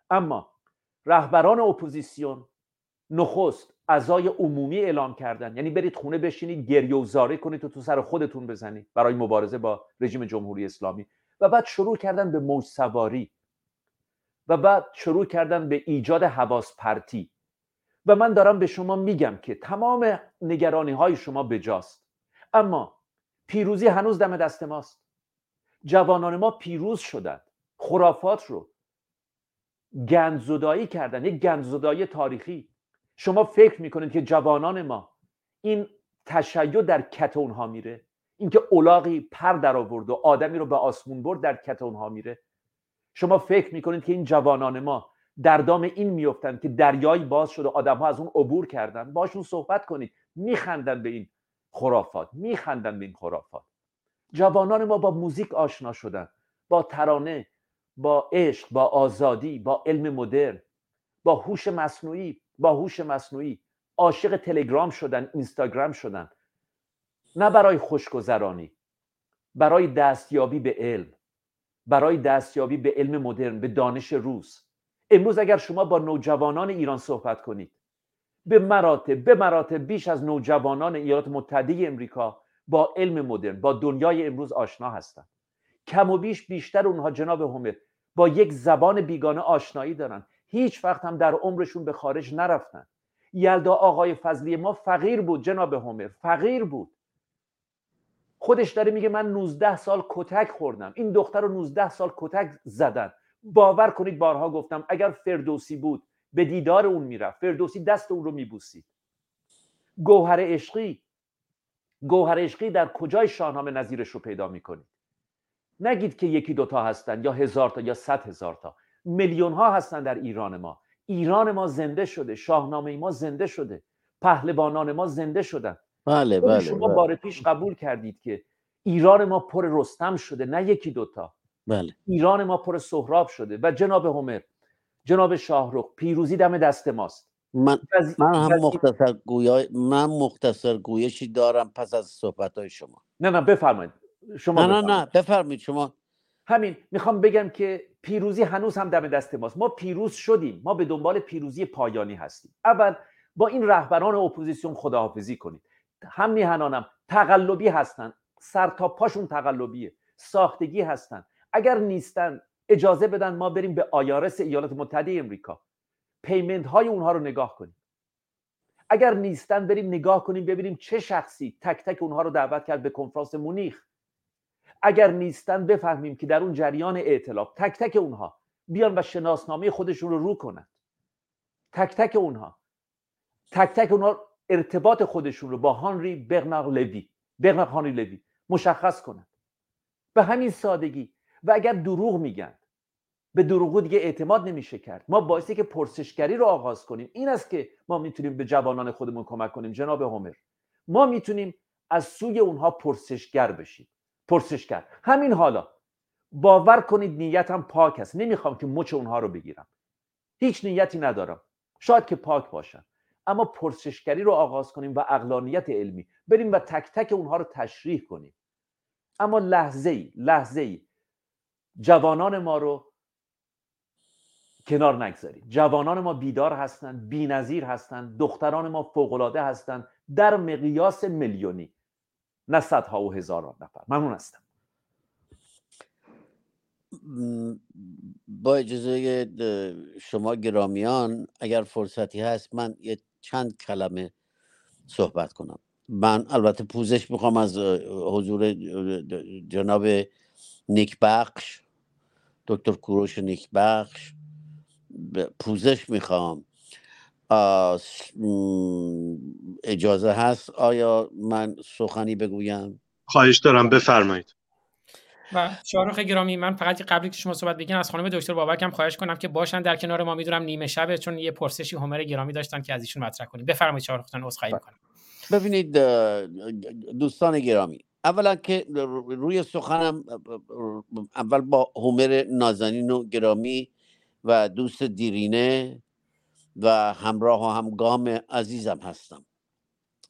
اما رهبران اپوزیسیون نخست عزای عمومی اعلام کردن. یعنی برید خونه بشینید گریه و زاری کنید و تو سر خودتون بزنید. برای مبارزه با رژیم جمهوری اسلامی. و بعد شروع کردن به موج سواری و بعد شروع کردن به ایجاد حواس پرتی و من دارم به شما میگم که تمام نگرانی های شما بجاست. اما پیروزی هنوز دم دست ماست. جوانان ما پیروز شدند خرافات رو گندزدایی کردن. یک گندزدایی تاریخی. شما فکر می‌کنید که جوانان ما این تشیع در کت اونها میره؟ اینکه اولاغی پر در آورد و آدمی رو به آسمون برد در کت اونها میره. شما فکر می‌کنید که این جوانان ما در دام این میفتند که دریایی باز شده آدم ها از اون عبور کردن. باشون صحبت کنید. میخندن به این خرافات. میخندن به این خرافات. جوانان ما با موزیک آشنا شدن. با ترانه با عشق با آزادی با علم مدرن با هوش مصنوعی با هوش مصنوعی. عاشق تلگرام شدن اینستاگرام شدن. نه برای خوشگذرانی برای دستیابی به علم برای دستیابی به علم مدرن به دانش روز امروز اگر شما با نوجوانان ایران صحبت کنید به مراتب به مراتب بیش از نوجوانان ایالات متحده امریکا با علم مدرن با دنیای امروز آشنا هستند کم و بیش بیشتر اونها جناب همه با یک زبان بیگانه آشنایی دارن. هیچ وقت هم در عمرشون به خارج نرفتن. یلدا آقای فضلی ما فقیر بود جناب همر فقیر بود. خودش داره میگه من 19 سال کتک خوردم. این دختر رو 19 سال کتک زدن. باور کنید بارها گفتم اگر فردوسی بود به دیدار اون می‌رفت. فردوسی دست اون رو میبوسید. گوهر عشقی. گوهر عشقی در کجای شاهنامه نظیرش رو پیدا می‌کنید؟ نگید که یکی دوتا هستن یا هزار تا یا صد هزار تا. میلیون ها هستن در ایران ما. ایران ما زنده شده. شاهنامه ما زنده شده. پهلوانان ما زنده شدن. بله بله شما بله. بار پیش قبول کردید که ایران ما پر رستم شده نه یکی دوتا بله. ایران ما پر سهراب شده. و جناب همر جناب شاهرخ پیروزی دم دست ماست. من وزی- من هم وزی- مختصر گویا من مختصر گویشی دارم پس از صحبت های شما. نه نه بفرمایید. شما نه نه. نه بفرمایید شما. همین می‌خوام بگم که پیروزی هنوز هم دم دست ماست. ما پیروز شدیم. ما به دنبال پیروزی پایانی هستیم. اول با این رهبران اپوزیسیون خداحافظی کنید. هم میهنانم تقلبی هستن. سر تا پاشون تقلبیه. ساختگی هستن. اگر نیستن اجازه بدن ما بریم به آیارس ایالات متحده امریکا. پیمنت های اونها رو نگاه کنیم. اگر نیستن بریم نگاه کنیم ببینیم چه شخصی تک تک اونها رو دعوت کرد به کنفرانس مونیخ. اگر نیستن بفهمیم که در اون جریان ائتلاف تک تک اونها بیان و شناسنامه خودشون رو رو کنند تک تک اونها. تک تک اونها ارتباط خودشون رو با هانری برنار لوی. برنار هانری لوی. مشخص کنند به همین سادگی. و اگر دروغ میگن به دروغ دیگه اعتماد نمیشه کرد. ما باعثی که پرسشگری رو آغاز کنیم. این است که ما می‌تونیم به جوانان خودمون کمک کنیم جناب همر ما می‌تونیم از سوی اونها پرسشگر بشیم. پرسشگر. همین حالا. باور کنید نیتم پاک است. نمی‌خوام که مچ اونها رو بگیرم. هیچ نیتی ندارم. شاید که پاک باشن اما پرسشگری رو آغاز کنیم و اقلانیت علمی بریم و تک تک اونها رو تشریح کنیم. اما لحظه ای لحظه ای جوانان ما رو کنار نگذاریم جوانان ما بیدار هستند بینظیر هستند دختران ما فوقالعاده هستند در مقیاس میلیونی. نه صدها و هزاران نفر. ممنون هستم. با اجازه شما گرامیان اگر فرصتی هست من یه چند کلمه صحبت کنم. من البته پوزش می‌خوام از حضور جناب نیک بخش دکتر کوروش نیک بخش پوزش می‌خوام. اجازه هست آیا من سخنی بگویم؟ خواهش دارم بفرمایید. و شاروخ گرامی من فقط قبلی که شما صحبت بگین از خانم دکتر بابک هم خواهش کنم که باشن در کنار ما. می‌دونم نیمه شبه چون یه پرسشی همر گرامی داشتن که از ایشون مطرح کنیم. بفرمایید شاروخ جان عذرخواهی می‌کنم. ببینید دوستان گرامی اولا که روی سخنم اول با همر نازنین و گرامی و دوست دیرینه و همراه و همگام عزیزم هستم.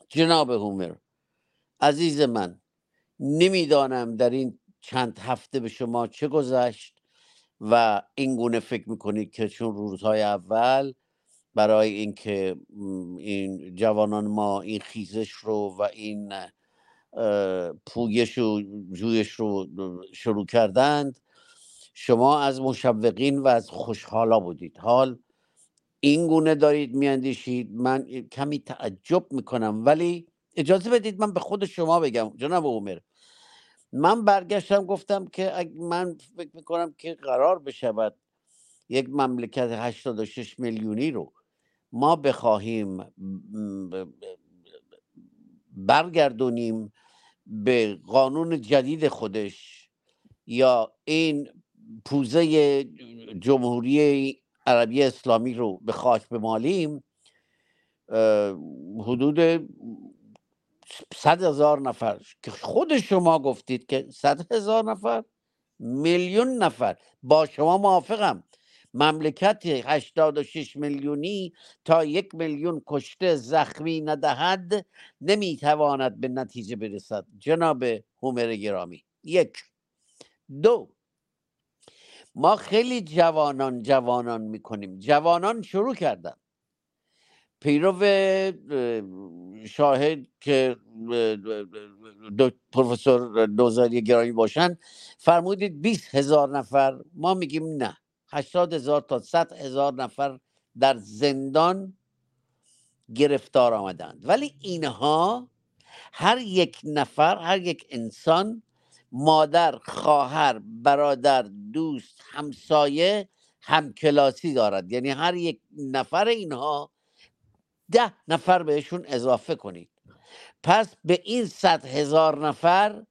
جناب هومر عزیز من نمی‌دانم در این چند هفته به شما چه گذشت و این گونه فکر می‌کنید که چون روزهای اول برای اینکه این جوانان ما این خیزش رو و این پویش و جویش رو شروع کردند شما از مشوقین و از خوشحالا بودید. حال این گونه دارید میاندیشید. من کمی تعجب می‌کنم ولی اجازه بدید من به خود شما بگم. جناب عمر من برگشتم گفتم که من فکر می‌کنم که قرار بشود یک مملکت 86 میلیونی رو ما بخواهیم برگردونیم به قانون جدید خودش یا این پوزه جمهوری عربی اسلامی رو به خاک بمالیم حدود صد هزار نفر. که خود شما گفتید که صد هزار نفر میلیون نفر. با شما موافقم. مملکت 86 میلیونی تا یک میلیون کشته زخمی ندهد نمی‌تواند به نتیجه برسد. جناب هومر گرامی. یک. دو. ما خیلی جوانان جوانان می‌کنیم. جوانان شروع کردن. پیرو شاهد که پروفسور دوزاری گرامی باشن فرمودید 20 هزار نفر ما میگیم نه 80 هزار تا 100 هزار نفر در زندان گرفتار آمدند. ولی اینها هر یک نفر هر یک انسان مادر خواهر برادر دوست همسایه همکلاسی دارد. یعنی هر یک نفر اینها ده نفر بهشون اضافه کنید. پس به این صد هزار نفر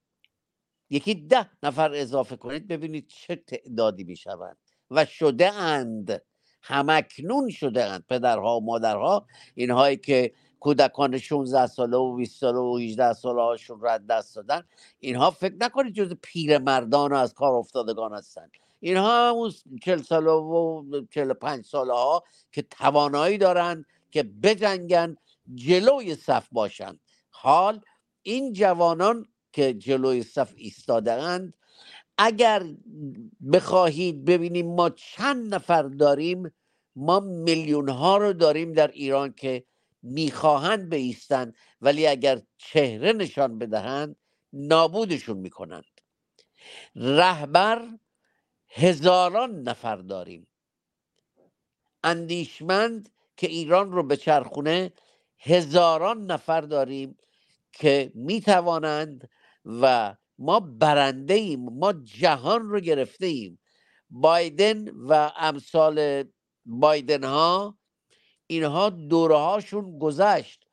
یکی ده نفر اضافه کنید ببینید چه تعدادی می‌شوند. و شده اند همکنون شده اند پدرها و مادرها اینهایی که کودکان 16 ساله و 20 ساله و 18 ساله هاشون رد دست دادن اینها فکر نکنید جز پیر مردان و از کار افتادگان هستن. اینها همون 40 ساله و 45 ساله ها که توانایی دارند که بجنگن جلوی صف باشند. حال این جوانان که جلوی صف ایستاده اند اگر بخواهید ببینیم ما چند نفر داریم ما میلیون ها رو داریم در ایران که می‌خواهند بیستند ولی اگر چهره نشان بدهند نابودشون می‌کنند. رهبر هزاران نفر داریم. اندیشمند که ایران رو به چرخونه هزاران نفر داریم که می‌توانند و ما برنده ایم ما جهان رو گرفته ایم بایدن و امثال بایدن ها اینها دوره هاشون گذشت.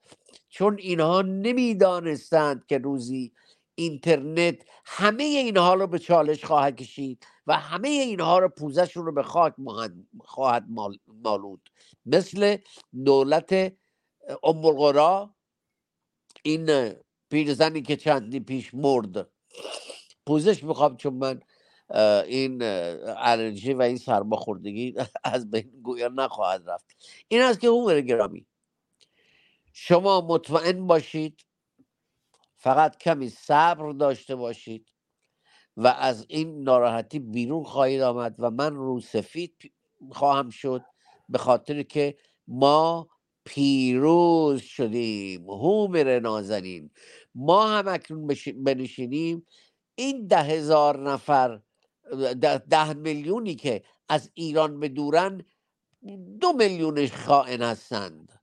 چون اینها نمی‌دانستند که روزی اینترنت همه اینها رو به چالش خواهد کشید و همه اینها رو پوزشون رو به خاک خواهد مالود. مثل دولت ام این پیرزنی که چندی پیش مرد. پوزش می‌خوام چون من این الرژی و این سرماخوردگی از بین گویا نخواهد رفت. این است که هومر گرامی. شما مطمئن باشید فقط کمی صبر داشته باشید و از این ناراحتی بیرون خواهید آمد و من رو سفید خواهم شد به خاطر که ما پیروز شدیم هومر نازنین. ما هم اکنون بنشینیم. این ده هزار نفر ده, ده میلیونی که از ایران بدورن دو میلیونش خائن هستند.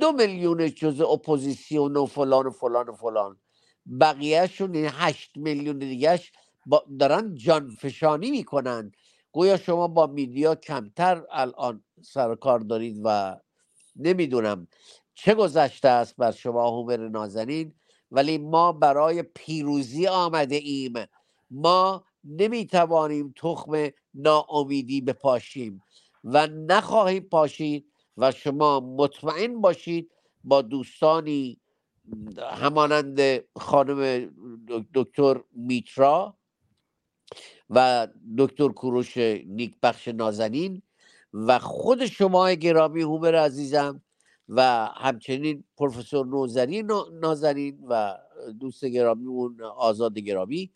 دو میلیونش جز اپوزیسیون و فلان و فلان و فلان. بقیهشون این هشت میلیون دیگهش دارن جانفشانی می‌کنن. گویا شما با media کمتر الان سر و کار دارید و نمی‌دونم چه گذشته است بر شما هومر نازنین ولی ما برای پیروزی آمده ایم. ما نمی‌توانیم تخم ناامیدی بپاشیم و نخواهیم پاشید و شما مطمئن باشید با دوستانی همانند خانم دکتر میترا و دکتر کوروش نیکبخش نازنین و خود شما گرامی هومر عزیزم و همچنین پروفسور نوزری نازنین و دوست گرامی اون آزاد گرامی.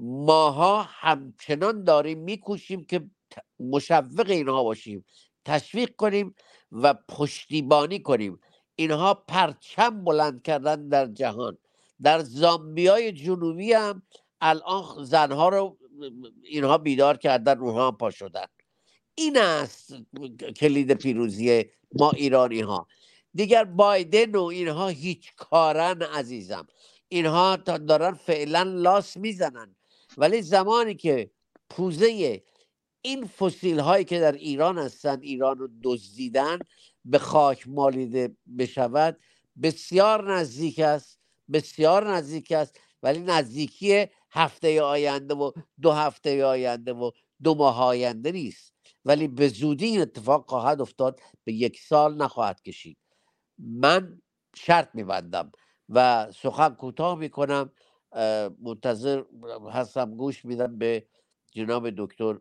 ماها همچنان داریم میکوشیم که مشوق اینها باشیم تشویق کنیم و پشتیبانی کنیم. اینها پرچم بلند کردن در جهان. در زامبیای جنوبی هم الان زنها رو اینها بیدار کردن اونها هم پا شدن. این است کلید پیروزی ما ایرانی ها. دیگر بایدن و اینها هیچ کارن عزیزم. اینها تا دارن فعلا لاس می‌زنن. ولی زمانی که پوزه این فسیل هایی که در ایران هستن ایران رو دزدیدن به خاک مالیده بشود. بسیار نزدیک است بسیار نزدیک است ولی نزدیکی هفته آینده و دو هفته آینده و دو ماه آینده نیست. ولی به زودی این اتفاق خواهد افتاد به یک سال نخواهد کشید. من شرط میبندم و سخن کوتاه می‌کنم. منتظر هستم گوش میدم به جناب دکتر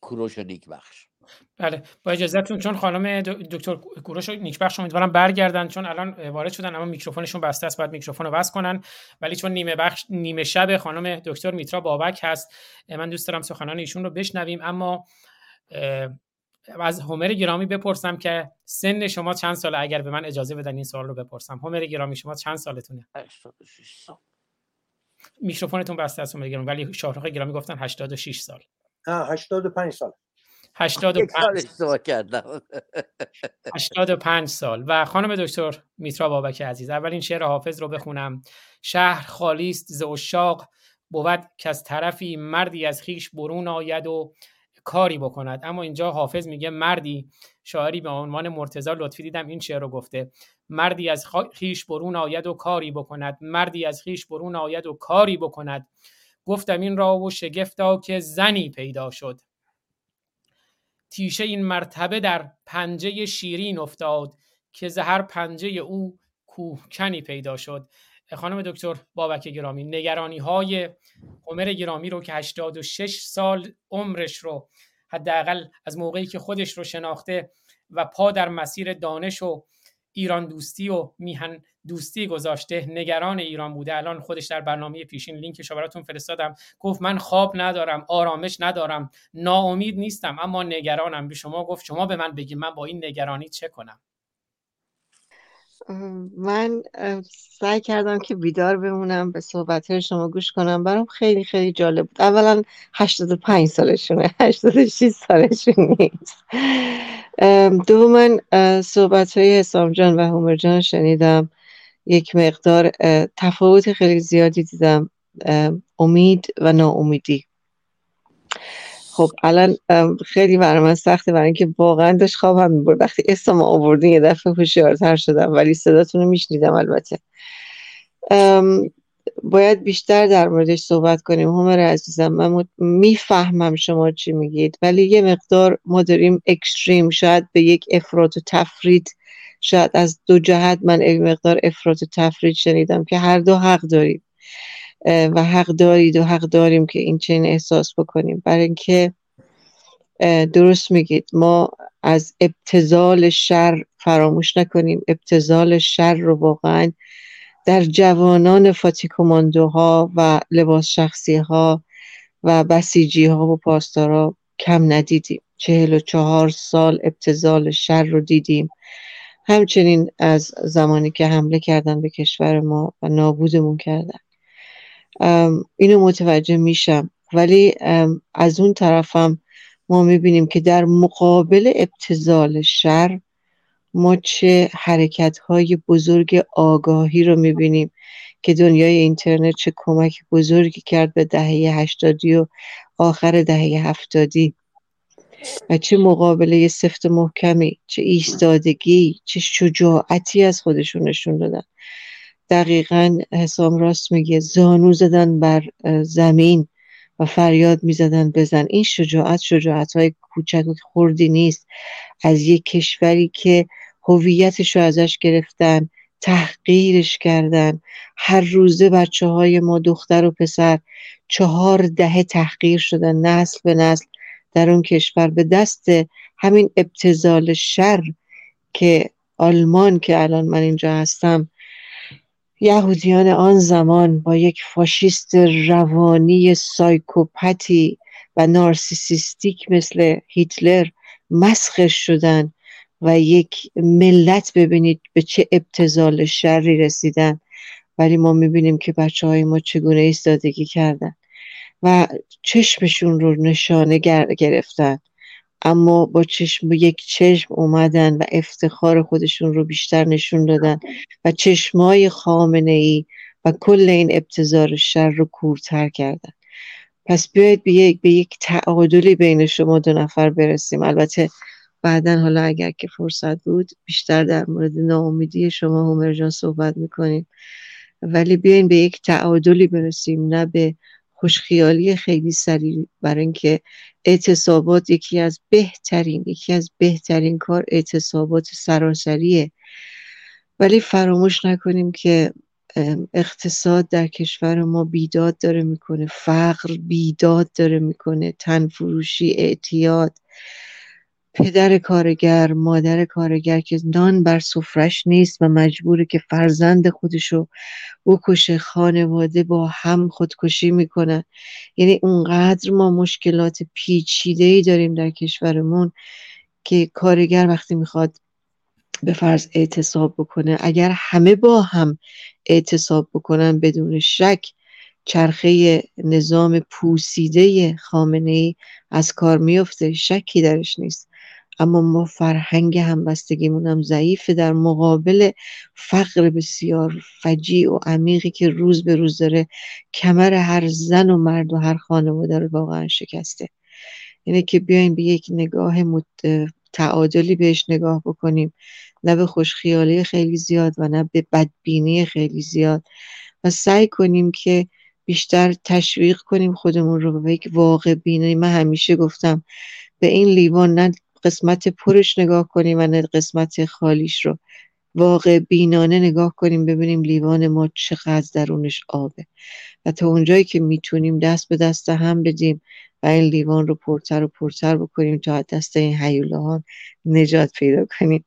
کوروش نیکبخش. بله با اجازهتون چون خانم دکتر کوروش نیکبخش امیدوارم برگردن چون الان وارد شدن اما میکروفونشون بسته است باید میکروفون رو بس کنن. ولی چون نیمه بخش نیمه شب خانم دکتر میترا بابک هست من دوست دارم سخنان ایشون رو بشنویم. اما از هومر گرامی بپرسم که سن شما چند ساله؟ اگر به من اجازه بدن این سوال رو بپرسم. هومر گرامی شما چند سالتونه؟ 86 سال. میکروفونتون بسته است هومر گرامی ولی شاهرخ گرامی گفتن 86 سال. 85 سال 85 85 سال و خانم دکتر میترا بابک عزیز اولین شعر حافظ رو بخونم. شهر خالی است ز اشاق بود که از طرفی مردی از خیش برون آید و کاری بکند. اما اینجا حافظ میگه مردی شاعری به عنوان مرتضی لطفی دیدم این شعر رو گفته. مردی از خیش برون آید و کاری بکند. مردی از خیش برون آید و کاری بکند. گفتم این را و شگفتا که زنی پیدا شد. تیشه این مرتبه در پنجه شیرین افتاد که زهر پنجه او کوهکنی پیدا شد. خانم دکتر بابک گرامی نگرانی های عمر گرامی رو که 86 سال عمرش رو حداقل از موقعی که خودش رو شناخته و پا در مسیر دانش و ایران دوستی و میهن دوستی گذاشته نگران ایران بوده. الان خودش در برنامه پیشین لینکش رو براتون فرستادم. گفت من خواب ندارم آرامش ندارم ناامید نیستم اما نگرانم. به شما گفت شما به من بگید من با این نگرانی چه کنم؟ من سعی کردم که بیدار بمونم به صحبت شما گوش کنم. برام خیلی خیلی جالب بود. اولا 85 سالشونه. 86 سالشون نیست. دوما صحبت های حسام جان و هومر جان شنیدم. یک مقدار تفاوت خیلی زیادی دیدم امید و ناامیدی. خب الان خیلی برای من سخته برای اینکه واقعا داشت خوابم می‌برد. وقتی اسم آوردین یه دفعه هوشیارتر شدم ولی صداتون رو میشنیدم البته. باید بیشتر در موردش صحبت کنیم. همر عزیزم من می‌فهمم شما چی میگید ولی یه مقدار ما داریم اکستریم شاید به یک افراد و تفرید شاید از دو جهت من یک مقدار افراد و تفرید شنیدم که هر دو حق داریم. و حق دارید و حق داریم که این چنین احساس بکنیم. برای اینکه درست میگید ما از ابتزال شر فراموش نکنیم. ابتزال شر رو واقعا در جوانان فاتیکوماندوها و لباس شخصی ها و بسیجی ها و پاسدارا کم ندیدیم. چهل و چهار سال ابتزال شر رو دیدیم. همچنین از زمانی که حمله کردن به کشور ما و نابودمون کردن. اینو متوجه میشم. ولی از اون طرفم ما می‌بینیم که در مقابل ابتزال شر ما چه حرکت های بزرگ آگاهی رو می‌بینیم که دنیای اینترنت چه کمک بزرگی کرد به دهه هشتادی و آخر دهه هفتادی. و چه مقابله سفت محکمی چه ایستادگی چه شجاعتی از خودشون نشون دادن. دقیقا حسام راست میگه زانو زدن بر زمین و فریاد می‌زدن بزن. این شجاعت شجاعت های کوچک خوردی نیست. از یک کشوری که هویتش رو ازش گرفتن تحقیرش کردن. هر روزه بچه های ما دختر و پسر چهار دهه تحقیر شدن نسل به نسل. در اون کشور به دست همین ابتزال شر که آلمان که الان من اینجا هستم یهودیان آن زمان با یک فاشیست روانی سایکوپتی و نارسیسیستیک مثل هیتلر مسخش شدن و یک ملت ببینید به چه ابتزال شری رسیدن. ولی ما می‌بینیم که بچه های ما چگونه ایستادگی کردن. و چشمشون رو نشانه گرفتن. اما با چشم یک چشم اومدن و افتخار خودشون رو بیشتر نشون دادن و چشمای خامنه ای و کل این ابتزار شر رو کورتر کردن. پس بیاید به یک, به یک تعادلی بین شما دو نفر برسیم. البته بعدا حالا اگر که فرصت بود بیشتر در مورد ناامیدی شما همر جان صحبت می‌کنیم. ولی بیاین به یک تعادلی برسیم نه به خوشخیالی خیلی سریع برای اینکه اعتصابات یکی از بهترین یکی از بهترین کار اعتصابات سراسریه. ولی فراموش نکنیم که اقتصاد در کشور ما بیداد داره می‌کنه فقر بیداد داره می‌کنه تنفروشی اعتیاد. پدر کارگر مادر کارگر که نان بر سفرش نیست و مجبوره که فرزند خودشو بکشه. خانواده با هم خودکشی می‌کنن. یعنی اونقدر ما مشکلات پیچیده ای داریم در کشورمون که کارگر وقتی می‌خواد به فرض اعتصاب بکنه اگر همه با هم اعتصاب بکنن بدون شک چرخه نظام پوسیده خامنه ای از کار میفته شکی درش نیست. اما ما فرهنگ همبستگیمون هم ضعیفه. در مقابل فقر بسیار فجیع و عمیقی که روز به روز داره کمر هر زن و مرد و هر خانواده رو واقعا شکسته. اینه که بیایم به یک نگاه تعادلی بهش نگاه بکنیم. نه به خوشخیالی خیلی زیاد و نه به بدبینی خیلی زیاد. و سعی کنیم که بیشتر تشویق کنیم خودمون رو به یک واقع بینی. من همیشه گفتم به این لیوان نه قسمت پرش نگاه کنیم و نه قسمت خالیش رو. واقع بینانه نگاه کنیم ببینیم لیوان ما چقدر درونش آبه. و تا اونجایی که می‌تونیم دست به دست هم بدیم و این لیوان رو پرتر و پرتر بکنیم تا دست این حیوله نجات پیدا کنیم.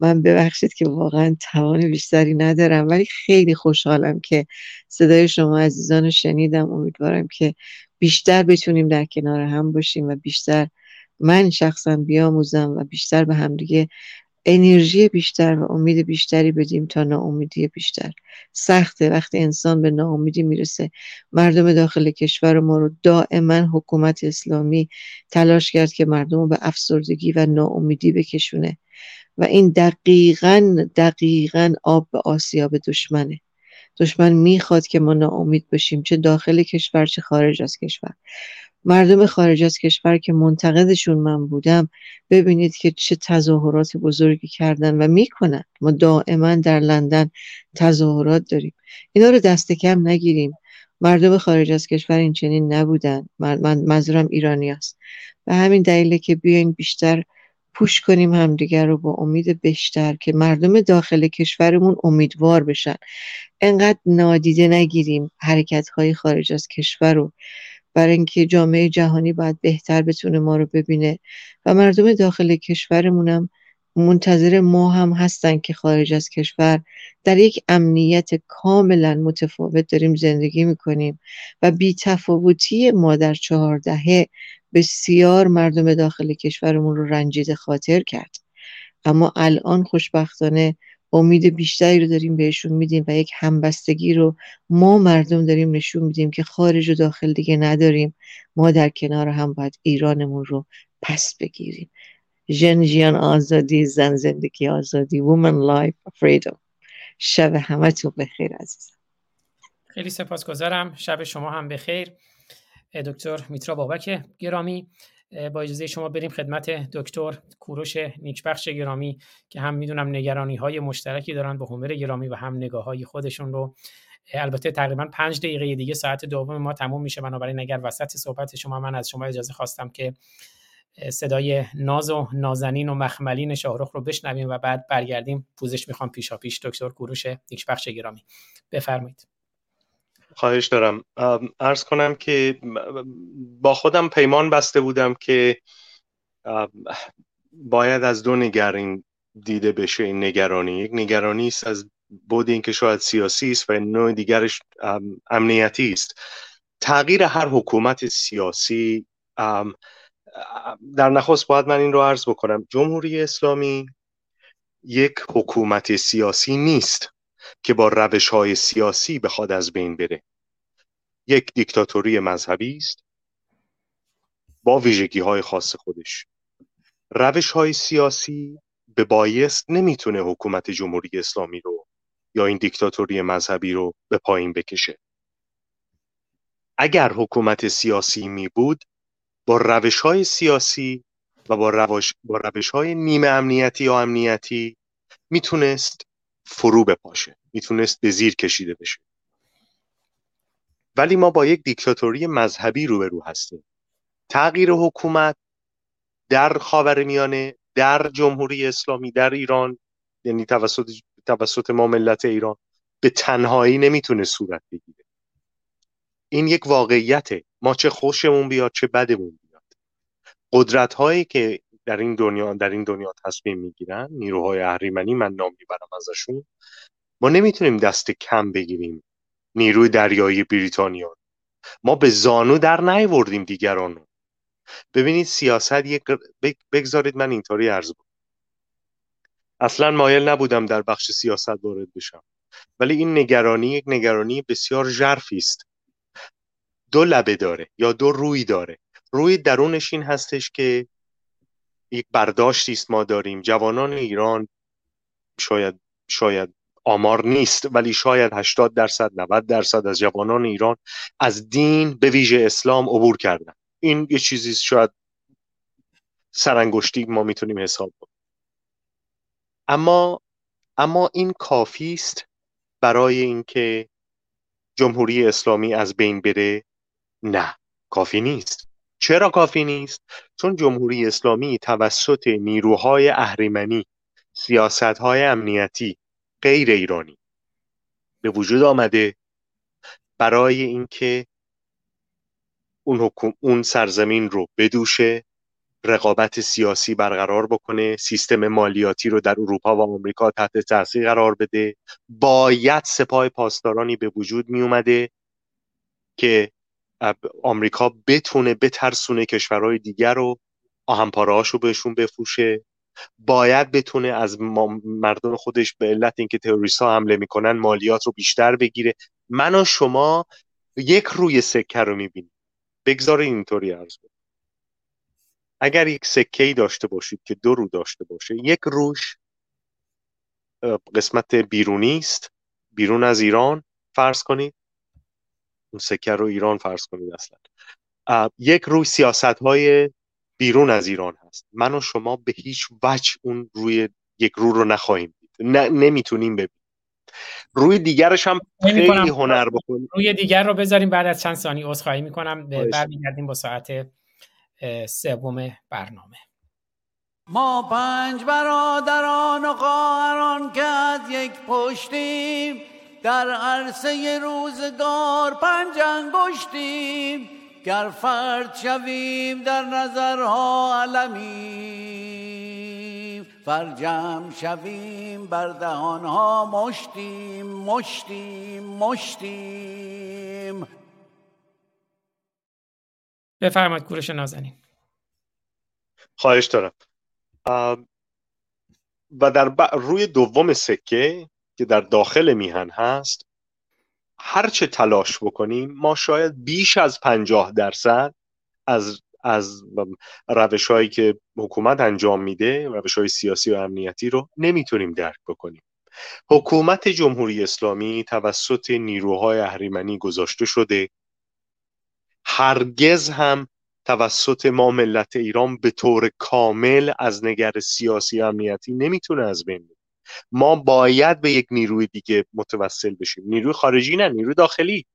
من ببخشید که واقعا توان بیشتری ندارم ولی خیلی خوشحالم که صدای شما عزیزان رو شنیدم. امیدوارم که بیشتر بتونیم در کنار هم باشیم و بیشتر من شخصا بیاموزم و بیشتر به همدیگه انرژی بیشتر و امید بیشتری بدیم تا ناامیدی بیشتر. سخته وقتی انسان به ناامیدی می‌رسه. مردم داخل کشور ما رو دائما حکومت اسلامی تلاش کرد که مردم رو به افسردگی و ناامیدی بکشونه و این دقیقا دقیقا آب به آسیاب دشمنه. دشمن می‌خواد که ما ناامید باشیم چه داخل کشور چه خارج از کشور. مردم خارج از کشور که منتقدشون من بودم ببینید که چه تظاهرات بزرگی کردن و می‌کنن. ما دائما در لندن تظاهرات داریم. اینا رو دست کم نگیریم. مردم خارج از کشور این چنین نبودن. من منظورم ایرانی است. و همین دلیله که بیاین بیشتر پوش کنیم همدیگر رو با امید بیشتر که مردم داخل کشورمون امیدوار بشن. انقدر نادیده نگیریم حرکت های خارج از کشور رو. برای اینکه جامعه جهانی باید بهتر بتونه ما رو ببینه. و مردم داخل کشورمونم منتظر ما هم هستن که خارج از کشور در یک امنیت کاملا متفاوت داریم زندگی می‌کنیم. و بی تفاوتی ما در چهار دهه بسیار مردم داخل کشورمون رو رنجیده خاطر کرد. اما الان خوشبختانه امید بیشتری رو داریم بهشون میدیم و یک همبستگی رو ما مردم داریم نشون میدیم که خارج و داخل دیگه نداریم. ما در کنار هم باید ایرانمون رو پس بگیریم. ژن ژیان ئازادی زن زندگی آزادی woman life freedom شب همه تون بخیر عزیزم. خیلی سپاسگزارم. شب شما هم بخیر. دکتر میترا بابک گرامی. با اجازه شما بریم خدمت دکتر کوروش نیکبخش گرامی که هم می‌دونم نگرانی های مشترکی دارن با همر گرامی و هم نگاه های خودشون رو. البته تقریبا پنج دقیقه دیگه ساعت دوم ما تموم میشه. بنابراین اگر وسط صحبت شما من از شما اجازه خواستم که صدای ناز و نازنین و مخملین شاهرخ رو بشنویم و بعد برگردیم. پوزش می‌خوام پیشا پیش دکتر کوروش نیکبخش گرامی. بفرمایید. خواهش دارم. ارز کنم که با خودم پیمان بسته بودم که باید از دو نگرین دیده بشه این نگرانی. یک نگرانی است از بود اینکه شاید سیاسی است و نوع دیگرش امنیتی است. تغییر هر حکومت سیاسی در نخست باید من این رو عرض بکنم. جمهوری اسلامی یک حکومت سیاسی نیست. که با روش های سیاسی بخواد از بین بره. یک دیکتاتوری مذهبی است با ویژگی های خاص خودش. روش های سیاسی به بایست نمی‌تونه حکومت جمهوری اسلامی رو یا این دیکتاتوری مذهبی رو به پایین بکشه. اگر حکومت سیاسی می بود با روش های سیاسی و با روش, با روش های نیمه امنیتی یا امنیتی می‌تونست فرو بپاشه. می‌تونست به زیر کشیده بشه. ولی ما با یک دیکتاتوری مذهبی روبرو هستیم. تغییر حکومت در خاورمیانه در جمهوری اسلامی در ایران یعنی توسط توسط ما ملت ایران به تنهایی نمی‌تونه صورت بگیره. این یک واقعیته. ما چه خوشمون بیاد چه بدمون بیاد. قدرت هایی که در این دنیا در این دنیا تصمیم می‌گیرن. نیروهای اهریمنی من نام می‌برم ازشون. ما نمی‌تونیم دست کم بگیریم نیروی دریایی بریتانیا. ما به زانو در نیوردیم دیگران ببینید سیاست یک بگذارید من اینطوری عرض کنم اصلا مایل نبودم در بخش سیاست وارد بشم. ولی این نگرانی یک نگرانی بسیار ژرفی است. دو لبه داره یا دو روی داره. روی درونش این هستش که یک برداشتی است ما داریم. جوانان ایران شاید شاید آمار نیست ولی شاید 80 درصد 90 درصد از جوانان ایران از دین به ویژه اسلام عبور کردن. این یه چیزی شاید سرانگشتی ما می‌تونیم حساب کنیم. اما اما این کافی است برای اینکه جمهوری اسلامی از بین بره؟ نه کافی نیست. چرا کافی نیست؟ چون جمهوری اسلامی توسط نیروهای اهریمنی سیاستهای امنیتی غیر ایرانی به وجود آمده برای اینکه اون حکوم اون سرزمین رو بدوشه رقابت سیاسی برقرار بکنه سیستم مالیاتی رو در اروپا و آمریکا تحت تاثیر قرار بده. باید سپاه پاسدارانی به وجود می اومده که آمریکا بتونه بترسونه کشورهای دیگر رو آهنپارهاش رو بهشون بفروشه. باید بتونه از مردم خودش به علت اینکه تروریست ها حمله می‌کنن مالیات رو بیشتر بگیره. من و شما یک روی سکه رو می‌بینیم. بگذار اینطوری عرض کنم. اگر یک سکه ای داشته باشید که دو رو داشته باشه یک روش قسمت بیرونی است. بیرون از ایران فرض کنید. اون سکه رو ایران فرض کنید اصلا. یک روی سیاست های بیرون از ایران هست. من و شما به هیچ وجه اون روی یک رو رو نخواهیم دید. نه نمی‌تونیم ببینیم. روی دیگرش هم خیلی هنر بکنیم روی دیگر رو بذاریم بعد از چند ثانیه. عذرخواهی می‌کنم. برمیگردیم با ساعت سوم برنامه. ما پنج برادران و خواهران که از یک پشتیم در عرصه روزگار پنج انگشتیم گر فرد شویم در نظرها علمیم. فرجم شویم بر دهانها مشتیم مشتیم مشتیم. بفرمایید کوروش نازنین. خواهش دارم. و در روی دوم سکه که در داخل میهن هست هرچه تلاش بکنیم ما شاید بیش از پنجاه درصد از از روش هایی که حکومت انجام میده روش های سیاسی و امنیتی رو نمی‌تونیم درک بکنیم. حکومت جمهوری اسلامی توسط نیروهای اهریمنی گذاشته شده. هرگز هم توسط ما ملت ایران به طور کامل از نگر سیاسی و امنیتی نمی‌تونه از بین بره. ما باید به یک نیروی دیگه متوسل بشیم. نیروی خارجی نه نیروی داخلی.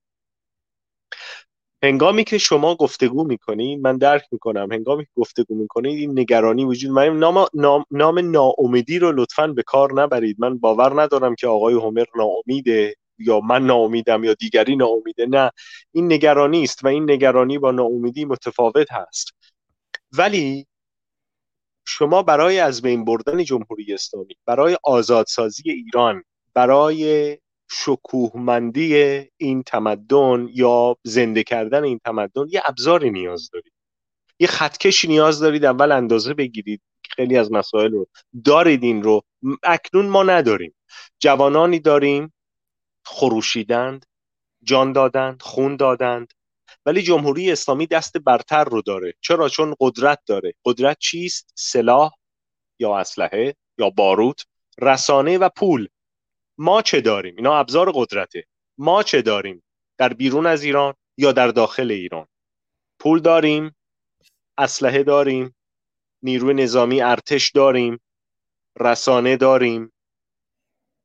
هنگامی که شما گفتگو می‌کنید من درک می‌کنم هنگامی که گفتگو می‌کنید این نگرانی وجود من نام, نام, نام ناامیدی رو لطفا به کار نبرید. من باور ندارم که آقای هومر ناامیده یا من ناامیدم یا دیگری ناامیده. نه این نگرانی است و این نگرانی با ناامیدی متفاوت هست. ولی شما برای از بین بردن جمهوری اسلامی برای آزادسازی ایران برای شکوهمندی این تمدن یا زنده کردن این تمدن یه ابزاری نیاز دارید. یه خطکشی نیاز دارید اول اندازه بگیرید. خیلی از مسائل رو دارید این رو. اکنون ما نداریم. جوانانی داریم. خروشیدند جان دادند خون دادند. ولی جمهوری اسلامی دست برتر رو داره. چرا؟ چون قدرت داره. قدرت چیست؟ سلاح یا اسلحه یا باروت رسانه و پول. ما چه داریم؟ اینا ابزار قدرته. ما چه داریم؟ در بیرون از ایران یا در داخل ایران؟ پول داریم اسلحه داریم نیروی نظامی ارتش داریم رسانه داریم.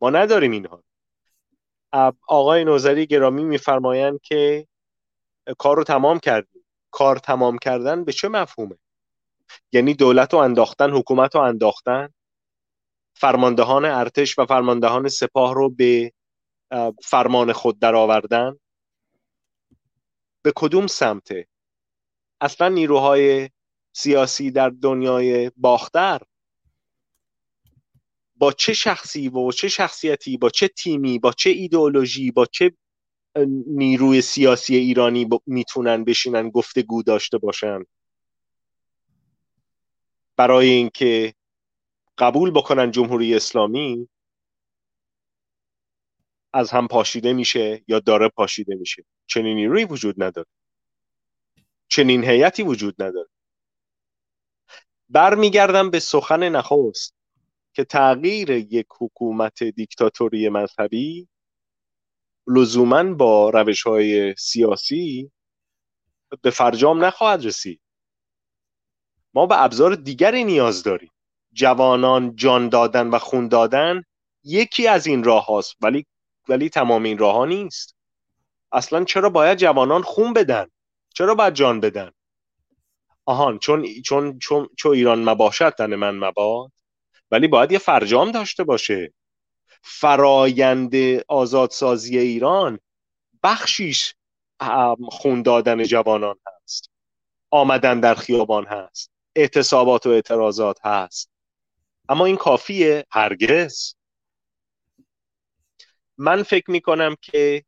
ما نداریم اینها. آقای نوزری گرامی میفرمایند که کار رو تمام کردیم. کار تمام کردن به چه مفهومه؟ یعنی دولت رو انداختن حکومت رو انداختن. فرماندهان ارتش و فرماندهان سپاه رو به فرمان خود درآوردن. به کدوم سمته اصلا نیروهای سیاسی در دنیای باختر. با چه شخصی و چه شخصیتی با چه تیمی با چه ایدئولوژی با چه نیروی سیاسی ایرانی می‌تونن بشینن گفتگو داشته باشن. برای اینکه قبول بکنن جمهوری اسلامی از هم پاشیده میشه یا داره پاشیده میشه. چنین نیروی وجود نداره. چنین هیئتی وجود نداره. برمیگردم به سخن نخست که تغییر یک حکومت دیکتاتوری مذهبی لزوما با روش های سیاسی به فرجام نخواهد رسید. ما به ابزار دیگری نیاز داریم. جوانان جان دادن و خون دادن یکی از این راه هاست ولی ولی تمام این راه ها نیست. اصلا چرا باید جوانان خون بدن؟ چرا باید جان بدن؟ آهان چون چون چون, چون ایران مباشد تن من مباد. ولی باید یه فرجام داشته باشه. فرایند آزادسازی ایران بخشیش خون دادن جوانان هست. آمدن در خیابان هست. اعتصابات و اعتراضات هست. اما این کافیه هرگز. من فکر می کنم که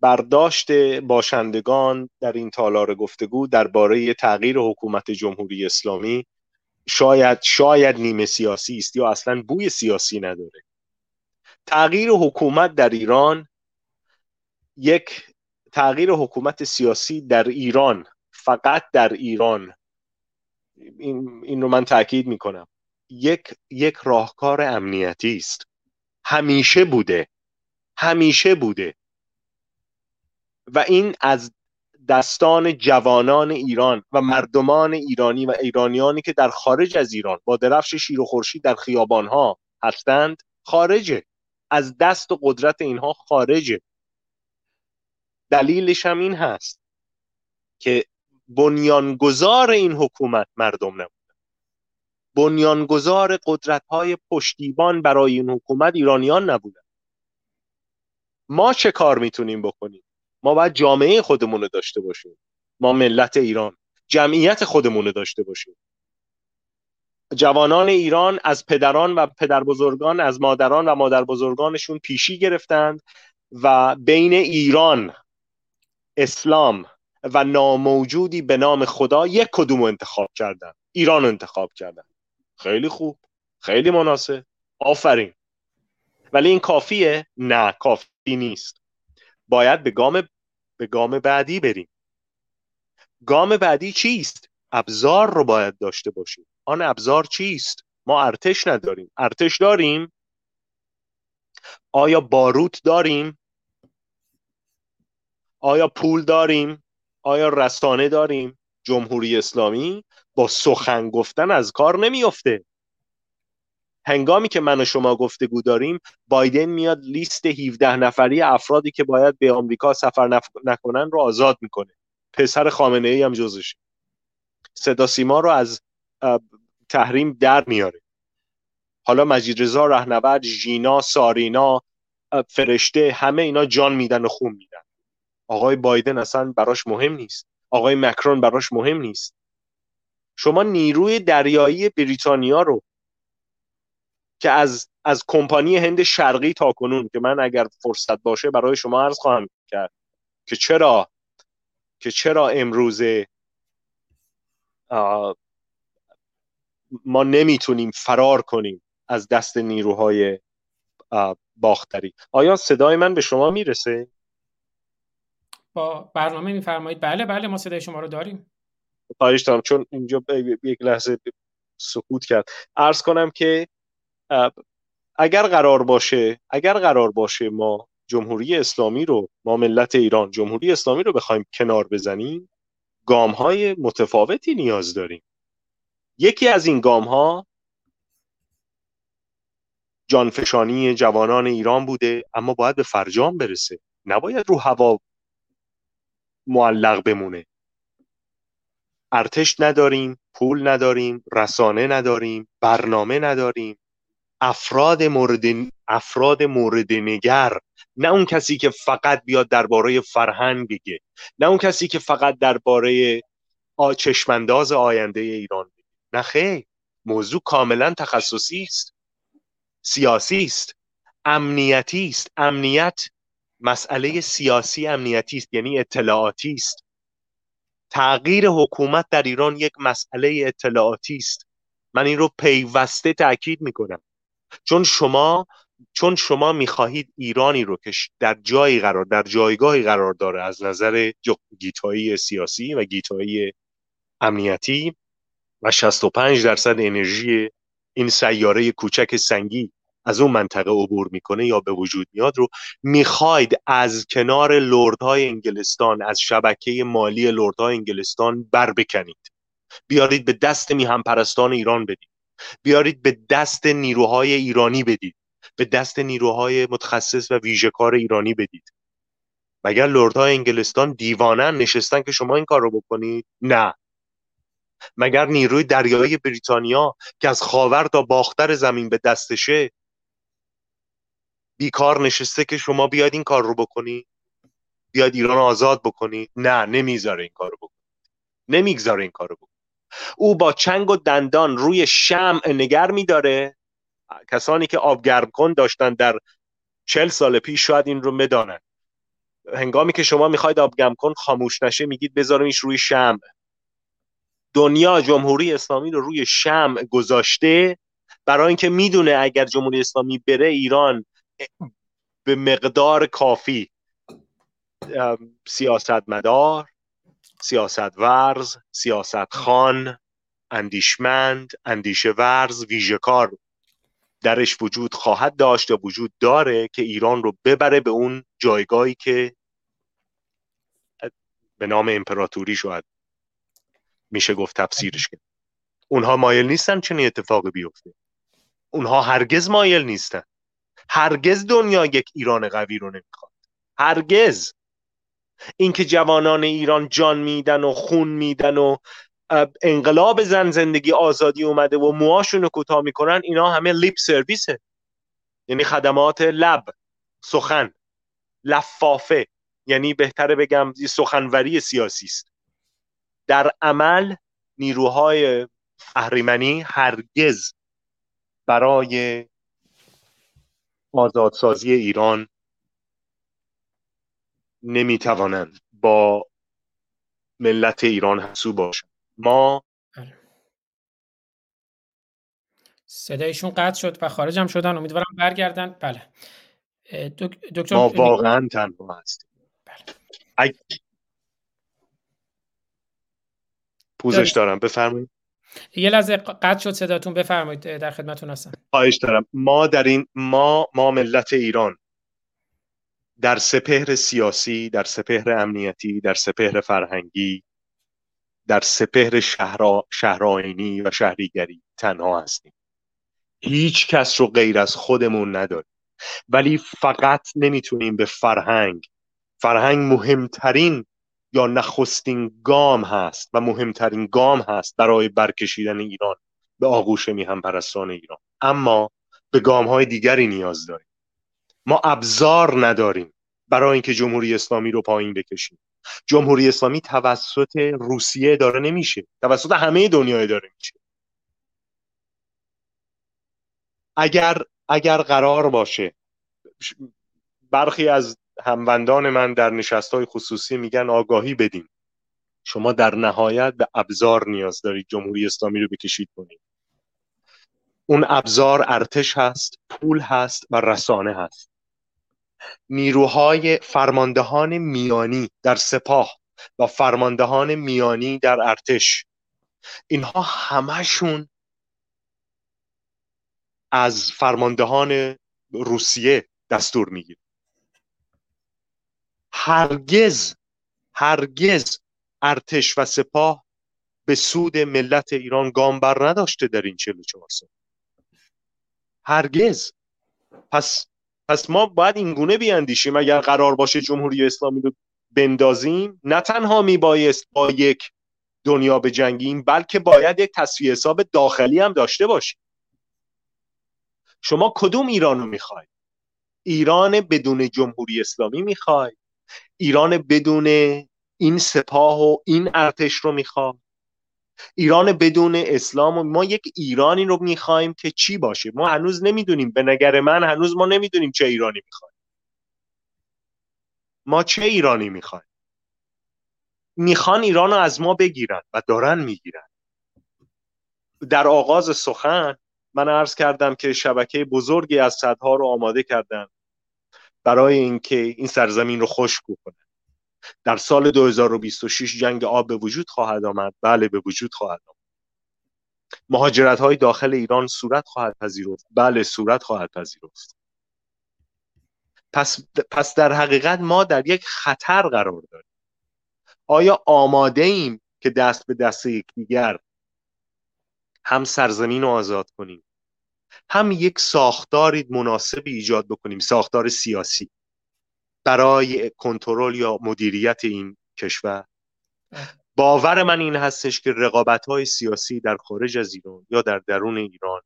برداشت باشندگان در این تالار گفتگو درباره تغییر حکومت جمهوری اسلامی شاید شاید نیمه سیاسی است یا اصلا بوی سیاسی نداره. تغییر حکومت در ایران یک تغییر حکومت سیاسی در ایران فقط در ایران. این, این رو من تاکید می‌کنم. یک یک راهکار امنیتی است. همیشه بوده. همیشه بوده. و این از دستان جوانان ایران و مردمان ایرانی و ایرانیانی که در خارج از ایران با درفش شیر و خورشید در خیابانها هستند خارجه از دست و قدرت اینها خارجه دلیلش هم این هست که بنیانگذار این حکومت مردم نبود. بنیانگذار قدرت های پشتیبان برای این حکومت ایرانیان نبودن ما چه کار می‌تونیم بکنیم؟ ما باید جامعه خودمون رو داشته باشیم. ما ملت ایران. جمعیت خودمون رو داشته باشیم. جوانان ایران از پدران و پدر بزرگان از مادران و مادر بزرگانشون پیشی گرفتند و بین ایران اسلام و ناموجودی به نام خدا یک کدوم انتخاب کردن ایران انتخاب کردن خیلی خوب. خیلی مناسب. آفرین. ولی این کافیه؟ نه کافی نیست. باید به گام به گام بعدی بریم. گام بعدی چیست؟ ابزار رو باید داشته باشیم. آن ابزار چیست؟ ما ارتش نداریم. ارتش داریم؟ آیا باروت داریم؟ آیا پول داریم؟ آیا رسانه داریم؟ جمهوری اسلامی با سخن گفتن از کار نمیافته. هنگامی که من و شما گفتگو داریم بایدن میاد لیست 17 نفری افرادی که باید به آمریکا سفر نکنن رو آزاد می‌کنه. پسر خامنه ای هم جزش. صدا سیما رو از تحریم در میاره. حالا مجید رضا رهنورد ژینا سارینا فرشته همه اینا جان میدن و خون میدن. آقای بایدن اصلا براش مهم نیست. آقای مکرون براش مهم نیست. شما نیروی دریایی بریتانیا رو که از از کمپانی هند شرقی تا کنون که من اگر فرصت باشه برای شما عرض خواهم کرد که چرا که چرا امروزه ما نمی‌تونیم فرار کنیم از دست نیروهای باختری. آیا صدای من به شما می‌رسه؟ با برنامه میفرمایید. بله بله ما صدای شما رو داریم. خواهش دارم چون اینجا یک لحظه سکوت کرد. عرض کنم که اگر قرار باشه اگر قرار باشه ما جمهوری اسلامی رو ما ملت ایران جمهوری اسلامی رو بخوایم کنار بزنیم گام های متفاوتی نیاز داریم. یکی از این گام ها جانفشانی جوانان ایران بوده اما باید به فرجام برسه. نباید رو هوا معلق بمونه. ارتش نداریم پول نداریم رسانه نداریم برنامه نداریم. افراد مورد افراد مورد نگر. نه اون کسی که فقط بیاد درباره فرهنگ بگه. نه اون کسی که فقط درباره چشمانداز آینده ایران بگه. نه خیر. موضوع کاملا تخصصی است. سیاسی است. امنیتی است. امنیت مسئله سیاسی امنیتی است یعنی اطلاعاتی است. تغییر حکومت در ایران یک مسئله اطلاعاتی است. من این رو پیوسته تاکید می‌کنم. چون شما چون شما می‌خواهید ایرانی رو که در جایی قرار در جایگاهی قرار داره از نظر گیتایی سیاسی و گیتایی امنیتی و 65 درصد انرژی این سیاره کوچک سنگی از اون منطقه عبور می‌کنه یا به وجود میاد رو می‌خواید از کنار لردهای انگلستان از شبکه مالی لردهای انگلستان بر بکنید. بیارید به دست میهم پرستان ایران بدید. بیارید به دست نیروهای ایرانی بدید. به دست نیروهای متخصص و ویژهکار ایرانی بدید. مگر لردهای انگلستان دیوانن نشستن که شما این کار رو بکنید؟ نه. مگر نیروی دریایی بریتانیا که از خاور تا باختر زمین به دستشه بیکار نشسته که شما بیاد این کار رو بکنی بیاد ایران آزاد بکنی نه نمی‌ذاره این کار رو بکنی نمی‌گذاره این کار رو بکنی او با چنگ و دندان روی شمع نگر میداره. کسانی که آب کن داشتن در چل سال پیش شاید این رو بدانند هنگامی که شما می‌خواید آب گرم کن خاموش نشه میگید بذارمش روی شمع. دنیا جمهوری اسلامی رو روی شمع گذاشته. برای اینکه می‌دونه اگر جمهوری اسلامی بره ایران به مقدار کافی سیاستمدار سیاست ورز سیاست خان اندیشمند اندیشه ورز ویژکار درش وجود خواهد داشت یا وجود داره که ایران رو ببره به اون جایگاهی که به نام امپراتوری شاید میشه گفت تفسیرش کرد. اونها مایل نیستن چنین اتفاقی بیفته. اونها هرگز مایل نیستن. هرگز دنیا یک ایران قوی رو نمی‌خواد. هرگز. اینکه جوانان ایران جان میدن و خون میدن و انقلاب زن زندگی آزادی اومده و موهاشون رو کوتاه می‌کنن اینا همه لیپ سرویسه. یعنی خدمات لب سخن لفافه. یعنی بهتره بگم سخنوری سیاسی است. در عمل نیروهای اهریمنی هرگز برای آزادسازی ایران نمی‌توانند با ملت ایران همسو باشند. ما صدایشون قطع شد و خارج هم شدن. امیدوارم برگردن. بله. دکتر ما واقعا تنها هستیم. بله. پوزش دارم. بفرمایید. یه لحظه قطع شد صداتون. بفرمایید. در خدمتتون هستم. خواهش دارم. ما در این ما ما ملت ایران در سپهر سیاسی در سپهر امنیتی در سپهر فرهنگی در سپهر شهر شهرآینی و شهریگری تنها هستیم. هیچ کس رو غیر از خودمون نداریم. ولی فقط نمی‌تونیم به فرهنگ فرهنگ مهمترین یا نخستین گام هست و مهمترین گام هست برای برکشیدن ایران به آغوش میهم پرستان ایران. اما به گام های دیگری نیاز داریم. ما ابزار نداریم برای اینکه جمهوری اسلامی رو پایین بکشیم. جمهوری اسلامی توسط روسیه داره نمیشه. توسط همه دنیای داره میشه. اگر اگر قرار باشه برخی از هموندان من در نشست های خصوصی میگن آگاهی بدیم شما در نهایت به ابزار نیاز دارید جمهوری اسلامی رو بکشید کنید اون ابزار ارتش هست پول هست و رسانه هست. نیروهای فرماندهان میانی در سپاه و فرماندهان میانی در ارتش. اینها همشون از فرماندهان روسیه دستور می‌گیره. هرگز هرگز ارتش و سپاه به سود ملت ایران گام بر نداشته در این 44 سال. هرگز. پس پس ما باید این گونه بیاندیشیم اگر قرار باشه جمهوری اسلامی رو بندازیم نه تنها میبایست با یک دنیا به جنگیم بلکه باید یک تصفیه حساب داخلی هم داشته باشیم. شما کدوم ایران رو می‌خواید؟ ایران بدون جمهوری اسلامی می‌خواید؟ ایران بدون این سپاه و این ارتش رو می‌خواد ایران بدون اسلام و ما یک ایرانی رو می‌خوایم که چی باشه؟ ما هنوز نمی‌دونیم. به نگر من هنوز ما نمی‌دونیم چه ایرانی می‌خوایم. ما چه ایرانی می‌خوایم؟ می‌خوان ایران رو از ما بگیرن و دارن می‌گیرن. در آغاز سخن من عرض کردم که شبکه بزرگی از صدها رو آماده کردن برای اینکه این سرزمین رو خشک کنه در سال 2026 جنگ آب به وجود خواهد آمد. بله به وجود خواهد آمد. مهاجرت های داخل ایران صورت خواهد پذیرفت. بله صورت خواهد پذیرفت. پس, پس در حقیقت ما در یک خطر قرار داریم. آیا آماده ایم که دست به دست یکدیگر هم سرزمین رو آزاد کنیم هم یک ساختاری مناسب ایجاد بکنیم ساختار سیاسی؟ برای کنترل یا مدیریت این کشور. باور من این هستش که رقابت های سیاسی در خارج از ایران یا در درون ایران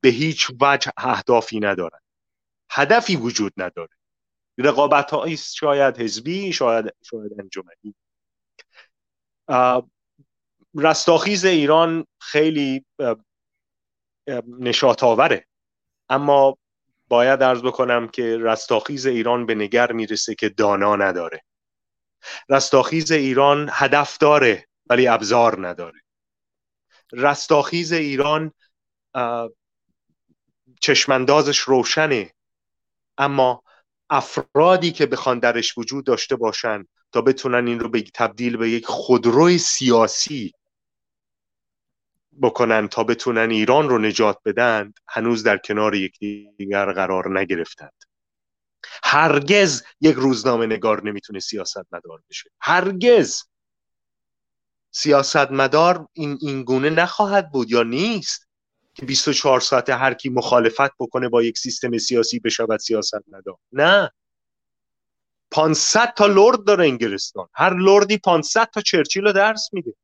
به هیچ وجه اهدافی ندارد هدفی وجود نداره. رقابت های شاید حزبی شاید شاید انجمنی. رستاخیز ایران خیلی نشاط اما باید ارز بکنم که رستاخیز ایران به نگر می‌رسه که دانا نداره. رستاخیز ایران هدف داره ولی ابزار نداره. رستاخیز ایران چشمندازش روشنه اما افرادی که بخوان درش وجود داشته باشن تا بتونن این رو تبدیل به یک خودروی سیاسی بکنن تا بتونن ایران رو نجات بدن هنوز در کنار یکدیگر قرار نگرفتند. هرگز یک روزنامه نگار نمی‌تونه سیاست مدار بشه. هرگز. سیاست مدار این, این گونه نخواهد بود یا نیست که 24 ساعته هر کی مخالفت بکنه با یک سیستم سیاسی بشود سیاست مدار نه. 500 تا لرد داره انگلستان. هر لردی 500 تا چرچیل رو درس میده.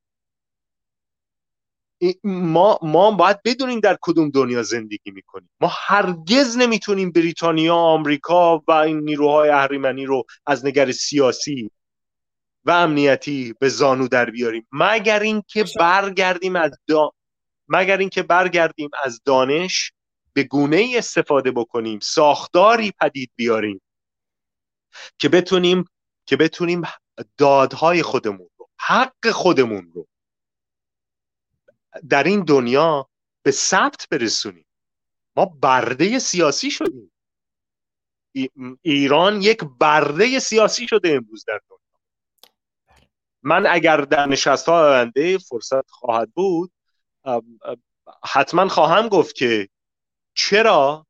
ما ما باید بدونیم در کدوم دنیا زندگی می‌کنیم. ما هرگز نمی‌تونیم بریتانیا آمریکا و این نیروهای اهریمنی رو از نگر سیاسی و امنیتی به زانو در بیاریم. مگر اینکه برگردیم از دا... مگر اینکه برگردیم از دانش به گونه ای استفاده بکنیم ساختاری پدید بیاریم که بتونیم که بتونیم دادهای خودمون رو حق خودمون رو در این دنیا به ثبت برسونیم. ما برده سیاسی شدیم. ایران یک برده سیاسی شده امروز در دنیا. من اگر در نشست ها فرصت خواهد بود حتما خواهم گفت که چرا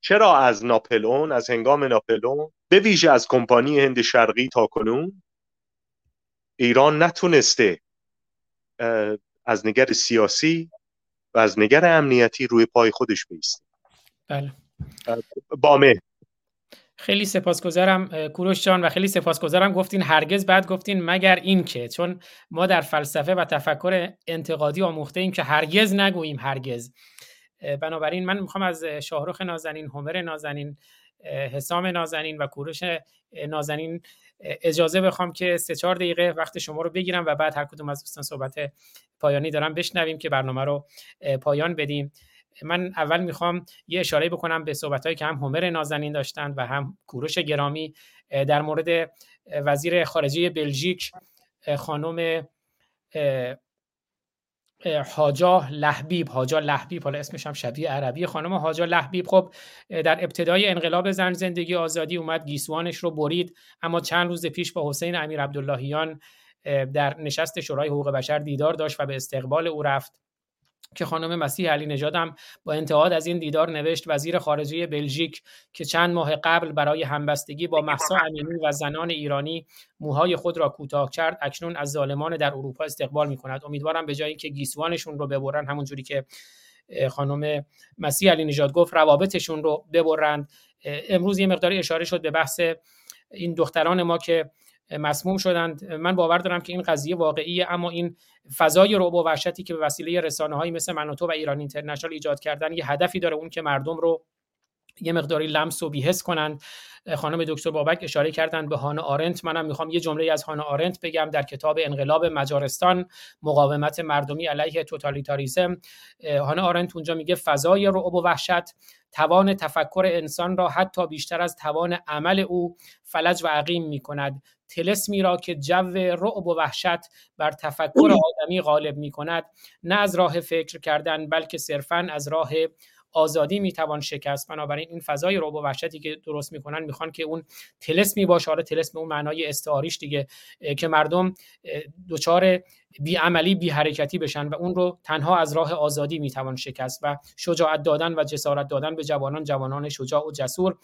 چرا از ناپلون از هنگام ناپلون به ویژه از کمپانی هند شرقی تا کنون ایران نتونسته از نگر سیاسی و از نگر امنیتی روی پای خودش بیسته بله. بامه خیلی سپاسگزارم کوروش جان و خیلی سپاسگزارم. گفتین هرگز بعد گفتین مگر این که چون ما در فلسفه و تفکر انتقادی آموخته ایم که هرگز نگوییم هرگز. بنابراین من می‌خوام از شاهرخ نازنین همر نازنین حسام نازنین و کوروش نازنین اجازه بخوام که سه چهار دقیقه وقت شما رو بگیرم و بعد هر کدوم از دوستان صحبت پایانی دارم بشنویم که برنامه رو پایان بدیم. من اول می‌خوام یه اشاره بکنم به صحبت که هم همر نازنین داشتن و هم کوروش گرامی. در مورد وزیر خارجه بلژیک خانم حاجا لحبیب حاجا لحبیب حالا اسمش هم شبیه عربی. خانم حاجا لحبیب خب در ابتدای انقلاب زن زندگی آزادی اومد گیسوانش رو برید. اما چند روز پیش با حسین امیر عبداللهیان در نشست شورای حقوق بشر دیدار داشت و به استقبال او رفت. که خانم مسیح علی نژادم با انتقاد از این دیدار نوشت وزیر خارجه بلژیک که چند ماه قبل برای همبستگی با محسا امینی و زنان ایرانی موهای خود را کوتاه کرد اکنون از ظالمان در اروپا استقبال می کند امیدوارم به جای اینکه گیسوانشون رو ببرن همونجوری که خانم مسیح علی نژاد گفت روابطشون رو ببرند. امروز یه مقداری اشاره شد به بحث این دختران ما که مسموم شدند. من باور دارم که این قضیه واقعیه اما این فضای رعب و وحشتی که به وسیله رسانه هایی مثل منوتو و ایران اینترنشنال ایجاد کردن یه هدفی داره اون که مردم رو یه مقداری لمس و بیهس کنند. خانم دکتر بابک اشاره کردند به هانا آرنت. منم می‌خوام یه جمله از هانا آرنت بگم در کتاب انقلاب مجارستان مقاومت مردمی علیه توتالیتاریسم. هانا آرنت اونجا میگه فضای رعب و وحشت توان تفکر انسان را حتی بیشتر از توان عمل او فلج و عقیم می‌کند. تلسمی را که جو رعب و وحشت بر تفکر آدمی غالب می کند نه از راه فکر کردن بلکه صرفا از راه آزادی می‌توان شکست. بنابراین این فضای رعب و وحشتی که درست می‌کنن می‌خوان که اون تلسمی باشه حالا تلسم اون معنای استعاریش دیگه که مردم دچار بی عملی بی حرکتی بشن و اون رو تنها از راه آزادی می‌توان شکست و شجاعت دادن و جسارت دادن به جوانان جوانان شجاع و جسور.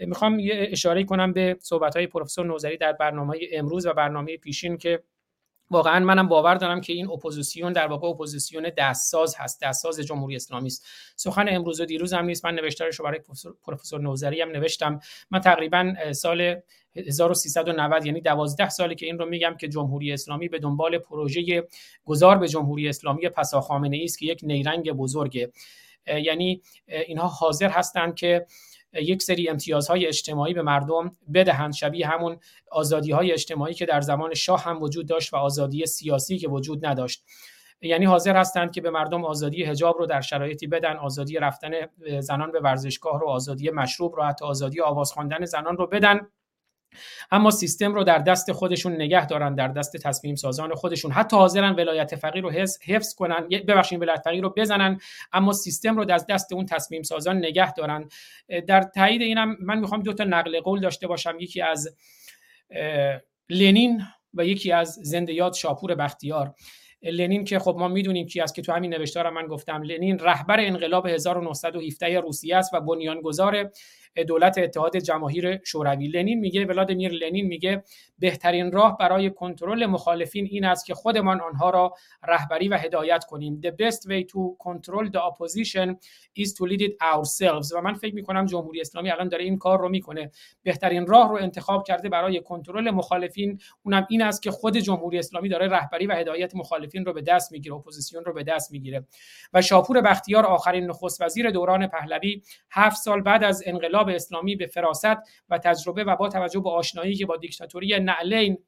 می‌خوام یه اشاره کنم به صحبت های پروفسور نوزری در برنامه امروز و برنامه پیشین که واقعا منم باور دارم که این اپوزیسیون در واقع اپوزیسیون دستساز هست دستساز جمهوری اسلامی است. سخن امروز و دیروز هم نیست. من نوشتارش رو برای پروفسور نوزری هم نوشتم. من تقریبا سال 1390 یعنی 12 سالی که این رو میگم که جمهوری اسلامی به دنبال پروژه گذار به جمهوری اسلامی پسا خامنه ای است که یک نیرنگ بزرگه. یعنی اینها حاضر هستند که یک سری امتیازهای اجتماعی به مردم بدهند شبیه همون آزادی های اجتماعی که در زمان شاه هم وجود داشت و آزادی سیاسی که وجود نداشت. یعنی حاضر هستند که به مردم آزادی حجاب رو در شرایطی بدن آزادی رفتن زنان به ورزشگاه رو آزادی مشروب رو حتی آزادی آواز خواندن زنان رو بدن. اما سیستم رو در دست خودشون نگه دارن در دست تصمیم سازان خودشون. حتی حاضرن ولایت فقیر رو حفظ کنن ببخشید ولایت فقیر رو بزنن اما سیستم رو از دست اون تصمیم سازان نگه دارن. در تایید اینم من می‌خوام دو تا نقل قول داشته باشم. یکی از لنین و یکی از زنده شاپور بختیار. لنین که خب ما می‌دونیم کی است که تو همین نوشتارم من گفتم. لنین رهبر انقلاب 1917 روسیه است و بنیانگذار دولت اتحاد جماهیر شوروی. لنین میگه ولادیمیر لنین میگه بهترین راه برای کنترل مخالفین این است که خودمان آنها را رهبری و هدایت کنیم. The best way to control the opposition is to lead it ourselves. و من فکر می‌کنم جمهوری اسلامی الان داره این کار رو می‌کنه. بهترین راه رو انتخاب کرده برای کنترل مخالفین اونم این است که خود جمهوری اسلامی داره رهبری و هدایت مخالفین رو به دست می‌گیره اپوزیسیون رو به دست می‌گیره. و شاپور بختیار آخرین نخست وزیر دوران پهلوی هفت سال بعد از انقلاب اسلامی به فراست و تجربه و با توجه به آشنایی که با دیکتاتوری نعلین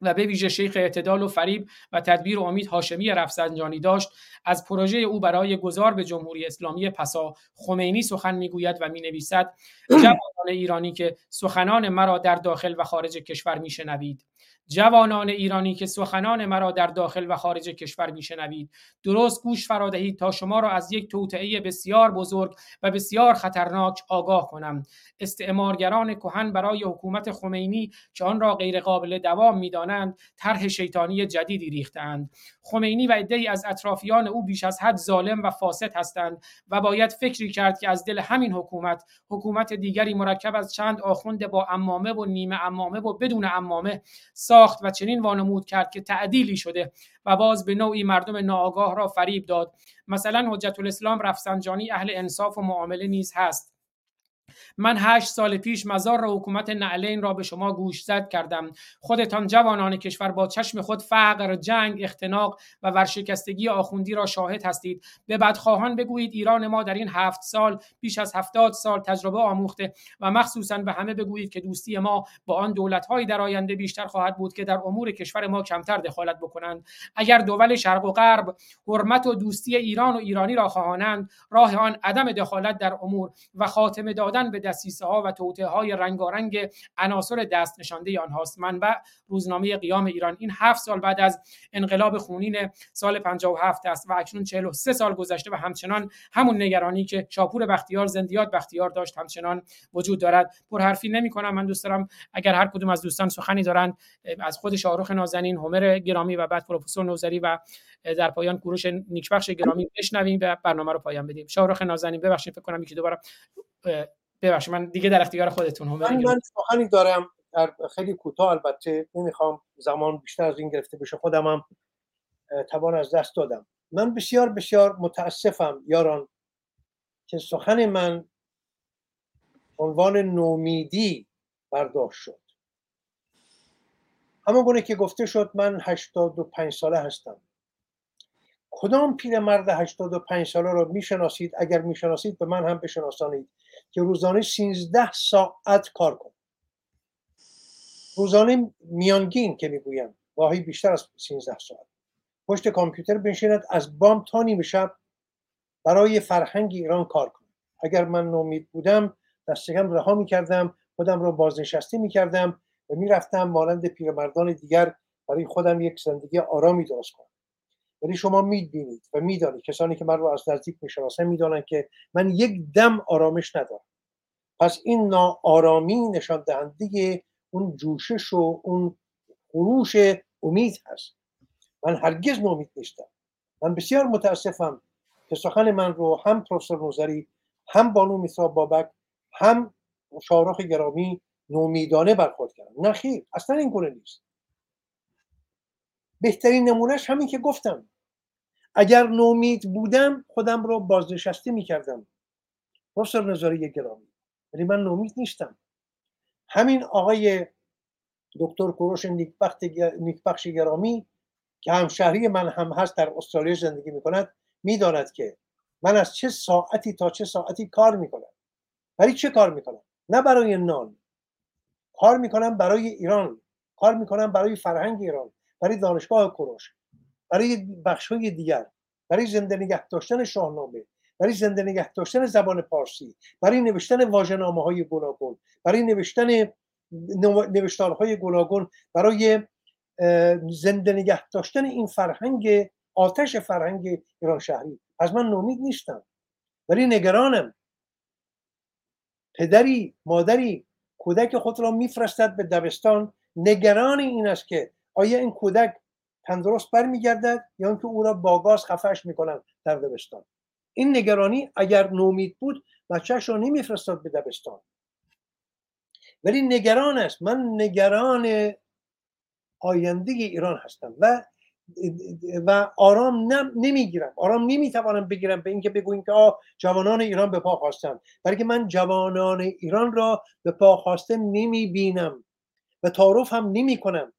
و به ویژه شیخ اعتدال و فریب و تدبیر و امید هاشمی رفسنجانی داشت از پروژه او برای گذار به جمهوری اسلامی پسا خمینی سخن می‌گوید و می‌نویسد جوانان ایرانی که سخنان مرا در داخل و خارج کشور میشنوید. جوانان ایرانی که سخنان مرا در داخل و خارج کشور میشنوید درست گوش فرا دهید تا شما را از یک توطئه بسیار بزرگ و بسیار خطرناک آگاه کنم. استعمارگران کهن برای حکومت خمینی که آن را غیرقابل دوام می‌دانند طرح شیطانی جدیدی ریختند خمینی و عدهای از اطرافیان او بیش از حد ظالم و فاسد هستند و باید فکری کرد که از دل همین حکومت حکومت دیگری مرکب از چند آخوند با امامه و نیمه امامه و بدون امامه ساخت و چنین وانمود کرد که تعدیلی شده و باز به نوعی مردم ناآگاه را فریب داد. مثلا حجت الاسلام رفسنجانی اهل انصاف و معامله نیز هست. من هشت سال پیش مزار را حکومت نعلین را به شما گوش زد کردم. خودتان جوانان کشور با چشم خود فقر جنگ اختناق و ورشکستگی آخوندی را شاهد هستید. به بدخواهان بگویید ایران ما در این هفت سال بیش از هفتاد سال تجربه آموخته و مخصوصا به همه بگویید که دوستی ما با آن دولت‌های در آینده بیشتر خواهد بود که در امور کشور ما کمتر دخالت بکنند. اگر دول شرق و غرب حرمت و دوستی ایران و ایرانی را خواهانند راه آن عدم دخالت در امور و خاتمه دادن به دستیسه ها و توطئه های رنگارنگ عناصر دست نشانده آنهاست. منبع روزنامه قیام ایران این هفت سال بعد از انقلاب خونین سال 57 است و اکنون 43 سال گذشته و همچنان همون نگرانی که شاپور بختیار زندیات بختیار داشت همچنان وجود دارد. پرحرفی نمی کنم من دوست دارم اگر هر کدوم از دوستان سخنی دارند از خود شاهرخ نازنین همر گرامی و بعد پروفسور نوزری و در پایان کوروش نیکبخش گرامی بشنویم و برنامه رو پایان بدیم. شاهرخ نازنین ببخشید فکر کنم یکی دوباره ببخشید من دیگه در اختیار خودتون هم من, من سخنی دارم. در خیلی کوتاه البته نمی‌خوام زمان بیشتر از این گرفته بشه. خودم هم توان از دست دادم. من بسیار بسیار متاسفم یاران که سخن من عنوان نومیدی برداشت شد. همون گونه که گفته شد من 85 ساله هستم. کدام پیرمرد 85 ساله را می‌شناسید؟ اگر می‌شناسید به من هم بشناسانید. که روزانه 13 ساعت کار کنه روزانه میانگین که می‌گویم واهی بیشتر از 13 ساعت. پشت کامپیوتر بنشیند از بام تا نیمه شب برای فرهنگ ایران کار کنه اگر من نومید بودم دستگم رها می‌کردم خودم را بازنشسته می‌کردم و می‌رفتم مانند پیرمردان دیگر برای خودم یک زندگی آرامی درست کنم. ولی شما می‌بینید و می‌دانید. کسانی که من رو از نزدیک می‌شناسن می‌دانند که من یک دم آرامش ندارم. پس این ناآرامی نشان دهنده اون جوشش و اون خروش امید هست. من هرگز نومید نیستم. من بسیار متاسفم که سخن من رو هم پروفسور نوزری هم بانو میسا بابک هم شاهرخ گرامی نومیدانه برخورد کردن. نه خیر اصلا این گونه نیست. بهترین نمونهش همین که گفتم. اگر نومید بودم خودم رو بازنشسته می‌کردم. پروفسور نظاری گرامی. ولی من نومید نیستم. همین آقای دکتر کوروش نیکبخش گرامی که همشهری من هم هست در استرالیا زندگی می‌کند می‌داند که من از چه ساعتی تا چه ساعتی کار می‌کنم. برای چه کار می‌کنم؟ نه برای نان. کار می‌کنم برای ایران. کار می‌کنم برای فرهنگ ایران. برای دانشگاه کوروش. برای بخش های دیگر برای زنده نگه داشتن شاهنامه برای زنده نگه داشتن زبان پارسی برای نوشتن واژه‌نامه های گوناگون برای نوشتن نوشتارهای گوناگون برای زنده نگه داشتن این فرهنگ آتش فرهنگ ایران شهری. از من نومید نیستم. ولی نگرانم. پدری مادری کودک خود را میفرستد به دبستان. نگران این است که آیا این کودک تندرست برمیگردد یا اینکه او را با گاز خفش می‌کنند در دبستان. این نگرانی اگر نومید بود بچهش را نمیفرستاد به دبستان. ولی نگران است. من نگران آینده ایران هستم و و آرام نمی‌گیرم. آرام نمی‌توانم بگیرم به اینکه بگوییم که آه جوانان ایران به پا خواستن. بلکه من جوانان ایران را به پا خواسته نمی‌بینم و تعارف هم نمی کنم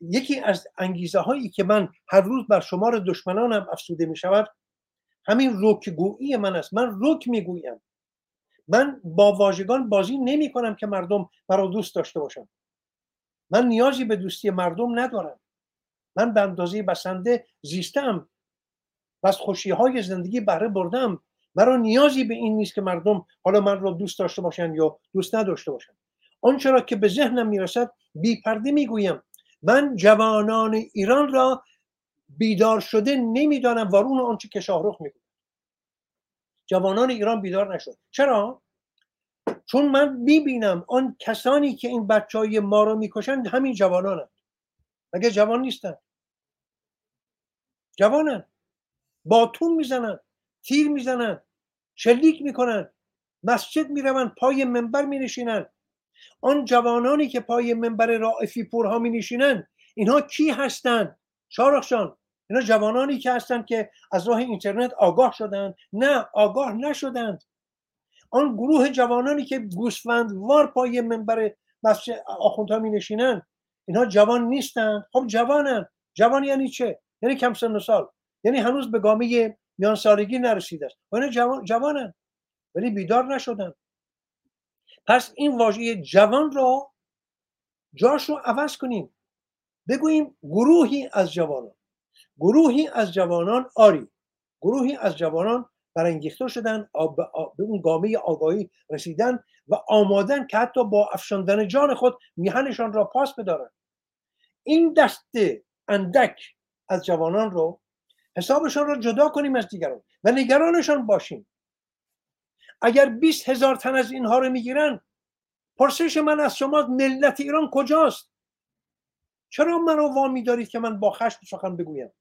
یکی از انگیزه هایی که من هر روز بر شمار دشمنانم افسوده می شود همین رکگویی من است. من رک می‌گویم. من با واژگان بازی نمی کنم که مردم مرا دوست داشته باشم من نیازی به دوستی مردم ندارم. من به اندازه بسنده زیستم و از خوشی های زندگی بهره بردم مرا نیازی به این نیست که مردم حالا من را دوست داشته باشن یا دوست نداشته باشن آنچه را که به ذهنم می‌رسد بی پرده می‌گویم. من جوانان ایران را بیدار شده نمی‌دانم وارون آنچه که شاهرخ می‌گوید جوانان ایران بیدار نشد. چرا؟ چون من می‌بینم آن کسانی که این بچه های ما رو می‌کشند همین جوانان هم. مگه جوان نیستن جوانن باتون می‌زنن تیر می‌زنن شلیک می‌کنن مسجد می‌روند پای منبر مینشینن آن جوانانی که پای منبر رائفی پورها می نشینن اینها کی هستند؟ شارخشان اینا جوانانی که هستند که از راه اینترنت آگاه شدند. نه آگاه نشدند. آن گروه جوانانی که گوسفندوار پای منبر مسجد آخوندها می نشینن اینها جوان نیستند. خب جوانن. جوان یعنی چه؟ یعنی کم سن و سال. یعنی هنوز به گامه میان سالگی نرسیده است. و جوان جوانن. ولی بیدار نشدن. پس این واژه جوان را جاش رو عوض کنیم. بگوییم گروهی از جوانان. گروهی از جوانان آری. گروهی از جوانان برانگیخته شدن به اون گامه آگاهی رسیدن و آمادن که حتی با افشاندن جان خود میهنشان را پاس بدارن. این دسته اندک از جوانان رو حسابشان را جدا کنیم از دیگران و نگرانشان باشیم. اگر 20 هزار تن از اینها رو می‌گیرن پرسش من از شما ملت ایران کجاست؟ چرا منو وامی دارید که من با خشم سخن بگویم؟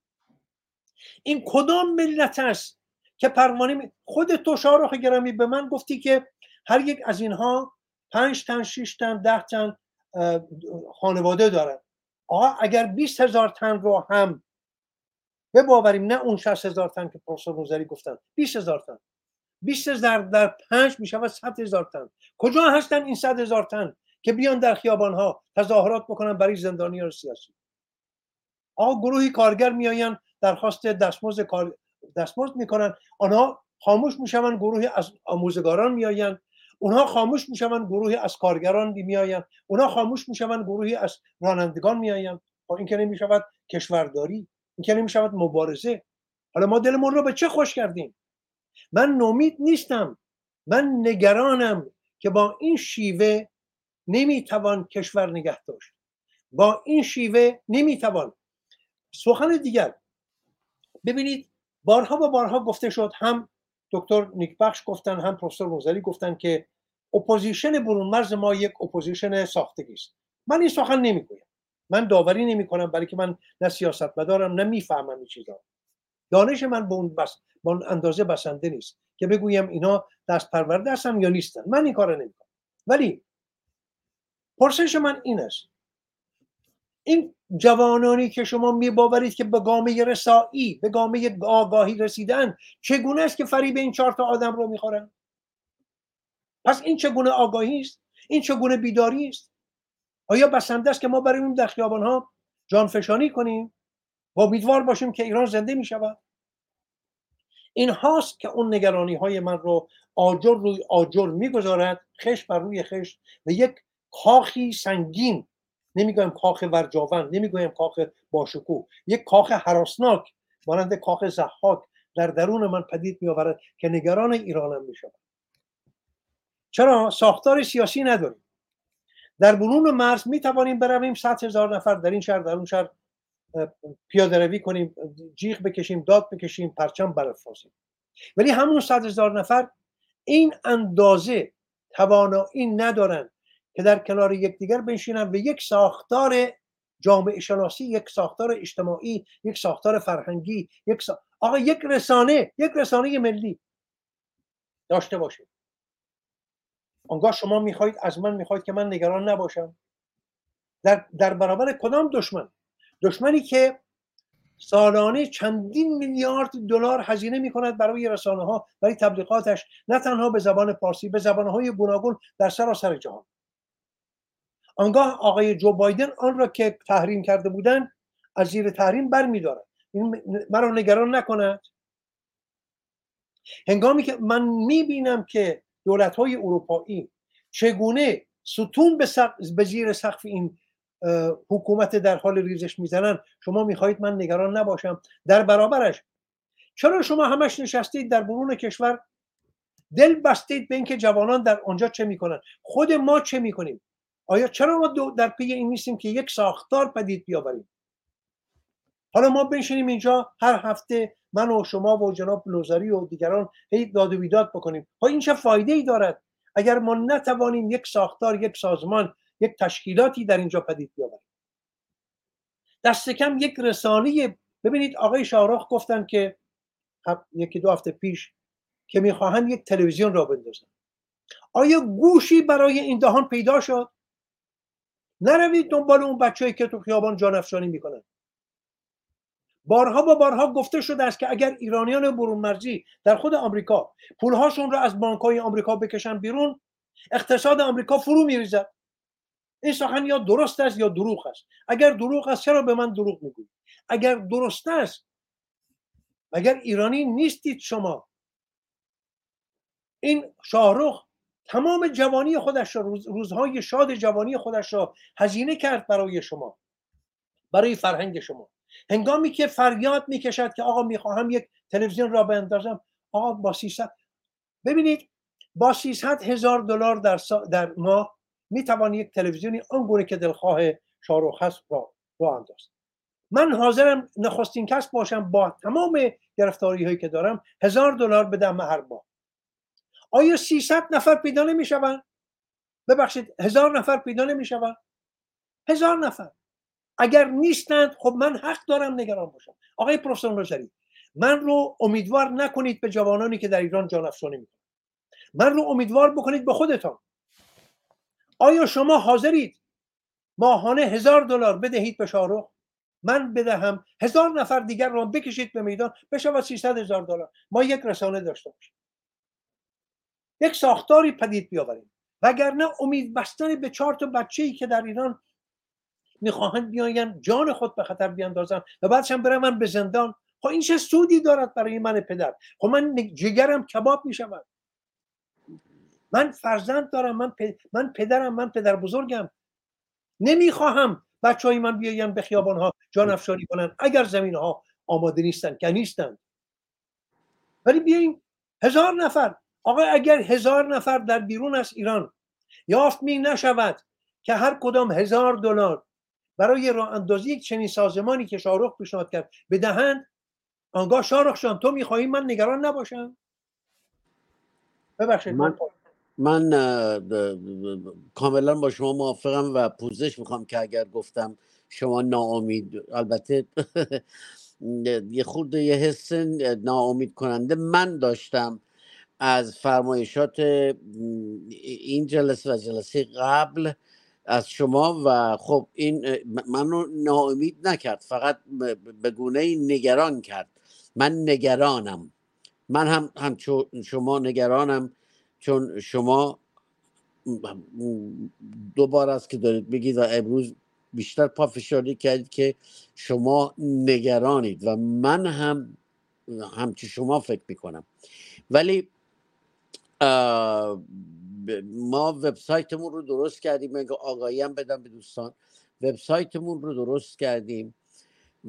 این کدام ملت است که پروانه خود تو شارخ گرامی به من گفتی که هر یک از اینها پنج تن شش تن ده تن خانواده دارن. آقا اگر 20 هزار تن رو هم بباوریم نه اون 60 هزار تن که پروفسور نوزری گفتن 20 هزار تن. 20 هزار در پنج می شود 100 هزار تن. کجا هستن این 100 هزار تن که بیان در خیابان ها تظاهرات بکنن برای زندانیان سیاسی؟ آقا گروهی کارگر میآیند درخواست دستمزد کار دستمزد می‌کنن آنها خاموش می‌شوند گروهی از آموزگاران میآیند. اونها خاموش می‌شوند گروهی از کارگران میآیند. اونها خاموش می‌شوند گروهی از رانندگان میآیند. خب این که نمی‌شود کشورداری این که نمی‌شود مبارزه. حالا ما دلمون رو به چه خوش کردیم؟ من نومید نیستم. من نگرانم که با این شیوه نمی‌توان کشور نگه داشت. با این شیوه نمی‌توان. سخن دیگر. ببینید بارها و بارها گفته شد هم دکتر نیکبخش گفتن هم پروفسور موزلی گفتن که opposition برون مرز ما یک opposition ساختگی است. من این سخن نمی‌گویم. من داوری نمی کنم که من نه سیاست مدارم نه می‌فهمم این چیزا. دانش من به اون بس با اندازه بسنده نیست که بگویم اینا دست پرورده هستن یا نیستن. من این کار نمی‌کنم. ولی پرسش من این است. این جوانانی که شما میباورید که به گامه رسایی به گامه آگاهی رسیدن چگونه است که فریب این چهار تا آدم رو می‌خورن؟ پس این چگونه آگاهی است؟ این چگونه بیداری است؟ آیا بسنده است که ما بریم در خیابان ها جانفشانی کنیم؟ و امیدوار باشیم که ایران زنده می شود این هاست که اون نگرانی های من رو آجر روی آجر می‌گذارد خش بر روی خش و یک کاخی سنگین نمی‌گویم کاخ ورجاون نمی‌گویم کاخ باشکوه یک کاخ حراسناک مانند کاخ زحاک در درون من پدید میآورد که نگران ایرانم می‌شود. چرا؟ ساختار سیاسی نداریم. در برون مرز می توانیم برویم 100 هزار نفر در این شهر در اون شهر پیاده روی کنیم جیغ بکشیم داد بکشیم پرچم برافرازیم. ولی همون صد هزار نفر این اندازه توانایی ندارن که در کنار یکدیگر بنشینن و یک ساختار جامعه شناسی یک ساختار اجتماعی یک ساختار فرهنگی یک سا... آقا یک رسانه یک رسانه ملی داشته باشیم آنگاه شما می‌خواهید از من می‌خواهید که من نگران نباشم. در, در برابر کدام دشمن؟ دشمنی که سالانه چندین میلیارد دلار هزینه می کند برای رسانه ها برای تبلیغاتش نه تنها به زبان پارسی به زبان های گوناگون در سراسر جهان. آنگاه آقای جو بایدن آن را که تحریم کرده بودند از زیر تحریم برمیدارد. این مرا نگران نکند. هنگامی که من می‌بینم که دولت های اروپایی چگونه ستون به زیر سقف این حکومت در حال ریزش می‌زنن شما می‌خواهید من نگران نباشم. در برابرش چرا شما همش نشستید در برون کشور؟ دل بستید به اینکه جوانان در آنجا چه می‌کنن؟ خود ما چه می‌کنیم؟ آیا چرا ما در پی این نیستیم که یک ساختار پدید بیاوریم؟ حالا ما بنشینیم اینجا هر هفته من و شما و جناب لوزاری و دیگران هی داد و بیداد بکنیم. ها این چه فایده ای دارد؟ اگر ما نتوانیم یک ساختار یک سازمان یک تشکیلاتی در اینجا پدید بیاوریم. دست کم یک رسانه ببینید آقای شاهرخ گفتن که یکی دو هفته پیش که می‌خواهند یک تلویزیون را بندازن آیا گوشی برای این دهان پیدا شد؟ نروید دنبال اون بچه‌ای که تو خیابان جان افشانی می‌کنن. بارها با بارها گفته شده است که اگر ایرانیان برون مرزی در خود آمریکا پولهاشون را از بانکهای آمریکا بکشن بیرون اقتصاد آمریکا فرو میریزد. این سخن یا درست است یا دروغ است. اگر دروغ است چرا به من دروغ می‌گویید اگر درست است اگر ایرانی نیستید شما؟ این شاهرخ تمام جوانی خودش را روزهای شاد جوانی خودش را هزینه کرد برای شما برای فرهنگ شما. هنگامی که فریاد می‌کشد که آقا می‌خواهم یک تلویزیون را بندازم آقا با 300 ببینید با 300 هزار دلار در, در ماه می‌توان یک تلویزیونی آنگونه که دلخواه شاروخ هست را, را انداز من حاضرم نخستین کس باشم با تمام گرفتاری هایی که دارم هزار دلار بدم هر ماه. آیا 300 نفر پیدا نمی‌شوند؟ ببخشید هزار نفر پیدا نمی‌شوند؟ هزار نفر. اگر نیستند خب من حق دارم نگران باشم. آقای پروفسور نظری من رو امیدوار نکنید به جوانانی که در ایران جان افزانی می‌کنند. من رو امیدوار بکنید به خودتان. آیا شما حاضرید ماهانه هزار دلار بدهید به شاهرخ؟ من بدهم هزار نفر دیگر رو بکشید به میدان بشود 300 هزار دلار. ما یک رسانه داشته باشیم. یک ساختاری پدید بیاوریم. وگرنه امید بستن به چهار تا بچه ای که در ایران می‌خواهند بیاین جان خود به خطر بیاندازن و بعدش هم برم به زندان. خب این چه سودی دارد برای من پدر؟ خب من جگرم کباب می‌شود من فرزند دارم من, من پدرم من پدر بزرگم. نمی‌خواهم بچه های من بیایم به خیابان ها جان افشاری کنن. اگر زمین ها آماده نیستن که نیستن. ولی بیاییم هزار نفر. آقا اگر هزار نفر در بیرون از ایران یافت می نشود که هر کدام هزار دلار برای راه اندازی یک چنین سازمانی که شاهرخ پیشنهاد کرد بدهند آنگاه شاهرخ شان تو می‌خواهی من نگران نباشم؟ ببخشید من, من کاملا با شما موافقم و پوزش می‌خوام که اگر گفتم شما ناامید البته یه خود یه حس ناامید کننده من داشتم از فرمایشات این جلسه و جلسه قبل از شما و خب این منو ناامید نکرد فقط به گونه نگران کرد. من نگرانم. من هم, هم شما نگرانم. چون شما دوبار است که دارید بگید و امروز بیشتر پافشاری کردید که شما نگرانید و من هم همچی شما فکر می‌کنم. ولی ما وبسایتمون رو درست کردیم. اگه آگاهی هم بدم به دوستان. وبسایتمون رو درست کردیم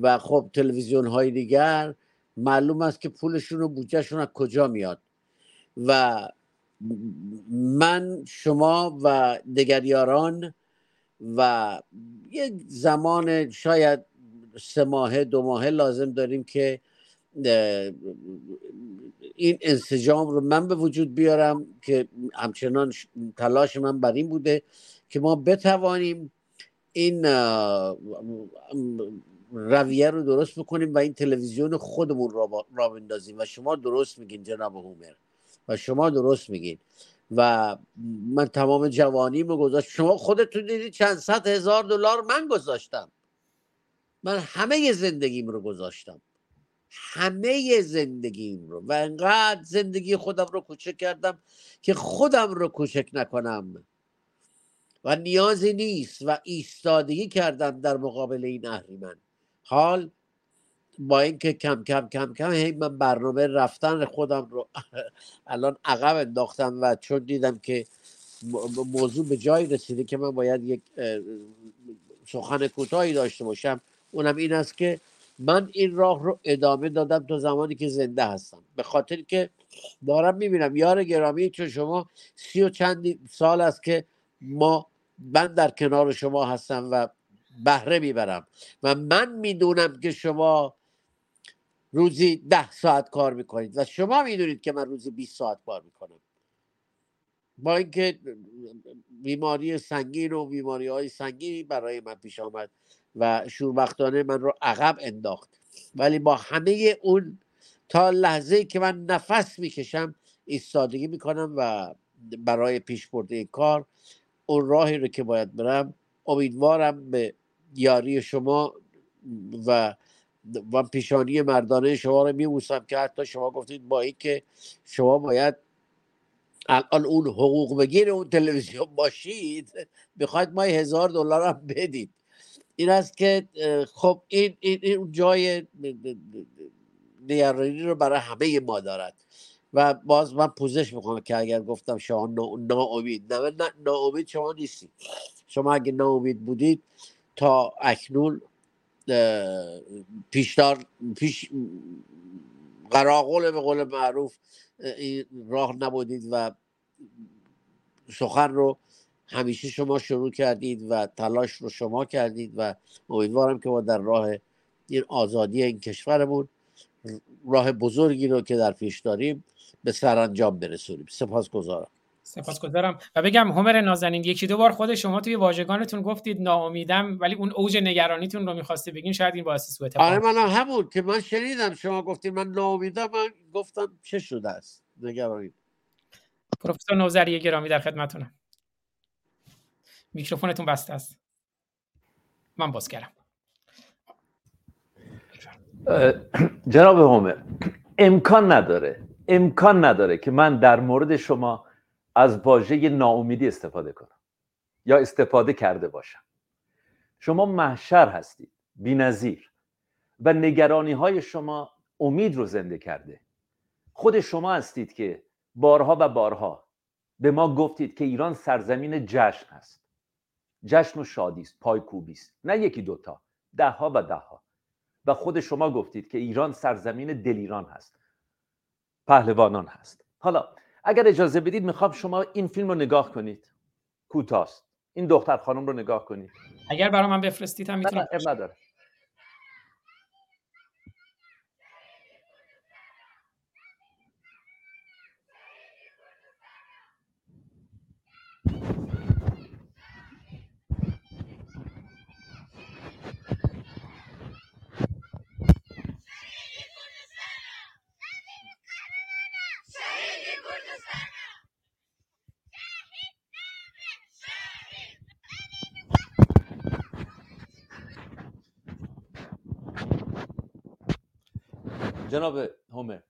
و خب تلویزیون های دیگر معلوم است که پولشون و بودجهشون از کجا میاد. و من شما و دگریاران و یک زمان شاید سه ماهه دو ماهه لازم داریم که این انسجام رو من به وجود بیارم که همچنان تلاش من بر این بوده که ما بتوانیم این رویه رو درست بکنیم و این تلویزیون خودمون را بندازیم و شما درست میگین جناب هومر. و شما درست میگین. و من تمام جوانیمو گذاشت. شما خودتون دیدید چند صد هزار دلار من گذاشتم. من همه زندگیم رو گذاشتم. همه زندگیم رو. و انقدر زندگی خودم رو کوچک کردم که خودم رو کوچک نکنم. و نیازی نیست و ایستادگی کردم در مقابل این اهریمن. حال با اینکه کم کم کم کم هی من برنامه رفتن خودم رو الان عقب انداختم و چون دیدم که موضوع به جایی رسیده که من باید یک سخن کوتاهی داشته باشم اونم این است که من این راه رو ادامه دادم تا زمانی که زنده هستم. به خاطر که دارم می‌بینم یار گرامی چون شما سی و چند سال است که ما من در کنار شما هستم و بهره می‌برم و من می‌دونم که شما روزی ده ساعت کار می‌کنید و شما می‌دونید که من روزی 20 ساعت کار می‌کنم. با اینکه بیماری سنگین و بیماری های سنگینی برای من پیش آمد و شوربختانه من رو عقب انداخت. ولی با همه اون تا لحظه که من نفس می‌کشم ایستادگی می‌کنم و برای پیش برده کار اون راهی رو که باید برم امیدوارم به یاری شما و و پیشانی مردانه شما رو میبوسم که حتی شما گفتید با این که شما باید الان اون حقوق بگیر اون تلویزیون باشید می‌خواید ما هزار دلار هم بدید. این است که خب این, این, این جای نگرانی رو برای همه ما دارد. و باز من پوزش می‌کنم که اگر گفتم شما ناامید نه ناامید شما نیستید. شما اگه ناامید بودید تا اکنون پیشدار پیش قراغل به قول معروف راه نبودید و سخن رو همیشه شما شروع کردید و تلاش رو شما کردید و امیدوارم که ما در راه این آزادی این کشورمون راه بزرگی رو که در پیش داریم به سرانجام برسونیم. سپاس گذارم سپاسگزارم. و بگم همر نازنین یکی دو بار خود شما توی واژگانتون گفتید ناامیدم ولی اون اوج نگرانیتون رو می‌خواستی بگین شاید این باعث سوء تفاهم آره من همون که من شنیدم شما گفتید من ناامیدم من گفتم چه شده است؟ نگرانید. پروفسور نوزری گرامی در خدمتتونم. میکروفونتون بسته است. من باز کردم. جناب هومر امکان نداره امکان نداره که من در مورد شما از واژه ناامیدی استفاده کنم یا استفاده کرده باشم. شما محشر هستید بینظیر و نگرانی های شما امید رو زنده کرده. خود شما هستید که بارها و بارها به ما گفتید که ایران سرزمین جشن است جشن و شادی است پایکوبی است نه یکی دوتا دهها و دهها. و خود شما گفتید که ایران سرزمین دلیران هست پهلوانان هست. حالا اگر اجازه بدید می‌خوام شما این فیلم رو نگاه کنید. کوتاست. این دختر خانم رو نگاه کنید. اگر برای من بفرستید هم می‌تونم نداره. جناب هومر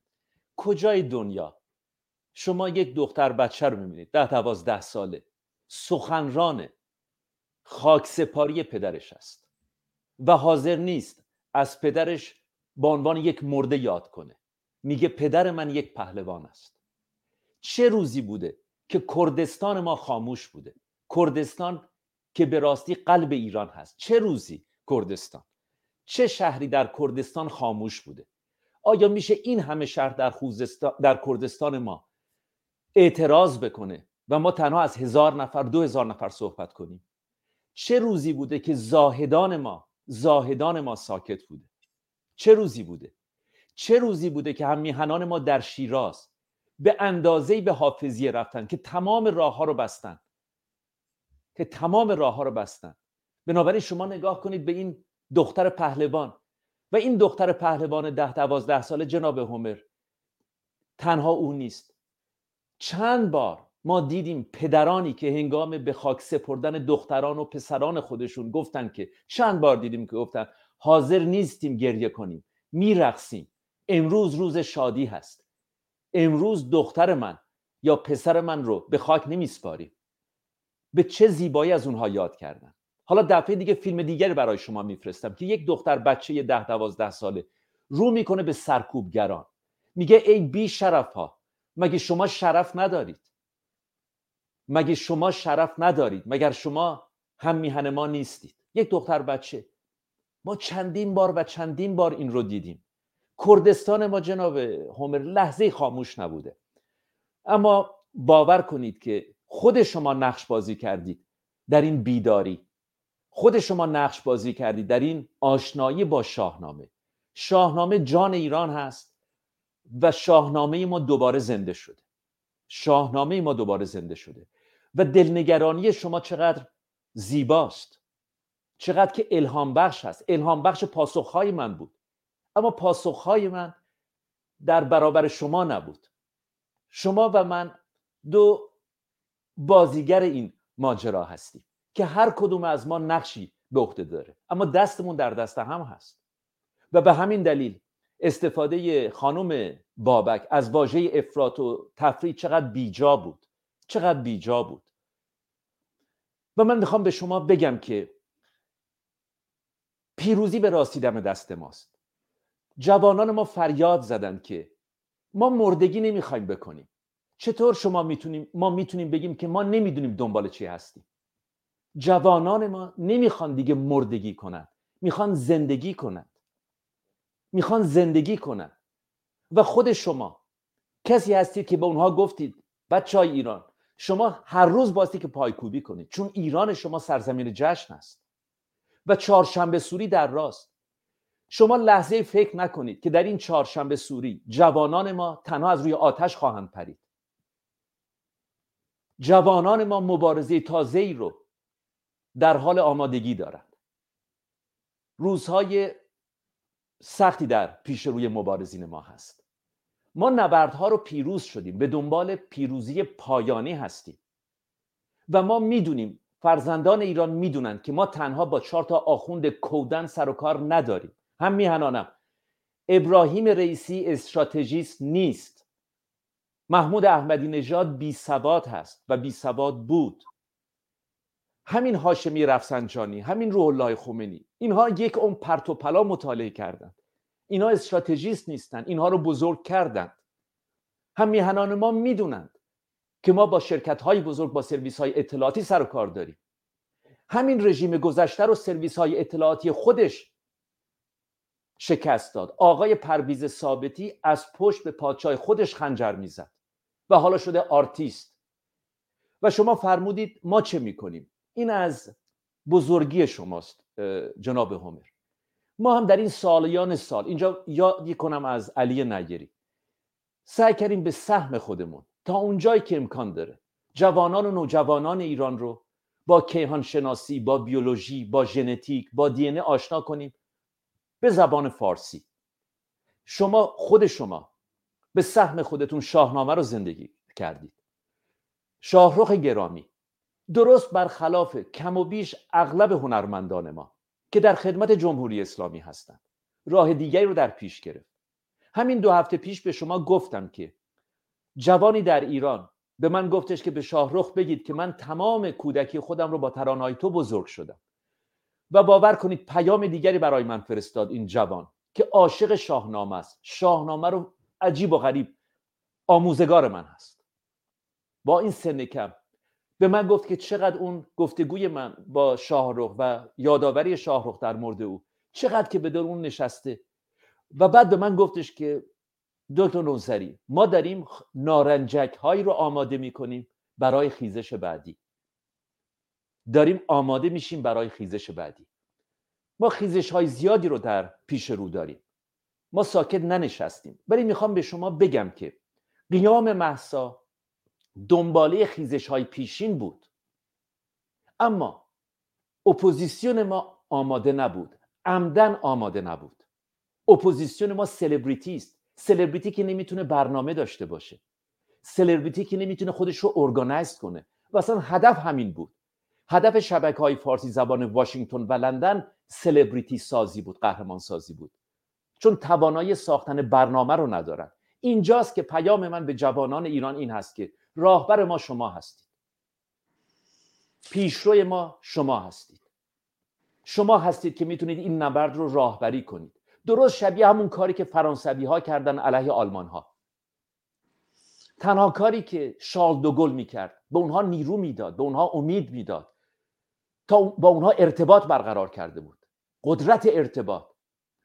کجای دنیا؟ شما یک دختر بچه رو می‌بینید ده دوازده ساله سخنران خاک سپاری پدرش است و حاضر نیست از پدرش به عنوان یک مرده یاد کنه. میگه پدر من یک پهلوان است. چه روزی بوده که کردستان ما خاموش بوده؟ کردستان که به راستی قلب ایران هست. چه روزی کردستان؟ چه شهری در کردستان خاموش بوده؟ آیا میشه این همه شهر در, در کردستان ما اعتراض بکنه و ما تنها از هزار نفر دو هزار نفر صحبت کنیم؟ چه روزی بوده که زاهدان ما زاهدان ما ساکت بوده؟ چه روزی بوده؟ چه روزی بوده که هم میهنان ما در شیراز به اندازه به حافظیه رفتن که تمام راه ها رو بستن؟ که تمام راه ها رو بستن. بنابراین شما نگاه کنید به این دختر پهلوان. و این دختر پهلوان ده دوازده ساله جناب هومر تنها او نیست. چند بار ما دیدیم پدرانی که هنگام به خاک سپردن دختران و پسران خودشون گفتن که چند بار دیدیم که گفتن حاضر نیستیم گریه کنیم میرقصیم. امروز روز شادی هست. امروز دختر من یا پسر من رو به خاک نمیسپاریم. به چه زیبایی از اونها یاد کردن. حالا دفعه دیگه فیلم دیگری برای شما میفرستم که یک دختر بچه ده دوازده ساله رو می‌کنه به سرکوبگران. میگه ای بی شرف ها مگه شما شرف ندارید؟ مگه شما شرف ندارید؟ مگر شما هم میهن ما نیستید؟ یک دختر بچه. ما چندین بار و چندین بار این رو دیدیم. کردستان ما جناب هومر لحظه خاموش نبوده. اما باور کنید که خود شما نقش بازی کردید در این بیداری. خود شما نقش بازی کردید در این آشنایی با شاهنامه. شاهنامه جان ایران هست و شاهنامه ما دوباره زنده شده. شاهنامه ما دوباره زنده شده و دلنگرانی شما چقدر زیباست. چقدر که الهام بخش هست. الهام بخش پاسخهای من بود. اما پاسخهای من در برابر شما نبود. شما و من دو بازیگر این ماجرا هستیم. که هر کدوم از ما نقشی به عهده داره. اما دستمون در دست هم هست. و به همین دلیل استفاده خانم بابک از واژه افراط و تفریح چقدر بیجا بود. چقدر بیجا بود. و من می‌خوام به شما بگم که پیروزی به راستی دم دست ماست. جوانان ما فریاد زدن که ما مردگی نمی‌خوایم بکنیم. چطور شما می‌تونیم ما می‌تونیم بگیم که ما نمی‌دونیم دنبال چی هستیم؟ جوانان ما نمی‌خوان دیگه مردگی کنند می‌خوان زندگی کنند می‌خوان زندگی کنند و خود شما کسی هستید که به اونها گفتید بچه های ایران شما هر روز باستی که پایکوبی کنید چون ایران شما سرزمین جشن است. و چهارشنبه سوری در راست. شما لحظه فکر نکنید که در این چهارشنبه سوری جوانان ما تنها از روی آتش خواهند پرید. جوانان ما مبارزه تازه ای رو در حال آمادگی دارند روزهای سختی در پیش روی مبارزین ما هست. ما نبردها رو پیروز شدیم به دنبال پیروزی پایانی هستیم. و ما می‌دونیم فرزندان ایران می‌دونن که ما تنها با چهار تا آخوند کودن سر و کار نداریم. هم میهنانم. ابراهیم رئیسی استراتژیست نیست. محمود احمدی نژاد بی سواد هست و بی سواد بود. همین هاشمی رفسنجانی همین روح الله خمینی اینها یک اون پرت و پلا مطالعه کردند. اینها استراتژیست نیستند اینها رو بزرگ کردند. هم میهنان ما می‌دونند که ما با شرکت های بزرگ با سرویس های اطلاعاتی سر و کار داریم. همین رژیم گذشته رو سرویس های اطلاعاتی خودش شکست داد. آقای پرویز ثابتی از پشت به پادشاه خودش خنجر می‌زد و حالا شده آرتیست. و شما فرمودید ما چه می‌کنیم؟ این از بزرگی شماست جناب همر ما هم در این سالیان سال اینجا یاد کنم از علی نگری. سعی کردیم به سهم خودمون تا اونجایی که امکان داره جوانان و نوجوانان ایران رو با کیهان شناسی با بیولوژی با ژنتیک با DNA آشنا کنیم به زبان فارسی. شما خود شما به سهم خودتون شاهنامه رو زندگی کردید. شاهرخ گرامی. درست برخلاف کم و بیش اغلب هنرمندان ما که در خدمت جمهوری اسلامی هستند. راه دیگری رو در پیش گرفت. همین دو هفته پیش به شما گفتم که جوانی در ایران به من گفتش که به شاهرخ بگید که من تمام کودکی خودم رو با ترانهای تو بزرگ شدم. و باور کنید پیام دیگری برای من فرستاد این جوان که عاشق شاهنامه است. شاهنامه رو عجیب و غریب آموزگار من هست. با این سن کم به من گفت که چقدر اون گفتگوی من با شاهرخ و یادآوری شاهرخ در مورد او چقدر که به در اون نشسته. و بعد به من گفتش که دکتر نوزری ما داریم نارنجک هایی رو آماده می‌کنیم برای خیزش بعدی. داریم آماده میشیم برای خیزش بعدی. ما خیزش های زیادی رو در پیش رو داریم. ما ساکت ننشستیم. ولی می‌خوام به شما بگم که قیام محسا دنباله خیزش های پیشین بود. اما اپوزیسیون ما آماده نبود. عمدن آماده نبود. اپوزیسیون ما سلبریتی است. سلبریتی که نمی‌تونه برنامه داشته باشه. سلبریتی که نمی‌تونه خودش رو ارگانایز کنه. و اصلا هدف همین بود. هدف شبکه های فارسی زبان واشنگتن و لندن سلبریتی سازی بود قهرمان سازی بود. چون توانایی ساختن برنامه رو ندارن. اینجاست که پیام من به جوانان ایران این هست که راهبر ما شما هستید. پیشروی ما شما هستید. شما هستید که می‌تونید این نبرد رو راهبری کنید. درست شبیه همون کاری که فرانسوی ها کردن علیه آلمان ها تنها کاری که شارل دوگل می‌کرد به اونها نیرو می‌داد به اونها امید می‌داد. تا با اونها ارتباط برقرار کرده بود. قدرت ارتباط.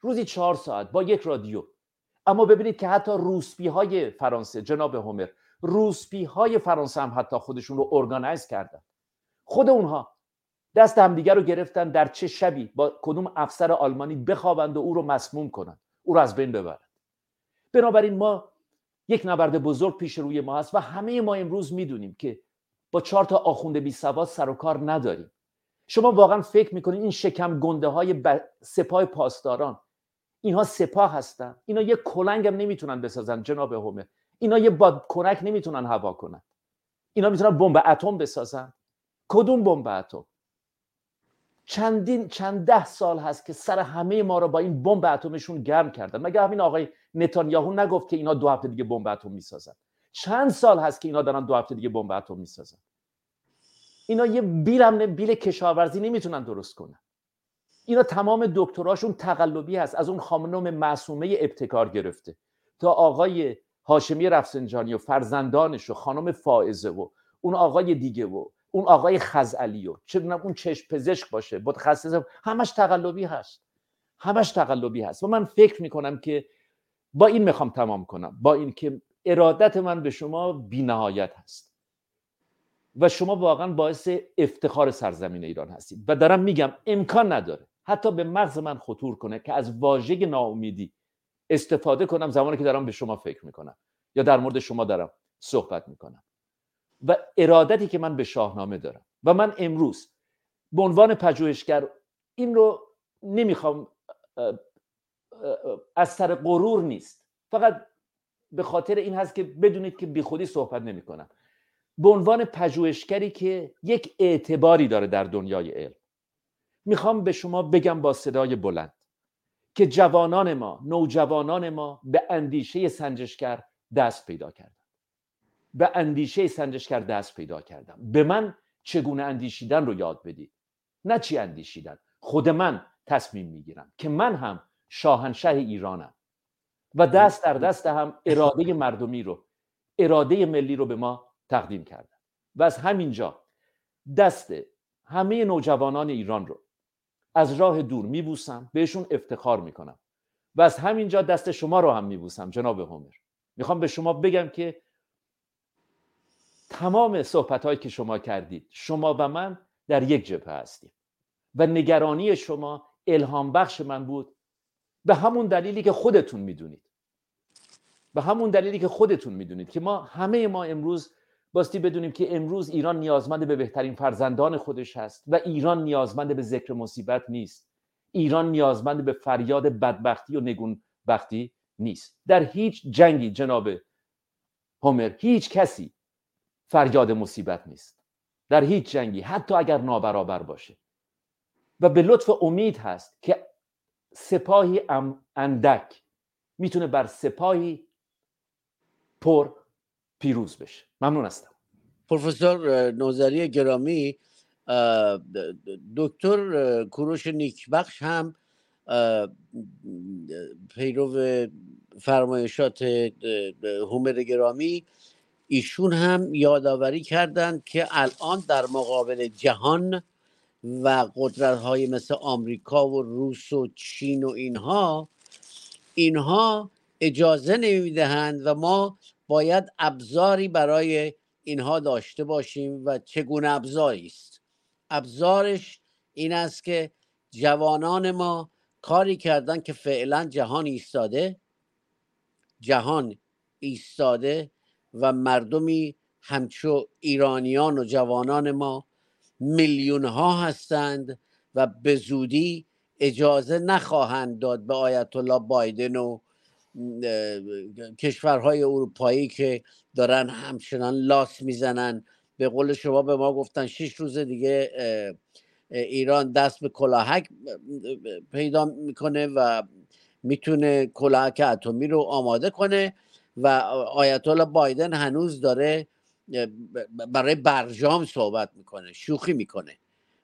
روزی چهار ساعت با یک رادیو. اما ببینید که حتی روسپی های فرانسه جناب هومر روسپی های فرانسه هم حتی خودشون رو ارگانایز کردن. خود اونها دست همدیگر رو گرفتن در چه شبی با کدوم افسر آلمانی بخوابند و او رو مسموم کنند. او رو از بین ببرند. بنابراین ما یک نبرد بزرگ پیش روی ما هست و همه ما امروز می‌دونیم که با چهار تا آخونده بی سواد سر و کار نداریم. شما واقعا فکر می‌کنید این شکم گنده های سپاه پاسداران اینها سپاه هستن؟ اینا یه کلنگ هم نمی‌تونن بسازن جناب هومر. اینا یه باد کنک نمی‌تونن هوا کنن. اینا می‌تونن بمب اتم بسازن. کدوم بمب اتم؟ چندین چند ده سال هست که سر همه ما رو با این بمب اتمشون گرم کردن. مگه همین آقای نتانیاهو نگفت که اینا دو هفته دیگه بمب اتم می‌سازن؟ چند سال هست که اینا دارن دو هفته دیگه بمب اتم می‌سازن؟ اینا یه بیل هم بیل کشاورزی نمی‌تونن درست کنن. اینا تمام دکتراشون تقلبی هست. از اون خانم معصومه ابتکار گرفته. تا آقای هاشمی رفسنجانی و فرزندانش و خانم فائزه و اون آقای دیگه و اون آقای خزعلی و چه اون چشم پزشک باشه متخصص همش تقلبی هست. همش تقلبی هست. و من فکر می‌کنم که با این می‌خوام تمام کنم. با این که ارادت من به شما بینهایت هست. و شما واقعا باعث افتخار سرزمین ایران هستید. و دارم میگم امکان نداره. حتی به مغز من خطور کنه که از واژه ناامیدی استفاده کنم زمانی که دارم به شما فکر می‌کنم یا در مورد شما دارم صحبت می‌کنم. و ارادتی که من به شاهنامه دارم. و من امروز به عنوان پژوهشگر این رو نمی‌خوام از سر غرور نیست. فقط به خاطر این هست که بدونید که بیخودی صحبت نمی کنم به عنوان پژوهشگری که یک اعتباری داره در دنیای علم. می‌خوام به شما بگم با صدای بلند. که جوانان ما نوجوانان ما به اندیشه سنجشگر دست پیدا کردن به اندیشه سنجشگر دست پیدا کردم. به من چگونه اندیشیدن رو یاد بدید نه چی اندیشیدن خود من تصمیم می‌گیرم که من هم شاهنشه ایرانم و دست در دست هم اراده مردمی رو اراده ملی رو به ما تقدیم کردن. و از همینجا دست همه نوجوانان ایران رو از راه دور میبوسم بهشون افتخار می‌کنم. و از همینجا دست شما رو هم میبوسم جناب هومر. می‌خوام به شما بگم که تمام صحبت هایی که شما کردید شما و من در یک جبهه هستیم. و نگرانی شما الهام بخش من بود. به همون دلیلی که خودتون می‌دونید. به همون دلیلی که خودتون می‌دونید که ما همه ما امروز باستی بدونیم که امروز ایران نیازمند به بهترین فرزندان خودش هست و ایران نیازمند به ذکر مصیبت نیست. ایران نیازمند به فریاد بدبختی و نگون بختی نیست. در هیچ جنگی جناب هومر هیچ کسی فریاد مصیبت نیست. در هیچ جنگی حتی اگر نابرابر باشه. و به لطف امید هست که سپاهی اندک می‌تونه بر سپاهی پر پیروز بشه. ممنون هستم. پروفسور نوزری گرامی دکتر کوروش نیکبخش هم پیرو فرمایشات هومر گرامی ایشون هم یادآوری کردند که الان در مقابل جهان و قدرت های مثل آمریکا و روس و چین و اینها اینها اجازه نمی‌دهند و ما باید ابزاری برای اینها داشته باشیم و چگونه ابزاری است. ابزارش این است که جوانان ما کاری کردن که فعلا جهان ایستاده جهان ایستاده و مردمی همچو ایرانیان و جوانان ما میلیون ها هستند و به زودی اجازه نخواهند داد به آیت الله بایدن و کشورهای اروپایی که دارن همچنان لاس می‌زنن. به قول شما به ما گفتن شش روز دیگه ایران دست به کلاهک پیدا می‌کنه و می‌تونه کلاهک اتمی رو آماده کنه و آیت الله بایدن هنوز داره برای برجام صحبت می‌کنه شوخی می‌کنه.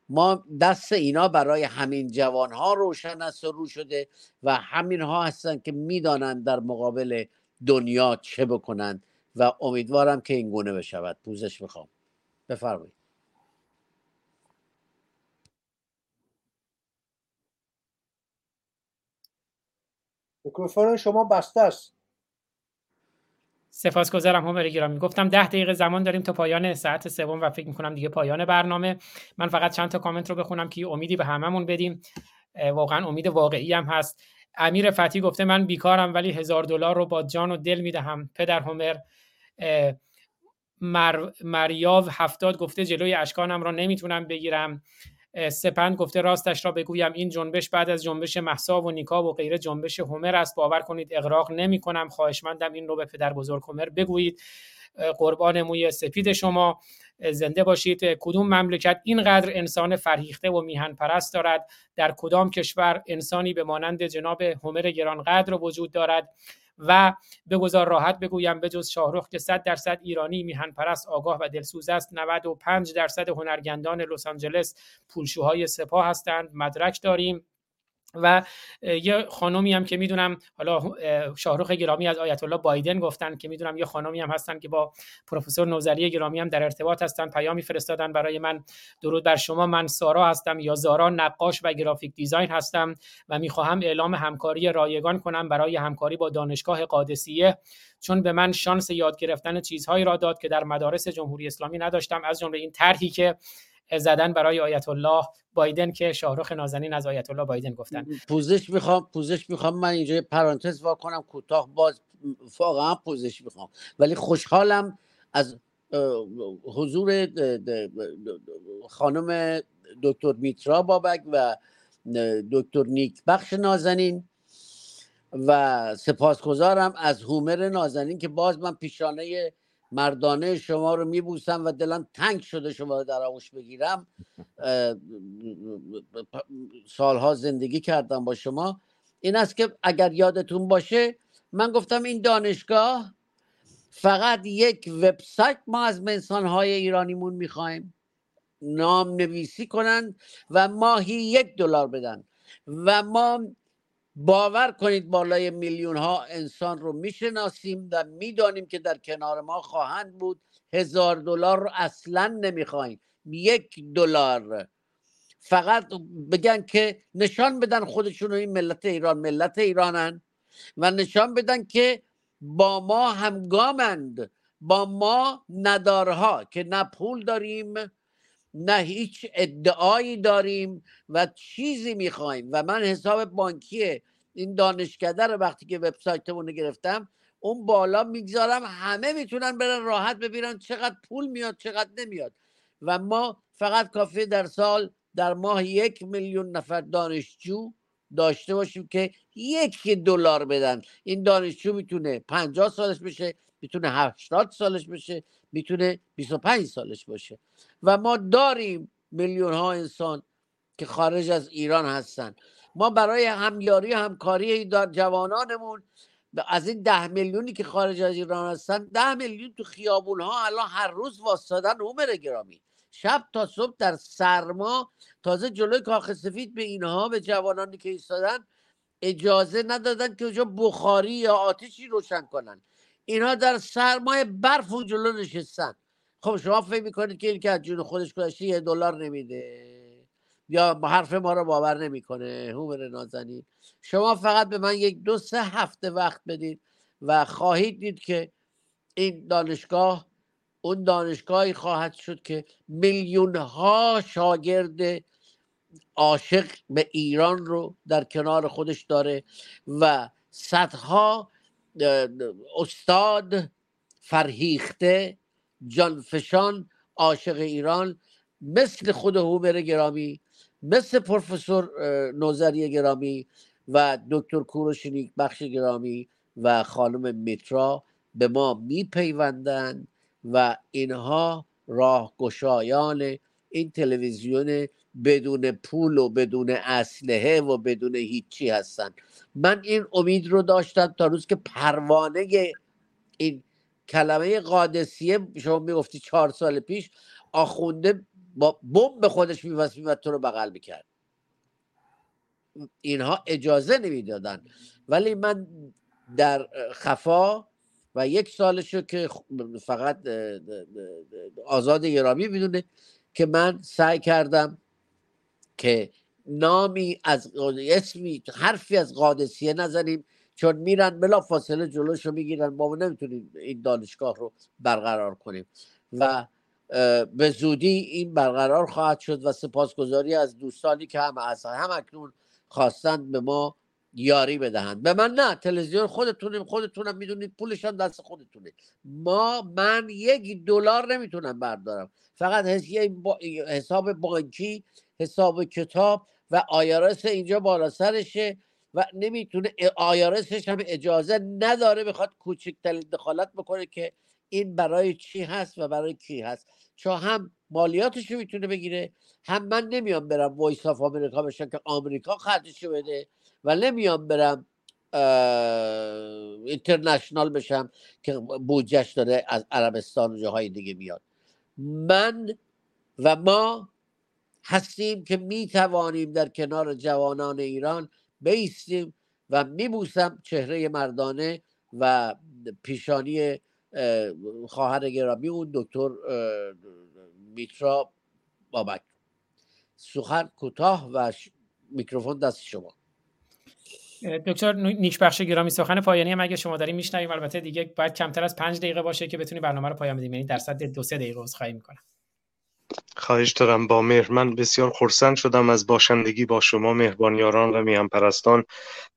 ما دست اینا برای همین جوان ها روشن است و رو شده و همین ها هستن که می‌دانند در مقابل دنیا چه بکنند و امیدوارم که این گونه بشود. پوزش می‌خوام. بفرمایید. میکروفون شما بسته است. سپاسگزارم همر گرامی. گفتم ده دقیقه زمان داریم تا پایان ساعت سوم و فکر می‌کنم دیگه پایان برنامه. من فقط چند تا کامنت رو بخونم که امیدی به هممون بدیم. واقعا امید واقعی هم هست. امیر فتی گفته من بیکارم ولی هزار دلار رو با جان و دل می‌دهم. پدر همر مر... مریاو هفتاد گفته جلوی اشکانم را نمی‌تونم بگیرم. سپند گفته راستش را بگویم این جنبش بعد از جنبش محسا و نیکا و غیره جنبش هومر است. باور کنید اقراق نمی کنم. خواهشمندم این رو به پدر بزرگ هومر بگویید. قربان موی سپید شما. زنده باشید. کدوم مملکت اینقدر انسان فرهیخته و میهن پرست دارد؟ در کدام کشور انسانی به مانند جناب هومر گرانقدر وجود دارد؟ و بگذار راحت بگویم بجز شاهرخ که 100 درصد ایرانی میهن پرست آگاه و دلسوز است. 95 درصد هنرگندان لس آنجلس پولشوهای سپاه هستند. مدرک داریم. و یه خانومی هم که می‌دونم حالا شاهرخ گرامی از آیت الله بایدن گفتن که می‌دونم یه خانومی هم هستن که با پروفسور نوزری گرامی هم در ارتباط هستن پیامی فرستادن برای من. درود بر شما من سارا هستم یا زارا نقاش و گرافیک دیزاین هستم و می‌خواهم اعلام همکاری رایگان کنم برای همکاری با دانشگاه قادسیه. چون به من شانس یاد گرفتن چیزهایی را داد که در مدارس جمهوری اسلامی نداشتم از جمله این طرحی که زدن برای آیت الله بایدن که شاهرخ نازنین از آیت الله بایدن گفتن. پوزش می‌خوام پوزش می‌خوام من اینجا پرانتز وا کنم کوتاه باز واقعا پوزش می‌خوام. ولی خوشحالم از حضور خانم دکتر میترا بابک و دکتر نیک بخش نازنین و سپاسگزارم از هومر نازنین که باز من پیشانه مردانه شما رو میبوسم و دلم تنگ شده شما رو در آغوش بگیرم. سالها زندگی کردم با شما. این است که اگر یادتون باشه من گفتم این دانشگاه فقط یک وبسایت ما از های ایرانیمون می‌خوایم. نام نویسی کنن و ماهی یک دلار بدن. و ما باور کنید بالای میلیون ها انسان رو می‌شناسیم و می‌دانیم که در کنار ما خواهند بود. هزار دلار رو اصلا نمی‌خوایم. یک دلار. فقط بگن که نشان بدن خودشون این ملت ایران ملت ایرانن. و نشان بدن که با ما همگامند. با ما ندارها که نه پول داریم نه هیچ ادعایی داریم و چیزی می‌خوایم. و من حساب بانکی این دانشکده رو وقتی که وبسایتمون رو گرفتم اون بالا می‌گذارم همه می‌تونن برن راحت ببینن چقدر پول میاد چقدر نمیاد. و ما فقط کافی در سال در ماه یک میلیون نفر دانشجو داشته باشیم که یک دلار بدن. این دانشجو می‌تونه پنجاه سالش بشه می‌تونه هفتاد سالش بشه. می‌تونه 25 سالش باشه. و ما داریم میلیون ها انسان که خارج از ایران هستن. ما برای همیاری همکاری جوانانمون از این ده میلیونی که خارج از ایران هستن ده میلیون تو خیابون ها الان هر روز واسدادن عمر گرامی. شب تا صبح در سرما تازه جلوی کاخ سفید به اینها به جوانانی که ایستادن اجازه ندادن که اونجا بخاری یا آتیشی روشن کنن. اینها در سرمای برف و جلو نشستن. خب شما فکر می‌کنید که این که از جون خودش گذشته یه دلار نمیده؟ یا حرف ما رو باور نمی‌کنه؟ هومر نازنین. شما فقط به من یک دو سه هفته وقت بدید و خواهید دید که این دانشگاه اون دانشگاهی خواهد شد که میلیون ها شاگرد عاشق به ایران رو در کنار خودش داره و صدها استاد فرهیخته جانفشان عاشق ایران مثل خود هومر گرامی مثل پروفسور نوزری گرامی و دکتر کوروش بخش گرامی و خانم میترا به ما میپیوندند و اینها راهگشایان این تلویزیون بدون پول و بدون اسلحه و بدون هیچی هستن. من این امید رو داشتم تا روز که پروانه این کلمه قادسیه شما می‌گفتی چهار سال پیش آخونده با بمب به خودش میوست و تو رو بغل می‌کرد. اینها اجازه نمی‌دادن. ولی من در خفا و یک سالشو که فقط آزاد گرامی می‌دونه که من سعی کردم که نامی از اسمی حرفی از قادسیه نزنیم چون میرن بلا فاصله جلوش رو می‌گیرن. ما نمی‌تونیم این دانشگاه رو برقرار کنیم. و به زودی این برقرار خواهد شد و سپاسگزاری از دوستانی که هم از هم اکنون خواستند به ما یاری بدهند. به من نه تلویزیون خودتونیم خودتونم می‌دونید پولش هم دست خودتونه. ما من یک دلار نمی‌تونم بردارم. فقط حساب بانکی حساب کتاب و آیارس اینجا بالا سرشه و نمی‌تونه آیارسش هم اجازه نداره بخواد کوچکترین دخالت بکنه که این برای چی هست و برای کی هست. چون هم مالیاتش رو می‌تونه بگیره هم من نمیام برم Voice of America بشم که آمریکا خرجشو بده و نمیام برم اینترنشنال بشم که بودجهش داره از عربستان و جاهای دیگه میاد. من و ما هستیم که می‌توانیم در کنار جوانان ایران بیستیم و میبوسم چهره مردانه و پیشانی خواهر گرامی اون دکتر میترا بابک. سخن کوتاه و میکروفون دست شما. دکتر نیکبخش گرامی سخن پایانی هم اگه شما داریم میشنویم البته دیگه باید کمتر از پنج دقیقه باشه که بتونی برنامه رو پایان بدیم. یعنی در صد دو سه دقیقه خواهی می‌کنم. خواهش دارم با مهر. من بسیار خرسند شدم از باشندگی با شما مهربانیاران و میان پرستان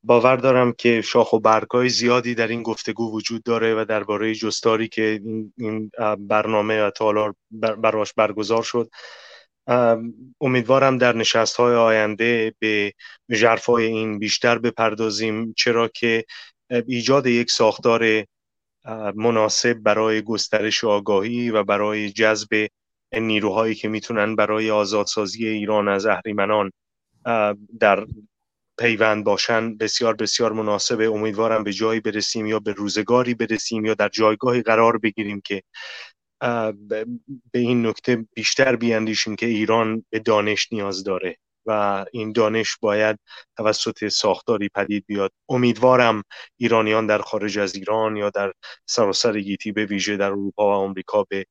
باور دارم که شاخ و برگای زیادی در این گفتگو وجود داره و درباره جستاری که این برنامه و تالار براش برگزار شد. امیدوارم در نشست های آینده به جرفای این بیشتر بپردازیم چرا که ایجاد یک ساختار مناسب برای گسترش آگاهی و برای جذب نیروهایی که می‌تونن برای آزادسازی ایران از اهریمنان در پیوند باشن بسیار بسیار مناسبه. امیدوارم به جایی برسیم یا به روزگاری برسیم یا در جایگاهی قرار بگیریم که به این نکته بیشتر بیاندیشیم که ایران به دانش نیاز داره و این دانش باید توسط ساختاری پدید بیاد. امیدوارم ایرانیان در خارج از ایران یا در سراسر گیتی به ویژه در اروپا و آمریکا به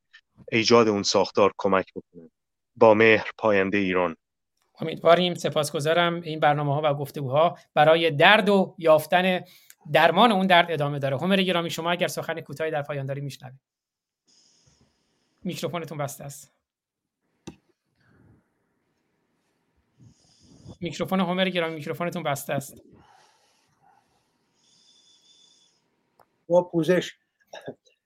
ایجاد اون ساختار کمک بکنه. با مهر پاینده ایران. امیدواریم سپاسگزارم این برنامه ها و گفتگوها برای درد و یافتن درمان اون درد ادامه داره. همر گرامی شما اگر سخن کوتاهی در پایان داری میشنوید. میکروفونتون بسته است. میکروفون همر گرامی میکروفونتون بسته است. با پوزش.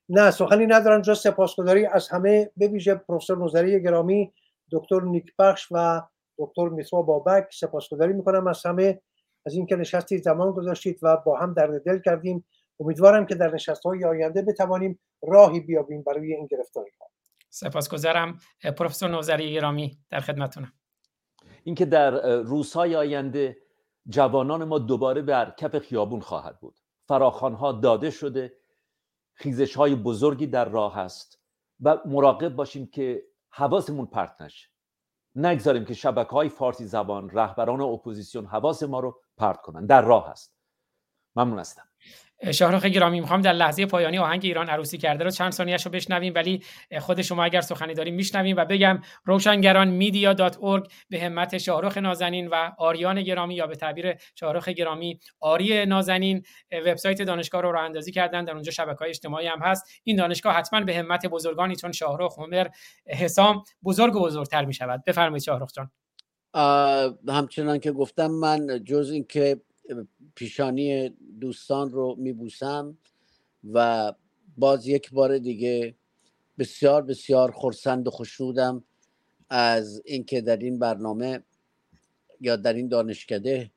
نه سخنی ندارم جز سپاسگزاری از همه. به ویژه پروفسور نظری گرامی دکتر نیکبخش و دکتر میترا بابک سپاسگزاری می‌کنم از همه. از اینکه نشستی زمان گذاشتید و با هم درد دل کردیم. امیدوارم که در نشست های آینده بتوانیم راهی بیابیم برای این گرفتاری. ها سپاسگزارم پروفسور نوزری گرامی. در خدمتونم اینکه در روزهای آینده جوانان ما دوباره بر کف خیابون خواهد بود. فراخانها داده شده خیزش های بزرگی در راه هست و مراقب باشیم که حواسمون پرت نشه. نگذاریم که شبکه های فارسی زبان رهبران اپوزیسیون حواس ما رو پرت کنن. در راه هست ممنون هستم. شاهرخ گرامی می‌خوام در لحظه پایانی آهنگ ایران عروسی کرده رو چند ثانیه‌اش رو بشنویم ولی خود شما اگر سخنی داریم میشنویم و بگم روشنگران میدیا به همت شاهرخ نازنین و آریان گرامی یا به تعبیر شاهرخ گرامی آری نازنین وبسایت دانشگاه رو راه اندازی کردن در اونجا شبکه‌های اجتماعی هم هست. این دانشگاه حتما به همت بزرگانی چون شاهرخ عمر حسام بزرگ و بزرگتر می شود بفرمایید شاهرخ جان. همچنان که گفتم من جز اینکه پیشانی دوستان رو میبوسم و باز یک بار دیگه بسیار بسیار خرسند و خوشنودم از اینکه در این برنامه یا در این دانشکده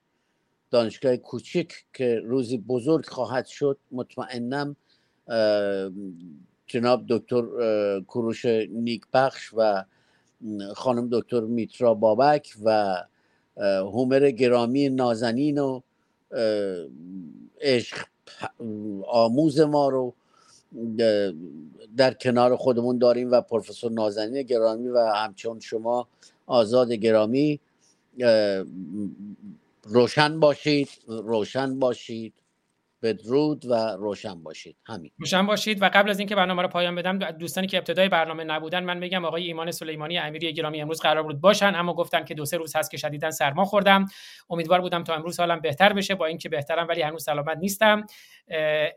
دانشگاه کوچیک که روزی بزرگ خواهد شد مطمئنم جناب دکتر کروش نیکبخش و خانم دکتر میترا بابک و هومر گرامی نازنین و عشق آموز ما رو در کنار خودمون داریم و پروفسور نازنین گرامی و همچون شما آزاد گرامی روشن باشید روشن باشید. بدرود و روشن باشید. همین. روشن باشید و قبل از اینکه برنامه رو پایان بدم دوستانی که ابتدای برنامه نبودن من میگم آقای ایمان سلیمانی امیری گرامی امروز قرار بود باشن اما گفتن که دو سه روز هست که شدیدا سرما خوردم. امیدوار بودم تا امروز حالم بهتر بشه. با اینکه بهترم ولی هنوز سلامت نیستم.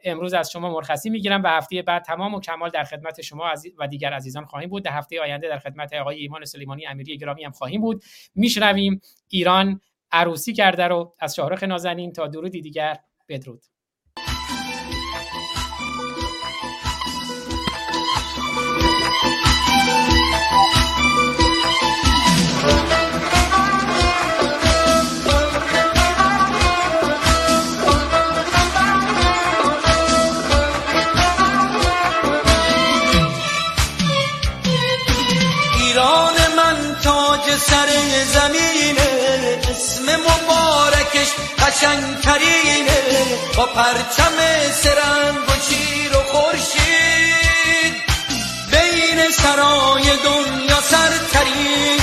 امروز از شما مرخصی می‌گیرم و هفته بعد تمام و کمال در خدمت شما و دیگر عزیزان خواهیم بود. در هفته آینده در خدمت آقای ایمان سلیمانی امیری گرامی هم خواهیم بود. میشنویم. ایران عروسی کرده رو از شاهرخ نازنین. تا درودی دیگر. بدرود. قشنگترینه با پرچم سرنگ و شیر و خورشید. بین سرای دنیا سرترینه